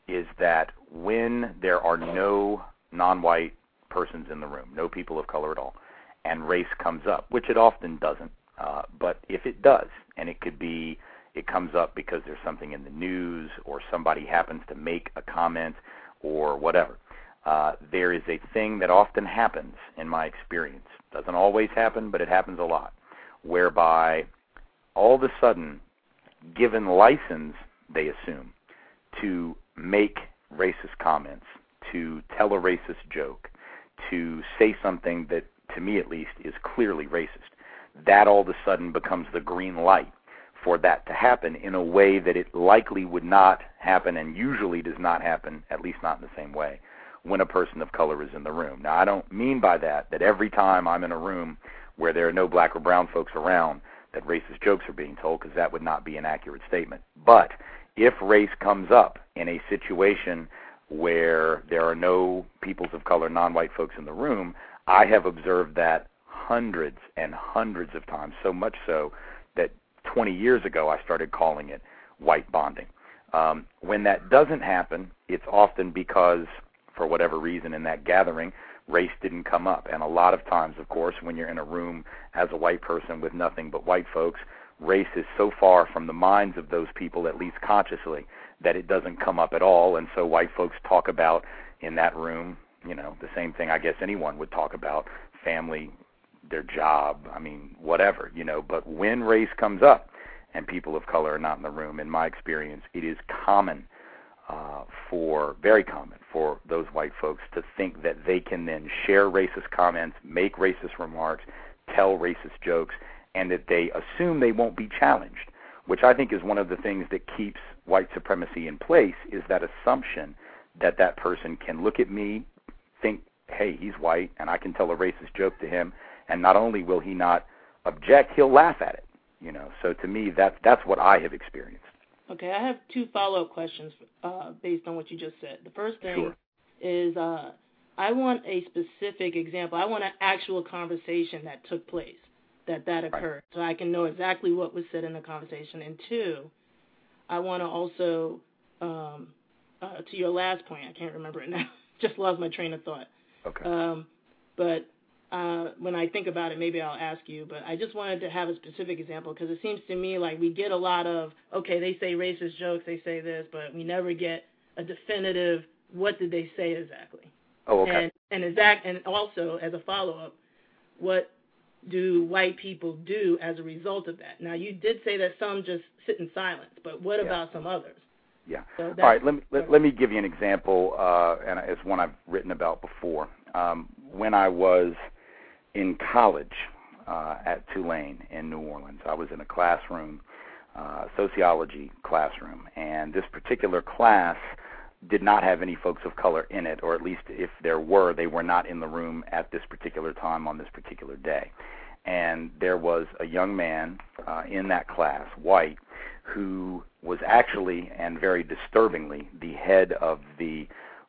is that when there are no non-white persons in the room, no people of color at all, and race comes up, which it often doesn't, uh, but if it does, and it could be it comes up because there's something in the news or somebody happens to make a comment or whatever. Uh, there is a thing that often happens in my experience. Doesn't always happen, but it happens a lot, whereby all of a sudden, given license, they assume to make racist comments, to tell a racist joke, to say something that, to me at least, is clearly racist. That all of a sudden becomes the green light for that to happen in a way that it likely would not happen and usually does not happen, at least not in the same way, when a person of color is in the room. Now, I don't mean by that that every time I'm in a room where there are no black or brown folks around that racist jokes are being told, because that would not be an accurate statement. But if race comes up in a situation where there are no peoples of color, non white folks in the room, I have observed that hundreds and hundreds of times, so much so that 20 years ago I started calling it white bonding. Um, when that doesn't happen, it's often because, for whatever reason, in that gathering, race didn't come up. And a lot of times, of course, when you're in a room as a white person with nothing but white folks, race is so far from the minds of those people, at least consciously, that it doesn't come up at all. And so white folks talk about in that room, you know, the same thing I guess anyone would talk about family, their job, I mean, whatever, you know. But when race comes up and people of color are not in the room, in my experience, it is common uh, for very common for those white folks to think that they can then share racist comments, make racist remarks, tell racist jokes, and that they assume they won't be challenged. Which I think is one of the things that keeps white supremacy in place is that assumption that that person can look at me, think, hey, he's white, and I can tell a racist joke to him, and not only will he not object, he'll laugh at it. You know, so to me, that's that's what I have experienced. Okay, I have two follow-up questions uh, based on what you just said. The first thing sure. is uh, I want a specific example. I want an actual conversation that took place, that that occurred, right. so I can know exactly what was said in the conversation. And two, I want to also, um, uh, to your last point, I can't remember it now. Just lost my train of thought. Okay. Um, but uh, when I think about it, maybe I'll ask you. But I just wanted to have a specific example because it seems to me like we get a lot of okay, they say racist jokes, they say this, but we never get a definitive what did they say exactly. Oh, okay. And and is that and also as a follow up, what do white people do as a result of that? Now you did say that some just sit in silence, but what yeah. about some others? Yeah. So All right. Let me let, let me give you an example, uh, and it's one I've written about before. Um, when I was in college uh, at Tulane in New Orleans. I was in a classroom, uh, sociology classroom, and this particular class did not have any folks of color in it, or at least if there were, they were not in the room at this particular time on this particular day. And there was a young man uh, in that class, white, who was actually and very disturbingly the head of the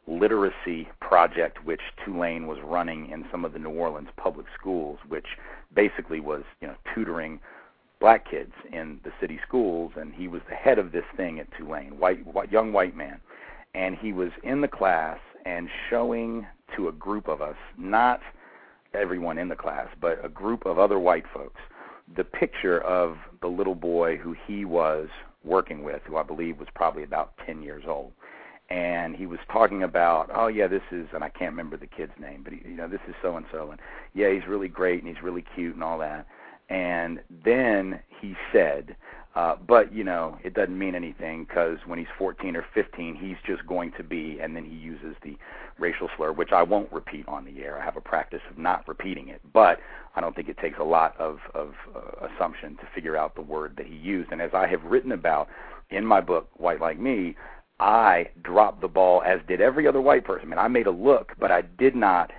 literacy project which Tulane was running in some of the New Orleans public schools, which basically was, you know, tutoring black kids in the city schools and he was the head of this thing at Tulane, white, white young white man. And he was in the class and showing to a group of us, not everyone in the class, but a group of other white folks, the picture of the little boy who he was working with, who I believe was probably about 10 years old and he was talking about, oh yeah, this is, and I can't remember the kid's name, but he, you know, this is so and so, and yeah, he's really great and he's really cute and all that. And then he said, uh, but you know, it doesn't mean anything because when he's 14 or 15, he's just going to be, and then he uses the racial slur, which I won't repeat on the air. I have a practice of not repeating it, but I don't think it takes a lot of of uh, assumption to figure out the word that he used. And as I have written about in my book, White Like Me, I dropped the ball, as did every other white person. I mean, I made a look, but I did not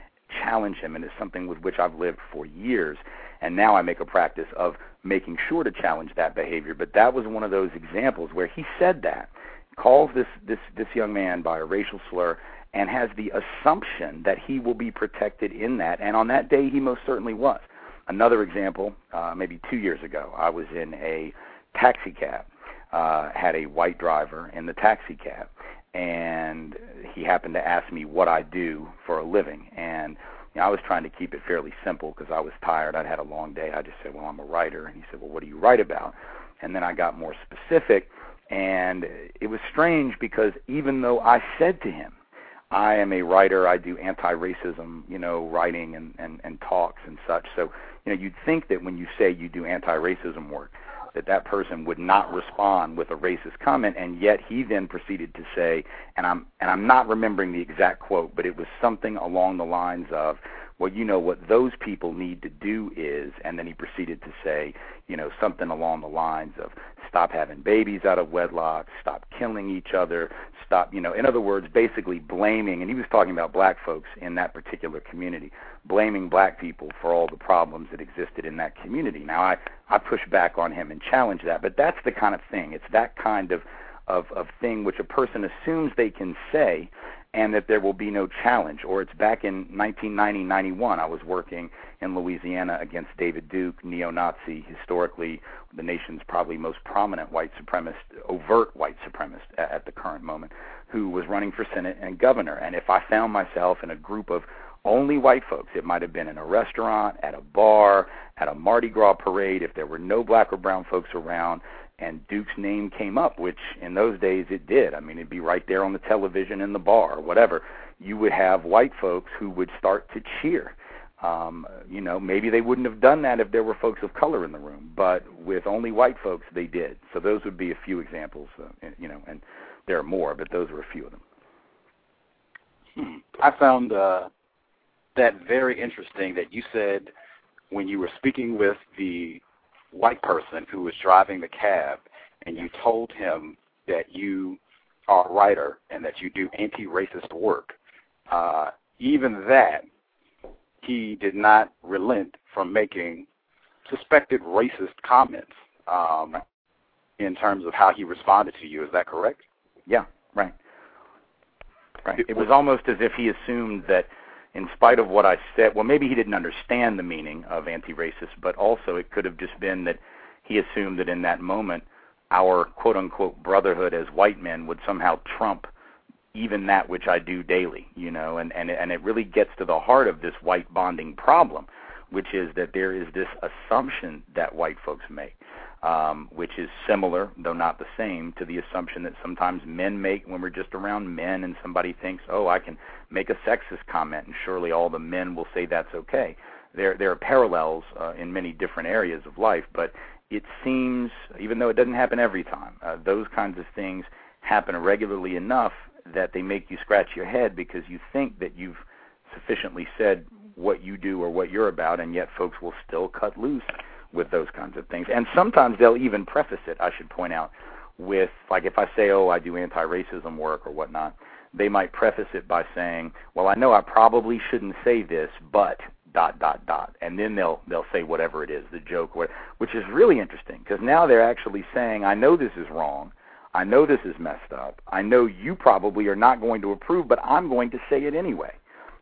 challenge him, and it's something with which I've lived for years. And now I make a practice of making sure to challenge that behavior. But that was one of those examples where he said that, calls this this this young man by a racial slur, and has the assumption that he will be protected in that. And on that day, he most certainly was. Another example, uh, maybe two years ago, I was in a taxi cab uh, had a white driver in the taxi cab, and he happened to ask me what I do for a living, and you know, I was trying to keep it fairly simple because I was tired. I'd had a long day. I just said, "Well, I'm a writer," and he said, "Well, what do you write about?" And then I got more specific, and it was strange because even though I said to him, I am a writer. I do anti-racism, you know, writing and, and, and talks and such. So, you know, you'd think that when you say you do anti-racism work, that that person would not respond with a racist comment and yet he then proceeded to say and I'm and I'm not remembering the exact quote but it was something along the lines of well you know what those people need to do is and then he proceeded to say you know something along the lines of stop having babies out of wedlock, stop killing each other, stop, you know, in other words, basically blaming, and he was talking about black folks in that particular community, blaming black people for all the problems that existed in that community. Now, I, I push back on him and challenge that, but that's the kind of thing. It's that kind of, of, of thing which a person assumes they can say and that there will be no challenge. Or it's back in 1990, 91. I was working in Louisiana against David Duke, neo-Nazi, historically the nation's probably most prominent white supremacist, overt white supremacist at the current moment, who was running for Senate and governor. And if I found myself in a group of only white folks, it might have been in a restaurant, at a bar, at a Mardi Gras parade, if there were no black or brown folks around, and Duke's name came up, which in those days it did. I mean, it'd be right there on the television in the bar or whatever. You would have white folks who would start to cheer. Um, you know, maybe they wouldn't have done that if there were folks of color in the room, but with only white folks, they did. So those would be a few examples. Uh, you know, and there are more, but those are a few of them. Hmm. I found uh, that very interesting that you said when you were speaking with the white person who was driving the cab and you told him that you are a writer and that you do anti-racist work, uh, even that, he did not relent from making suspected racist comments um, in terms of how he responded to you. Is that correct? Yeah, right. Right. It was almost as if he assumed that in spite of what I said, well, maybe he didn't understand the meaning of anti-racist, but also it could have just been that he assumed that in that moment, our quote unquote brotherhood as white men would somehow trump even that which I do daily, you know, and, and, and it really gets to the heart of this white bonding problem, which is that there is this assumption that white folks make um, which is similar, though not the same, to the assumption that sometimes men make when we're just around men and somebody thinks, oh, I can make a sexist comment and surely all the men will say that's okay. There, there are parallels uh, in many different areas of life, but it seems, even though it doesn't happen every time, uh, those kinds of things happen regularly enough that they make you scratch your head because you think that you've sufficiently said what you do or what you're about, and yet folks will still cut loose with those kinds of things. And sometimes they'll even preface it, I should point out, with, like if I say, oh, I do anti racism work or whatnot, they might preface it by saying, well, I know I probably shouldn't say this, but dot dot dot. And then they'll they'll say whatever it is the joke which is really interesting because now they're actually saying i know this is wrong. I know this is messed up. I know you probably are not going to approve but i'm going to say it anyway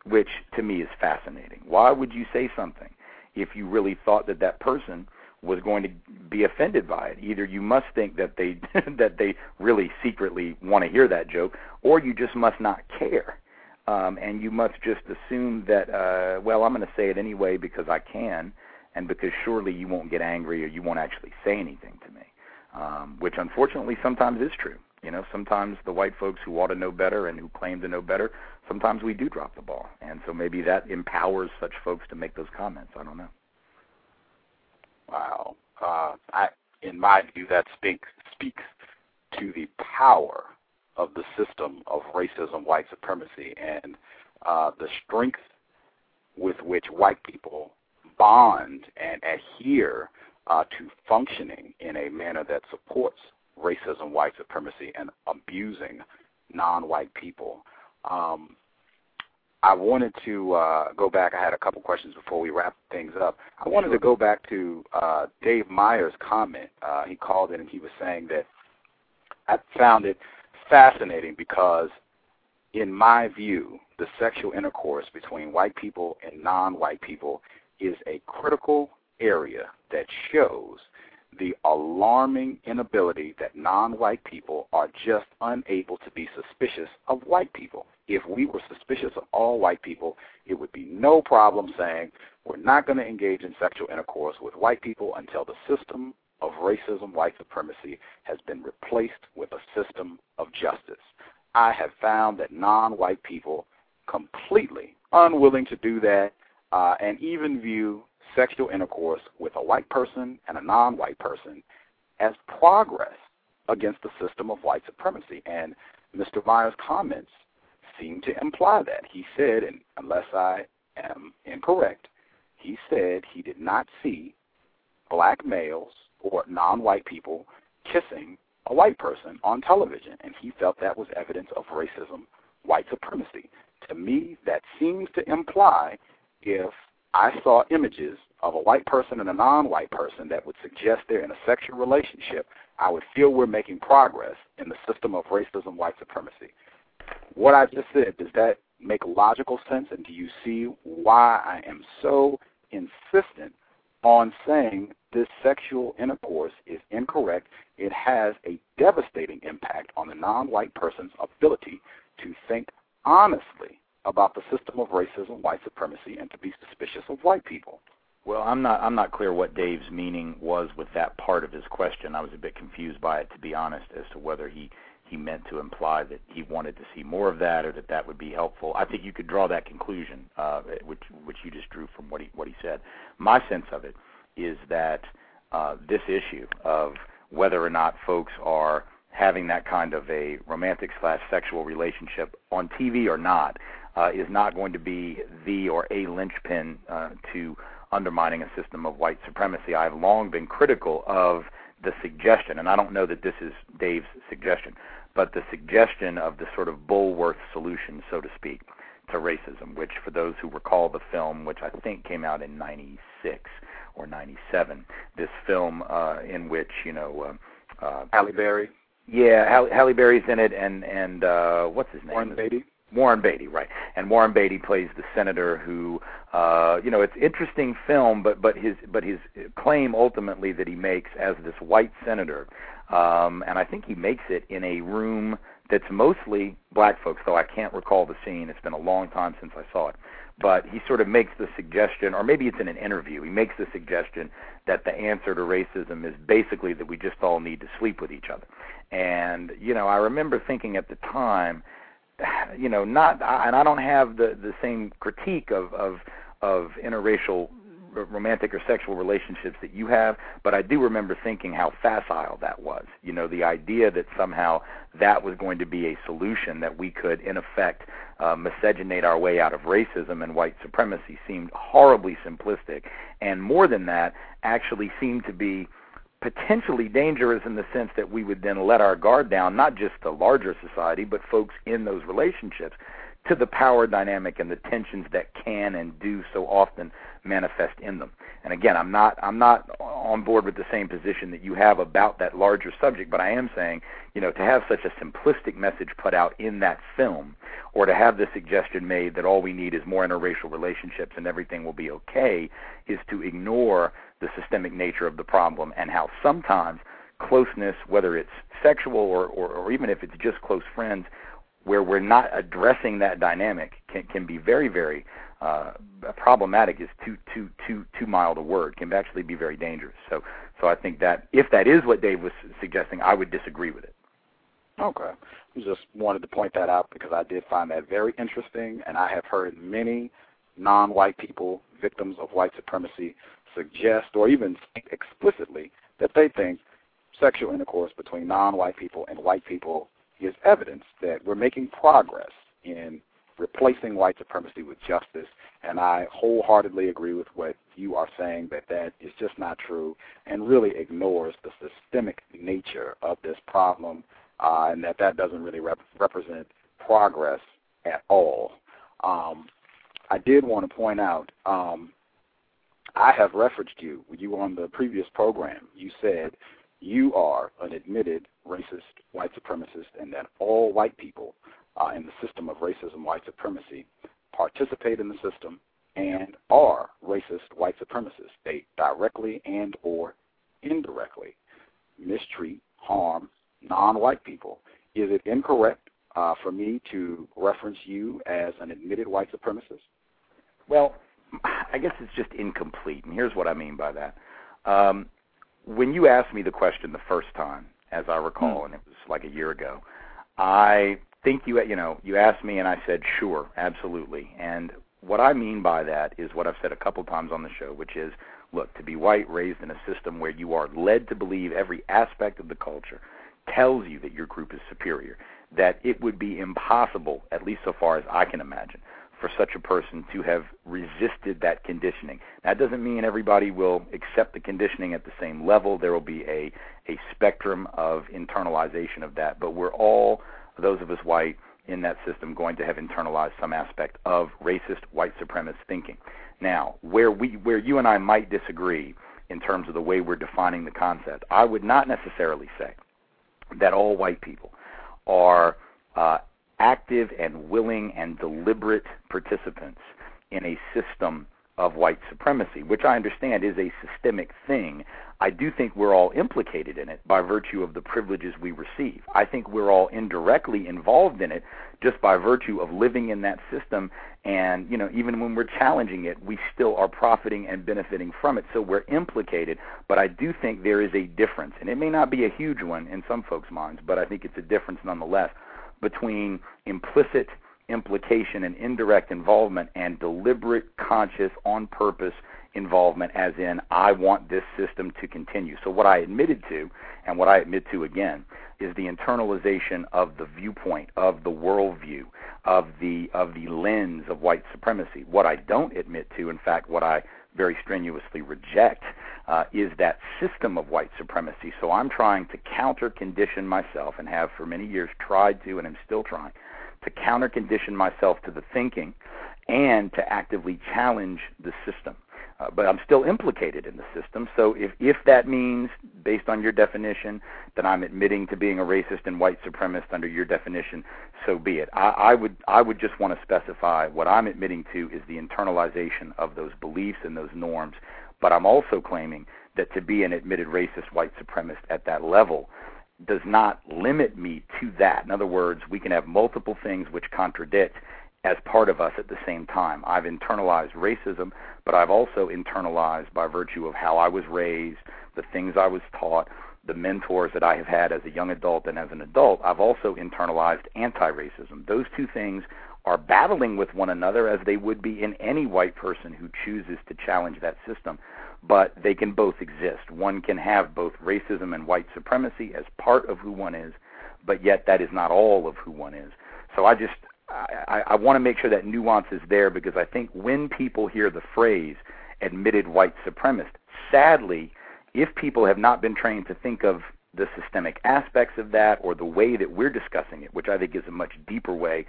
which to me is fascinating. Why would you say something if you really thought that that person was going to be offended by it. Either you must think that they that they really secretly want to hear that joke, or you just must not care, um, and you must just assume that uh, well, I'm going to say it anyway because I can, and because surely you won't get angry or you won't actually say anything to me, um, which unfortunately sometimes is true. You know, sometimes the white folks who ought to know better and who claim to know better, sometimes we do drop the ball. And so maybe that empowers such folks to make those comments. I don't know. Wow. Uh, I, in my view, that speaks speaks to the power of the system of racism, white supremacy, and uh, the strength with which white people bond and adhere uh, to functioning in a manner that supports racism, white supremacy, and abusing non-white people. Um, I wanted to uh, go back. I had a couple questions before we wrap things up. I wanted to go back to uh, Dave Meyer's comment. Uh, he called in and he was saying that I found it fascinating because, in my view, the sexual intercourse between white people and non-white people is a critical area that shows the alarming inability that non-white people are just unable to be suspicious of white people. If we were suspicious of all white people, it would be no problem saying we're not going to engage in sexual intercourse with white people until the system of racism, white supremacy has been replaced with a system of justice. I have found that non-white people completely unwilling to do that uh, and even view sexual intercourse with a white person and a non-white person as progress against the system of white supremacy. And Mr. Meyer's comments seem to imply that. He said, and unless I am incorrect, he said he did not see black males or non-white people kissing a white person on television, and he felt that was evidence of racism, white supremacy. To me, that seems to imply if I saw images of a white person and a non-white person that would suggest they're in a sexual relationship, I would feel we're making progress in the system of racism, white supremacy. What I just said, does that make logical sense? And do you see why I am so insistent on saying this sexual intercourse is incorrect? It has a devastating impact on the non white person's ability to think honestly about the system of racism, white supremacy, and to be suspicious of white people. Well, I'm not I'm not clear what Dave's meaning was with that part of his question. I was a bit confused by it to be honest as to whether he he meant to imply that he wanted to see more of that or that that would be helpful. I think you could draw that conclusion, uh, which which you just drew from what he what he said. My sense of it is that uh, this issue of whether or not folks are having that kind of a romantic slash sexual relationship on TV or not uh, is not going to be the or a linchpin uh, to undermining a system of white supremacy. I've long been critical of the suggestion, and I don't know that this is Dave's suggestion, but the suggestion of the sort of Bulworth solution, so to speak, to racism, which for those who recall the film, which I think came out in 96 or 97, this film uh, in which, you know, uh, uh, Halle Berry. Yeah, Halle, Halle Berry's in it, and and uh, what's his name? Warren Beatty. Warren Beatty, right? And Warren Beatty plays the senator who, uh, you know, it's interesting film, but but his but his claim ultimately that he makes as this white senator, um, and I think he makes it in a room that's mostly black folks, though I can't recall the scene. It's been a long time since I saw it. But he sort of makes the suggestion, or maybe it's in an interview, he makes the suggestion that the answer to racism is basically that we just all need to sleep with each other. And, you know, I remember thinking at the time, you know, not, and I don't have the the same critique of of of interracial romantic or sexual relationships that you have, but I do remember thinking how facile that was. You know, the idea that somehow that was going to be a solution that we could, in effect, uh, miscegenate our way out of racism and white supremacy seemed horribly simplistic, and more than that, actually seemed to be potentially dangerous in the sense that we would then let our guard down, not just the larger society, but folks in those relationships, to the power dynamic and the tensions that can and do so often manifest in them. And again, I'm not I'm not on board with the same position that you have about that larger subject, but I am saying, you know, to have such a simplistic message put out in that film, or to have the suggestion made that all we need is more interracial relationships and everything will be okay, is to ignore the systemic nature of the problem and how sometimes closeness, whether it's sexual or, or, or even if it's just close friends, where we're not addressing that dynamic can, can be very, very uh, problematic. Is too too too too mild a word. Can actually be very dangerous. So so I think that if that is what Dave was suggesting, I would disagree with it. Okay. Just wanted to point that out because I did find that very interesting, and I have heard many non-white people, victims of white supremacy, suggest or even explicitly that they think sexual intercourse between non-white people and white people is evidence that we're making progress in replacing white supremacy with justice. And I wholeheartedly agree with what you are saying that that is just not true and really ignores the systemic nature of this problem uh, and that that doesn't really rep- represent progress at all. Um, I did want to point out um, I have referenced you. You on the previous program. You said you are an admitted racist white supremacist and that all white people uh, in the system of racism, white supremacy, participate in the system and are racist white supremacists. They directly and or indirectly mistreat, harm non-white people. Is it incorrect uh, for me to reference you as an admitted white supremacist? Well, I guess it's just incomplete, and here's what I mean by that. Um, when you asked me the question the first time, as I recall, mm. and it was like a year ago, I think you you know you asked me, and I said sure, absolutely. And what I mean by that is what I've said a couple times on the show, which is, look, to be white, raised in a system where you are led to believe every aspect of the culture tells you that your group is superior, that it would be impossible, at least so far as I can imagine, for such a person to have resisted that conditioning. That doesn't mean everybody will accept the conditioning at the same level. There will be a, a spectrum of internalization of that, but we're all, those of us white, in that system going to have internalized some aspect of racist white supremacist thinking. Now, where we where you and I might disagree in terms of the way we're defining the concept, I would not necessarily say that all white people are uh, active and willing and deliberate participants in a system of white supremacy, which I understand is a systemic thing. I do think we're all implicated in it by virtue of the privileges we receive. I think we're all indirectly involved in it just by virtue of living in that system and, you know, even when we're challenging it, we still are profiting and benefiting from it. So we're implicated, but I do think there is a difference, and it may not be a huge one in some folks' minds, but I think it's a difference nonetheless between implicit implication and indirect involvement and deliberate, conscious, on purpose involvement, as in, I want this system to continue. So, what I admitted to, and what I admit to again, is the internalization of the viewpoint, of the worldview, of the of the lens of white supremacy. What I don't admit to, in fact, what I very strenuously reject, uh, is that system of white supremacy. So I'm trying to counter condition myself, and have for many years tried to, and am still trying to counter condition myself to the thinking and to actively challenge the system. Uh, but I'm still implicated in the system. So if if that means, based on your definition, that I'm admitting to being a racist and white supremacist under your definition, so be it. I, I would I would just want to specify what I'm admitting to is the internalization of those beliefs and those norms. But I'm also claiming that to be an admitted racist white supremacist at that level does not limit me to that. In other words, we can have multiple things which contradict as part of us at the same time. I've internalized racism, but I've also internalized by virtue of how I was raised, the things I was taught, the mentors that I have had as a young adult and as an adult, I've also internalized anti racism. Those two things are battling with one another as they would be in any white person who chooses to challenge that system but they can both exist. One can have both racism and white supremacy as part of who one is, but yet that is not all of who one is. So I just I, I want to make sure that nuance is there because I think when people hear the phrase admitted white supremacist, sadly, if people have not been trained to think of the systemic aspects of that or the way that we're discussing it, which I think is a much deeper way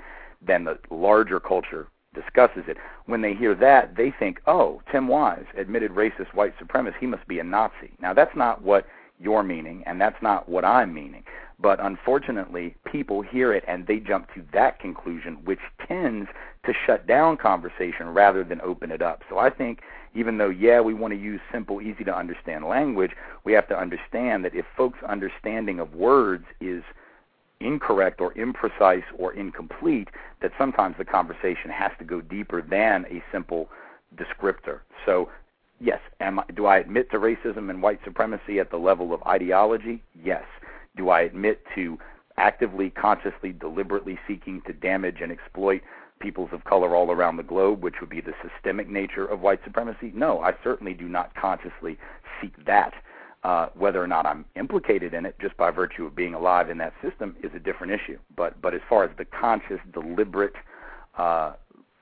than the larger culture discusses it. When they hear that, they think, oh, Tim Wise, admitted racist white supremacist, he must be a Nazi. Now, that's not what you're meaning, and that's not what I'm meaning. But unfortunately, people hear it and they jump to that conclusion, which tends to shut down conversation rather than open it up. So I think even though, yeah, we want to use simple, easy to understand language, we have to understand that if folks' understanding of words is incorrect or imprecise or incomplete, that sometimes the conversation has to go deeper than a simple descriptor. So, yes, am I, do I admit to racism and white supremacy at the level of ideology? Yes. Do I admit to actively, consciously, deliberately seeking to damage and exploit peoples of color all around the globe, which would be the systemic nature of white supremacy? No, I certainly do not consciously seek that. Uh, whether or not I'm implicated in it just by virtue of being alive in that system is a different issue. But but as far as the conscious, deliberate uh,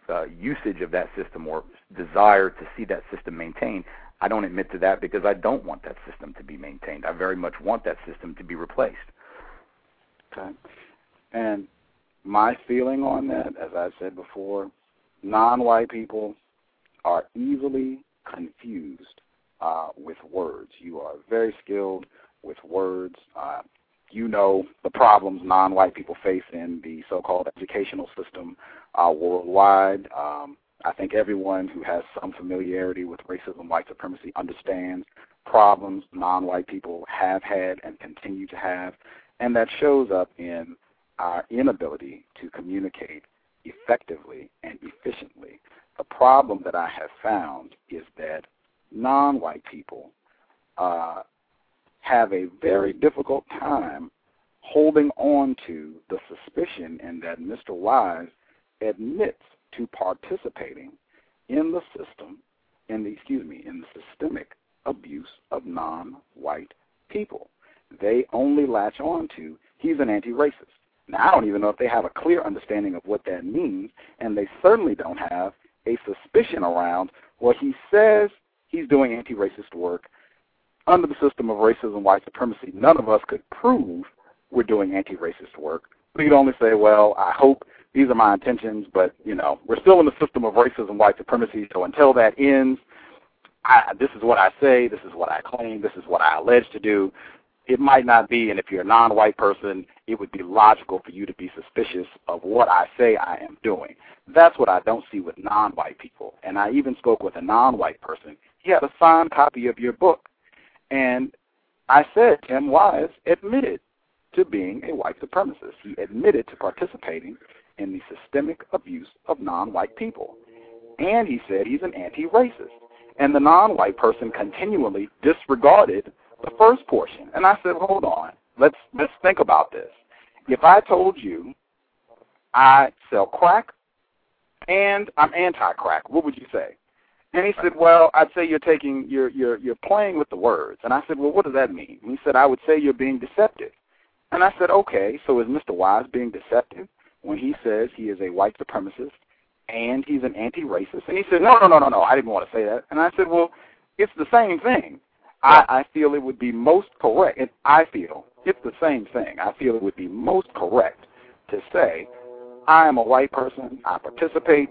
uh, usage of that system or desire to see that system maintained, I don't admit to that because I don't want that system to be maintained. I very much want that system to be replaced. Okay. And my feeling on that, as I said before, non-white people are easily confused uh, with words. You are very skilled with words. Uh, you know the problems non-white people face in the so-called educational system uh, worldwide. Um, I think everyone who has some familiarity with racism, white supremacy, understands problems non-white people have had and continue to have, and that shows up in our inability to communicate effectively and efficiently. The problem that I have found is that non-white people uh, have a very difficult time holding on to the suspicion and that Mr. Wise admits to participating in the system, in the excuse me, in the systemic abuse of non-white people. They only latch on to he's an anti-racist. Now, I don't even know if they have a clear understanding of what that means, and they certainly don't have a suspicion around what he says he's doing anti racist work under the system of racism, and white supremacy. None of us could prove we're doing anti racist work. We could only say, well, I hope these are my intentions, but you know, we're still in the system of racism, white supremacy. So until that ends, I, this is what I say, this is what I claim, this is what I allege to do. It might not be, and if you're a non-white person, it would be logical for you to be suspicious of what I say I am doing. That's what I don't see with non-white people. And I even spoke with a non-white person. He had a signed copy of your book, and I said Tim Wise admitted to being a white supremacist. He admitted to participating in the systemic abuse of non-white people. And he said he's an anti-racist. And the non-white person continually disregarded the first portion. And I said, hold on, let's let's think about this. If I told you I sell crack and I'm anti-crack, what would you say? And he said, "Well, I'd say you're taking you're you're you're playing with the words." And I said, "Well, what does that mean?" And he said, "I would say you're being deceptive." And I said, "Okay, so is Mr. Wise being deceptive when he says he is a white supremacist and he's an anti-racist?" And he said, "No, no, no, no, no. I didn't want to say that." And I said, "Well, it's the same thing. I, I feel it would be most correct. And I feel it's the same thing. I feel it would be most correct to say I am a white person. I participate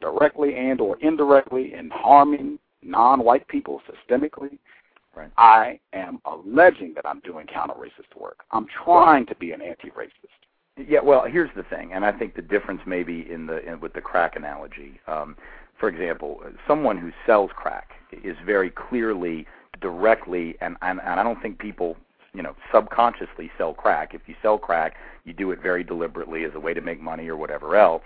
directly and or indirectly in harming non-white people systemically. Right. I am alleging that I'm doing counter-racist work. I'm trying to be an anti-racist. Yeah, well, here's the thing, and I think the difference maybe in the in, with the crack analogy. Um, for example, someone who sells crack is very clearly directly, and, and and I don't think people you know subconsciously sell crack. If you sell crack, you do it very deliberately as a way to make money or whatever else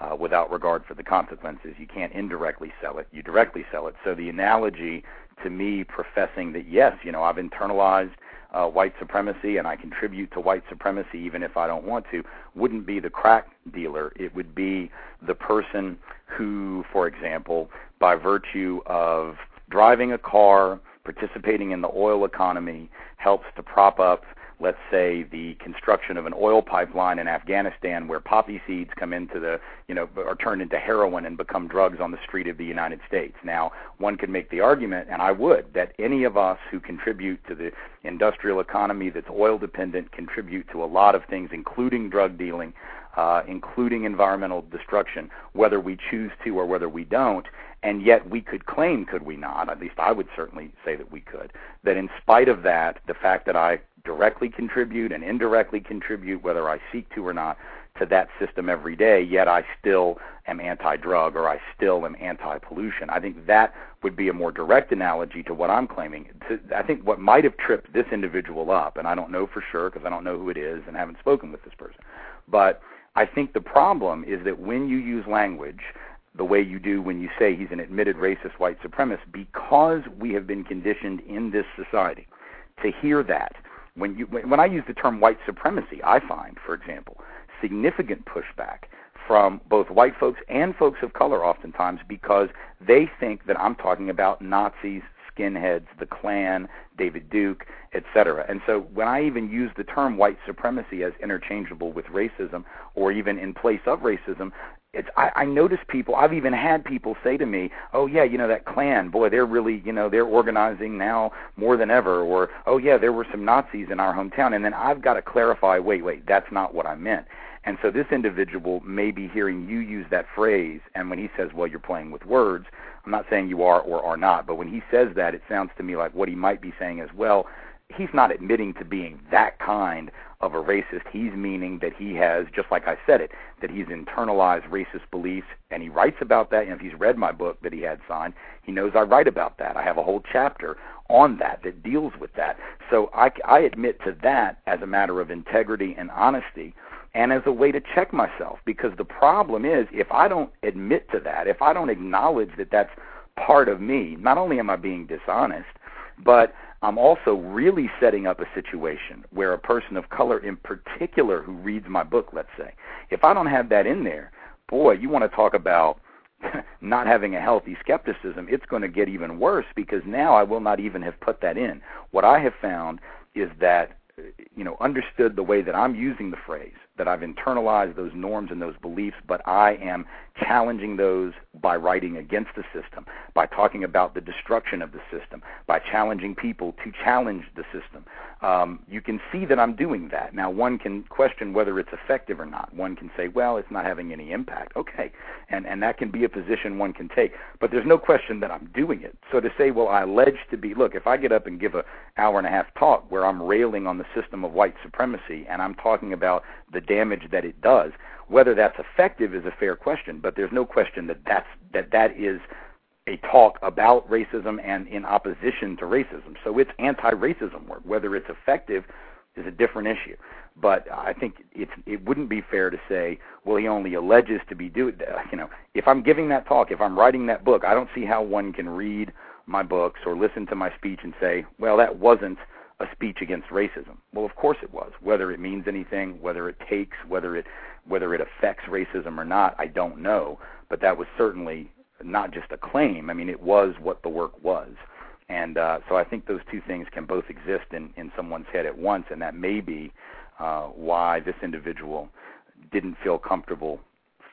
uh, without regard for the consequences. You can't indirectly sell it, you directly sell it. So the analogy to me professing that, yes, you know, I've internalized uh, white supremacy and I contribute to white supremacy even if I don't want to, wouldn't be the crack dealer. It would be the person who, for example, by virtue of driving a car, participating in the oil economy, helps to prop up let's say the construction of an oil pipeline in Afghanistan where poppy seeds come into the you know are turned into heroin and become drugs on the street of the United States. Now, one could make the argument and I would that any of us who contribute to the industrial economy that's oil dependent contribute to a lot of things including drug dealing, uh, including environmental destruction, whether we choose to or whether we don't. And yet we could claim, could we not? At least I would certainly say that we could. That in spite of that, the fact that I directly contribute and indirectly contribute, whether I seek to or not, to that system every day, yet I still am anti drug or I still am anti pollution. I think that would be a more direct analogy to what I'm claiming. I think what might have tripped this individual up, and I don't know for sure because I don't know who it is and haven't spoken with this person, but I think the problem is that when you use language the way you do when you say he's an admitted racist white supremacist, because we have been conditioned in this society to hear that when you when I use the term white supremacy, I find, for example, significant pushback from both white folks and folks of color oftentimes because they think that I'm talking about Nazis, skinheads, the Klan, David Duke, etc. And so when I even use the term white supremacy as interchangeable with racism or even in place of racism, it's I, I notice people I've even had people say to me, Oh yeah, you know that Klan, boy, they're really you know, they're organizing now more than ever or oh yeah, there were some Nazis in our hometown and then I've got to clarify, wait, wait, that's not what I meant. And so this individual may be hearing you use that phrase and when he says, Well, you're playing with words, I'm not saying you are or are not, but when he says that it sounds to me like what he might be saying is, Well, he's not admitting to being that kind of a racist. He's meaning that he has, just like I said it, that he's internalized racist beliefs, and he writes about that. And if he's read my book that he had signed, he knows I write about that. I have a whole chapter on that that deals with that. So I, I admit to that as a matter of integrity and honesty and as a way to check myself because the problem is if I don't admit to that, if I don't acknowledge that that's part of me, not only am I being dishonest, but I'm also really setting up a situation where a person of color in particular who reads my book, let's say, if I don't have that in there, boy, you want to talk about not having a healthy skepticism, it's going to get even worse because now I will not even have put that in. What I have found is that you know understood the way that I'm using the phrase that I've internalized those norms and those beliefs, but I am challenging those by writing against the system, by talking about the destruction of the system, by challenging people to challenge the system. Um, you can see that I'm doing that. Now, one can question whether it's effective or not. One can say, well, it's not having any impact. Okay, and and that can be a position one can take. But there's no question that I'm doing it. So to say, well, I allege to be. Look, if I get up and give an hour and a half talk where I'm railing on the system of white supremacy and I'm talking about the damage that it does, whether that's effective is a fair question, but there's no question that that's, that that is a talk about racism and in opposition to racism. So it's anti-racism work. Whether it's effective is a different issue. But I think it's it wouldn't be fair to say, well, he only alleges to be doing. You know, if I'm giving that talk, if I'm writing that book, I don't see how one can read my books or listen to my speech and say, well, that wasn't a speech against racism. Well, of course it was. Whether it means anything, whether it takes, whether it whether it affects racism or not, I don't know. But that was certainly not just a claim. I mean, it was what the work was. And uh, so I think those two things can both exist in, in someone's head at once, and that may be uh, why this individual didn't feel comfortable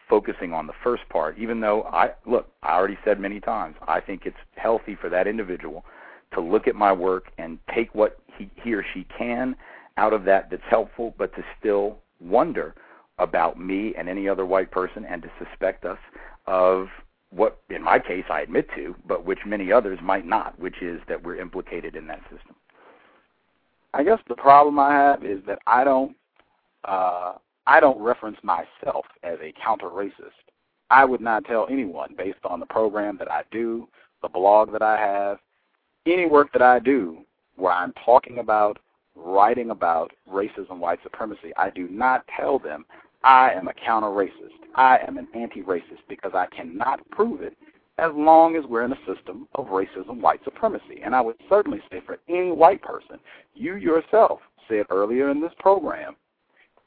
focusing on the first part, even though I look, I already said many times, I think it's healthy for that individual to look at my work and take what he, he or she can out of that that's helpful, but to still wonder about me and any other white person and to suspect us of what, in my case, I admit to, but which many others might not, which is that we're implicated in that system. I guess the problem I have is that I don't uh, I don't reference myself as a counter racist. I would not tell anyone based on the program that I do, the blog that I have, any work that I do where I'm talking about, writing about racism, white supremacy, I do not tell them I am a counter racist. I am an anti racist because I cannot prove it as long as we're in a system of racism, white supremacy. And I would certainly say for any white person, you yourself said earlier in this program,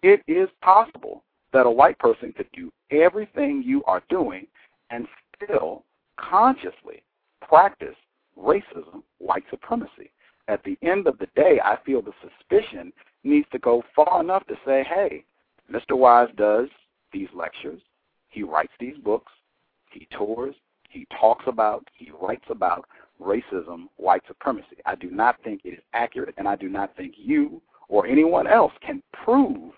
it is possible that a white person could do everything you are doing and still consciously practice racism, white supremacy. At the end of the day, I feel the suspicion needs to go far enough to say, hey, Mr. Wise does these lectures, he writes these books, he tours, he talks about, he writes about racism, white supremacy. I do not think it is accurate, and I do not think you or anyone else can prove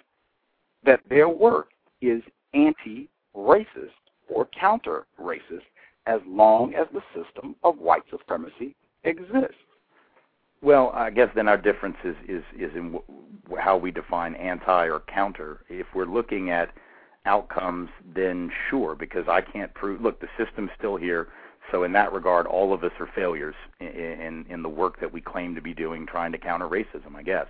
that their work is anti racist or counter racist as long as the system of white supremacy exists. Well, I guess then our difference is is, is in w- how we define anti or counter. If we're looking at outcomes, then sure, because I can't prove. Look, the system's still here, so in that regard, all of us are failures in in, in the work that we claim to be doing, trying to counter racism. I guess.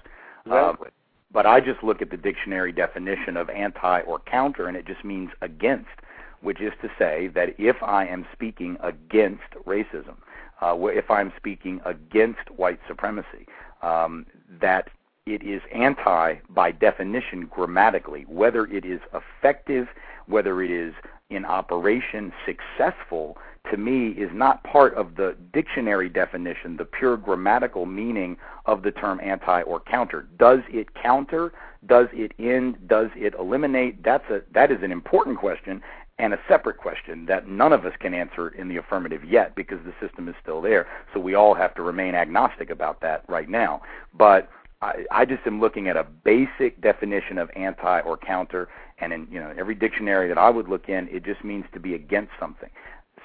Exactly. Uh, but I just look at the dictionary definition of anti or counter, and it just means against, which is to say that if I am speaking against racism, uh, if I'm speaking against white supremacy, um, that it is anti by definition grammatically, whether it is effective, whether it is in operation successful, to me is not part of the dictionary definition, the pure grammatical meaning of the term anti or counter. Does it counter? Does it end? Does it eliminate? That's a that is an important question and a separate question that none of us can answer in the affirmative yet because the system is still there. So we all have to remain agnostic about that right now. But I, I just am looking at a basic definition of anti or counter, and in you know every dictionary that I would look in, it just means to be against something.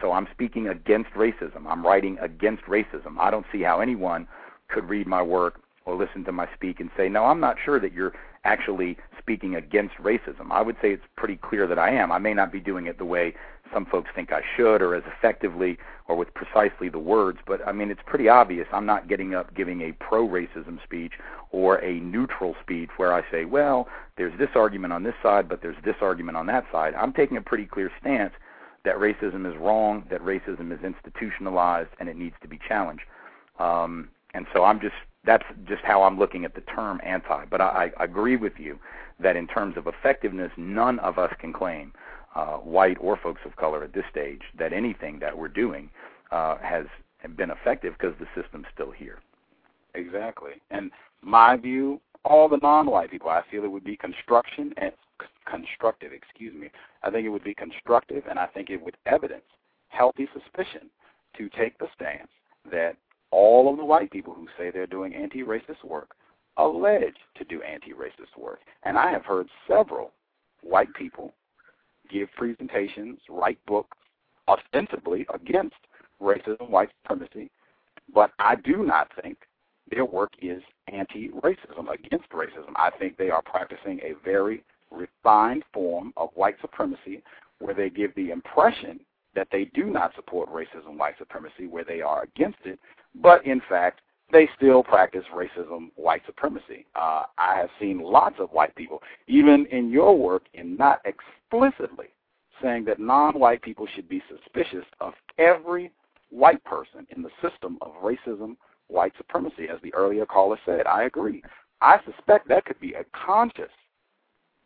So I'm speaking against racism. I'm writing against racism. I don't see how anyone could read my work or listen to my speak and say, no, I'm not sure that you're actually speaking against racism. I would say it's pretty clear that I am. I may not be doing it the way some folks think I should or as effectively or with precisely the words, but I mean, it's pretty obvious I'm not getting up giving a pro racism speech or a neutral speech where I say, well, there's this argument on this side, but there's this argument on that side. I'm taking a pretty clear stance that racism is wrong, that racism is institutionalized, and it needs to be challenged. Um, and so I'm just that's just how I'm looking at the term anti. But I, I agree with you that in terms of effectiveness, none of us can claim, uh, white or folks of color at this stage, that anything that we're doing uh, has been effective because the system's still here. Exactly. And my view all the non-white people. I feel it would be construction and constructive, excuse me. I think it would be constructive, and I think it would evidence healthy suspicion to take the stance that all of the white people who say they're doing anti-racist work allege to do anti-racist work. And I have heard several white people give presentations, write books, ostensibly against racism, white supremacy, but I do not think their work is anti-racism, against racism. I think they are practicing a very refined form of white supremacy where they give the impression that they do not support racism, white supremacy, where they are against it, but in fact, they still practice racism, white supremacy. Uh, I have seen lots of white people, even in your work, in not explicitly saying that non-white people should be suspicious of every white person in the system of racism, white supremacy. As the earlier caller said, I agree. I suspect that could be a conscious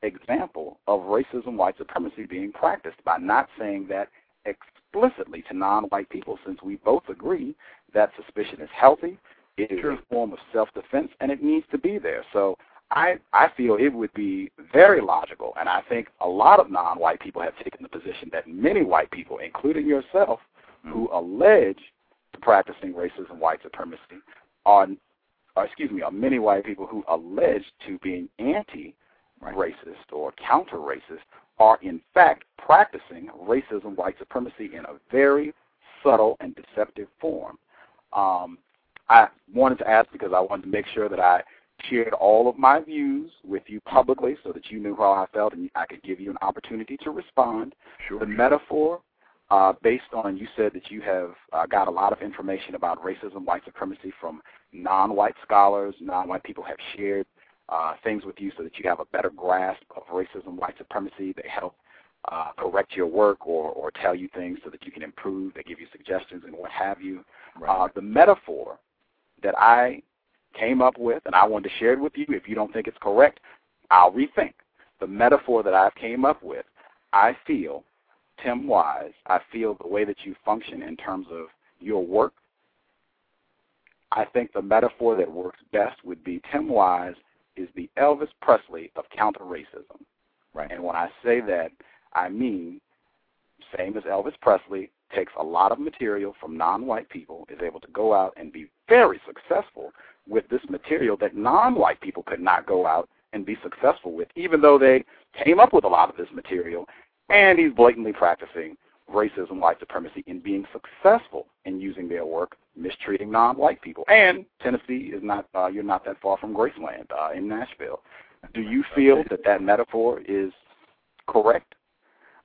example of racism, white supremacy being practiced by not saying that explicitly to non-white people, since we both agree that suspicion is healthy, it is a form of self-defense, and it needs to be there. So I I feel it would be very logical, and I think a lot of non-white people have taken the position that many white people, including yourself, hmm. who allege practicing racism, white supremacy, are, or excuse me, are many white people who allege to being anti-racist or counter-racist are in fact practicing racism, white supremacy in a very subtle and deceptive form. Um, I wanted to ask because I wanted to make sure that I shared all of my views with you publicly so that you knew how I felt and I could give you an opportunity to respond. Sure. The metaphor, uh, based on you said that you have uh, got a lot of information about racism, white supremacy from non-white scholars. Non-white people have shared uh, things with you so that you have a better grasp of racism, white supremacy. They help uh, correct your work or, or tell you things so that you can improve. They give you suggestions and what have you. Right. Uh, the metaphor that I came up with, and I wanted to share it with you. If you don't think it's correct, I'll rethink. The metaphor that I came up with, I feel, Tim Wise, I feel the way that you function in terms of your work. I think the metaphor that works best would be Tim Wise is the Elvis Presley of counter racism. Right. And when I say that, I mean, same as Elvis Presley, takes a lot of material from non-white people, is able to go out and be very successful with this material that non-white people could not go out and be successful with, even though they came up with a lot of this material. And he's blatantly practicing racism, white supremacy, in being successful in using their work, mistreating non-white people. And Tennessee is not, uh, you're not that far from Graceland uh, in Nashville. Do you feel that that metaphor is correct?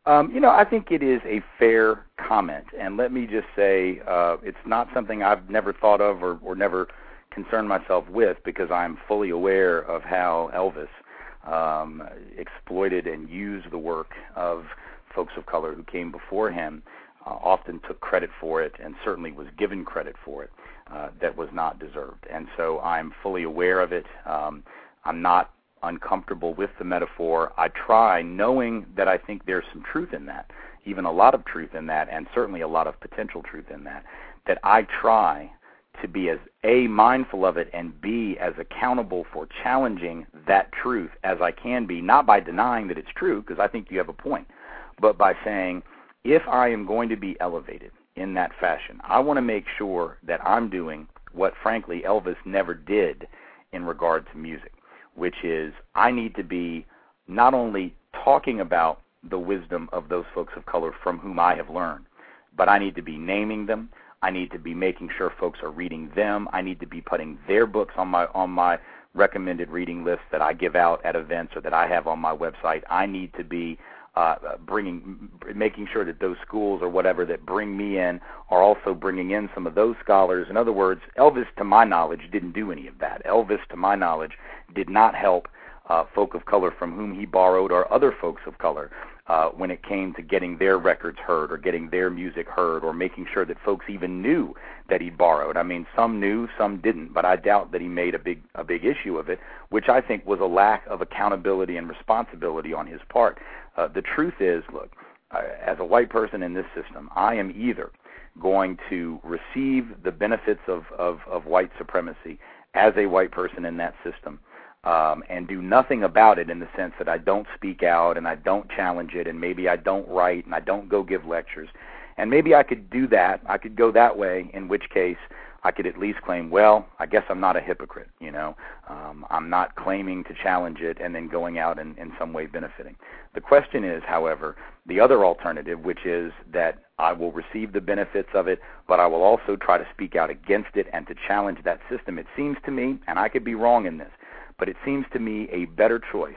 Um, you know, I think it is a fair comment, and let me just say, uh, it's not something I've never thought of or, or never concerned myself with because I'm fully aware of how Elvis um, exploited and used the work of folks of color who came before him. Uh, often took credit for it, and certainly was given credit for it uh, that was not deserved. And so I'm fully aware of it. Um, I'm not uncomfortable with the metaphor. I try, knowing that I think there's some truth in that, even a lot of truth in that, and certainly a lot of potential truth in that, that I try to be as A, mindful of it, and B, as accountable for challenging that truth as I can be, not by denying that it's true, because I think you have a point, but by saying, if I am going to be elevated in that fashion, I want to make sure that I'm doing what, frankly, Elvis never did in regard to music which is I need to be not only talking about the wisdom of those folks of color from whom I have learned, but I need to be naming them. I need to be making sure folks are reading them. I need to be putting their books on my on my recommended reading list that I give out at events or that I have on my website. I need to be uh, bringing, making sure that those schools or whatever that bring me in are also bringing in some of those scholars. In other words, Elvis, to my knowledge, didn't do any of that. Elvis, to my knowledge, did not help uh, folk of color from whom he borrowed or other folks of color uh, when it came to getting their records heard or getting their music heard or making sure that folks even knew that he borrowed. I mean, some knew, some didn't, but I doubt that he made a big a big issue of it, which I think was a lack of accountability and responsibility on his part. Uh, the truth is, look, as a white person in this system, I am either going to receive the benefits of, of, of white supremacy as a white person in that system, um, and do nothing about it in the sense that I don't speak out and I don't challenge it and maybe I don't write and I don't go give lectures. And maybe I could do that. I could go that way, in which case I could at least claim, well, I guess I'm not a hypocrite. You know, um, I'm not claiming to challenge it and then going out and in some way benefiting. The question is, however, the other alternative, which is that I will receive the benefits of it, but I will also try to speak out against it and to challenge that system. It seems to me, and I could be wrong in this, but it seems to me a better choice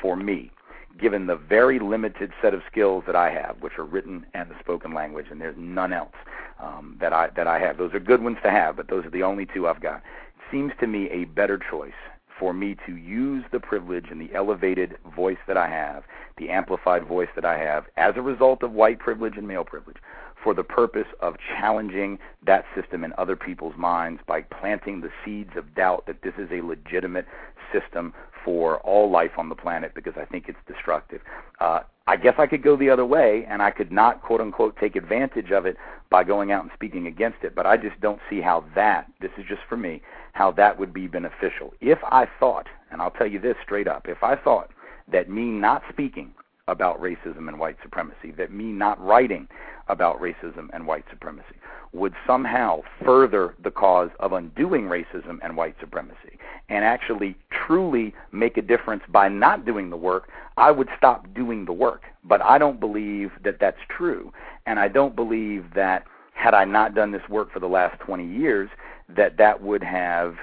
for me given the very limited set of skills that I have, which are written and the spoken language, and there's none else um, that I that I have. Those are good ones to have, but those are the only two I've got. It seems to me a better choice for me to use the privilege and the elevated voice that I have, the amplified voice that I have, as a result of white privilege and male privilege, for the purpose of challenging that system in other people's minds by planting the seeds of doubt that this is a legitimate system for all life on the planet because I think it's destructive. Uh, I guess I could go the other way and I could not quote unquote take advantage of it by going out and speaking against it, but I just don't see how that, this is just for me, how that would be beneficial. If I thought, and I'll tell you this straight up, if I thought that me not speaking about racism and white supremacy, that me not writing about racism and white supremacy would somehow further the cause of undoing racism and white supremacy and actually truly make a difference by not doing the work, I would stop doing the work. But I don't believe that that's true. And I don't believe that had I not done this work for the last 20 years, that that would have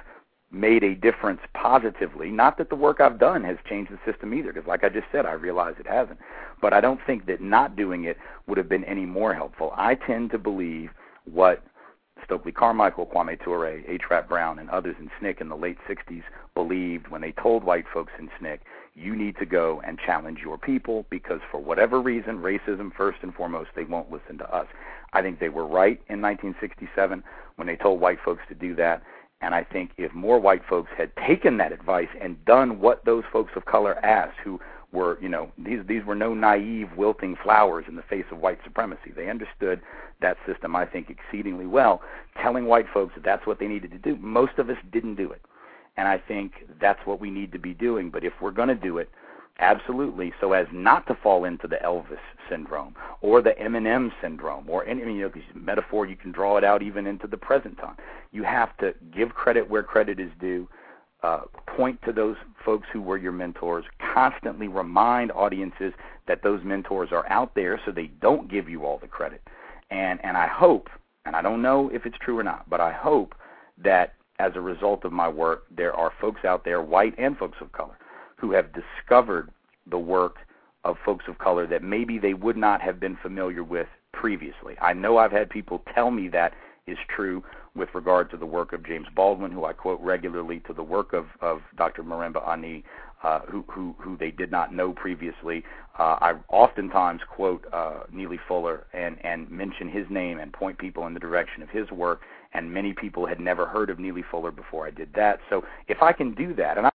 made a difference positively. Not that the work I've done has changed the system either, because like I just said, I realize it hasn't. But I don't think that not doing it would have been any more helpful. I tend to believe what Stokely Carmichael, Kwame Ture, H. Rap Brown, and others in SNCC in the late 60s believed when they told white folks in SNCC, you need to go and challenge your people because for whatever reason, racism first and foremost, they won't listen to us. I think they were right in 1967 when they told white folks to do that. And I think if more white folks had taken that advice and done what those folks of color asked, who were, you know, these these were no naive wilting flowers in the face of white supremacy. They understood that system, I think, exceedingly well, telling white folks that that's what they needed to do. Most of us didn't do it. And I think that's what we need to be doing. But if we're going to do it, absolutely, so as not to fall into the Elvis syndrome or the Eminem syndrome or any, you know, metaphor, you can draw it out even into the present time. You have to give credit where credit is due uh, point to those folks who were your mentors, constantly remind audiences that those mentors are out there so they don't give you all the credit. And and I hope, and I don't know if it's true or not, but I hope that as a result of my work, there are folks out there, white and folks of color, who have discovered the work of folks of color that maybe they would not have been familiar with previously. I know I've had people tell me that is true with regard to the work of James Baldwin, who I quote regularly, to the work of, of Dr. Marimba Ani, uh, who, who, who they did not know previously. Uh, I oftentimes quote uh, Neely Fuller and, and mention his name and point people in the direction of his work, and many people had never heard of Neely Fuller before I did that. So if I can do that, and I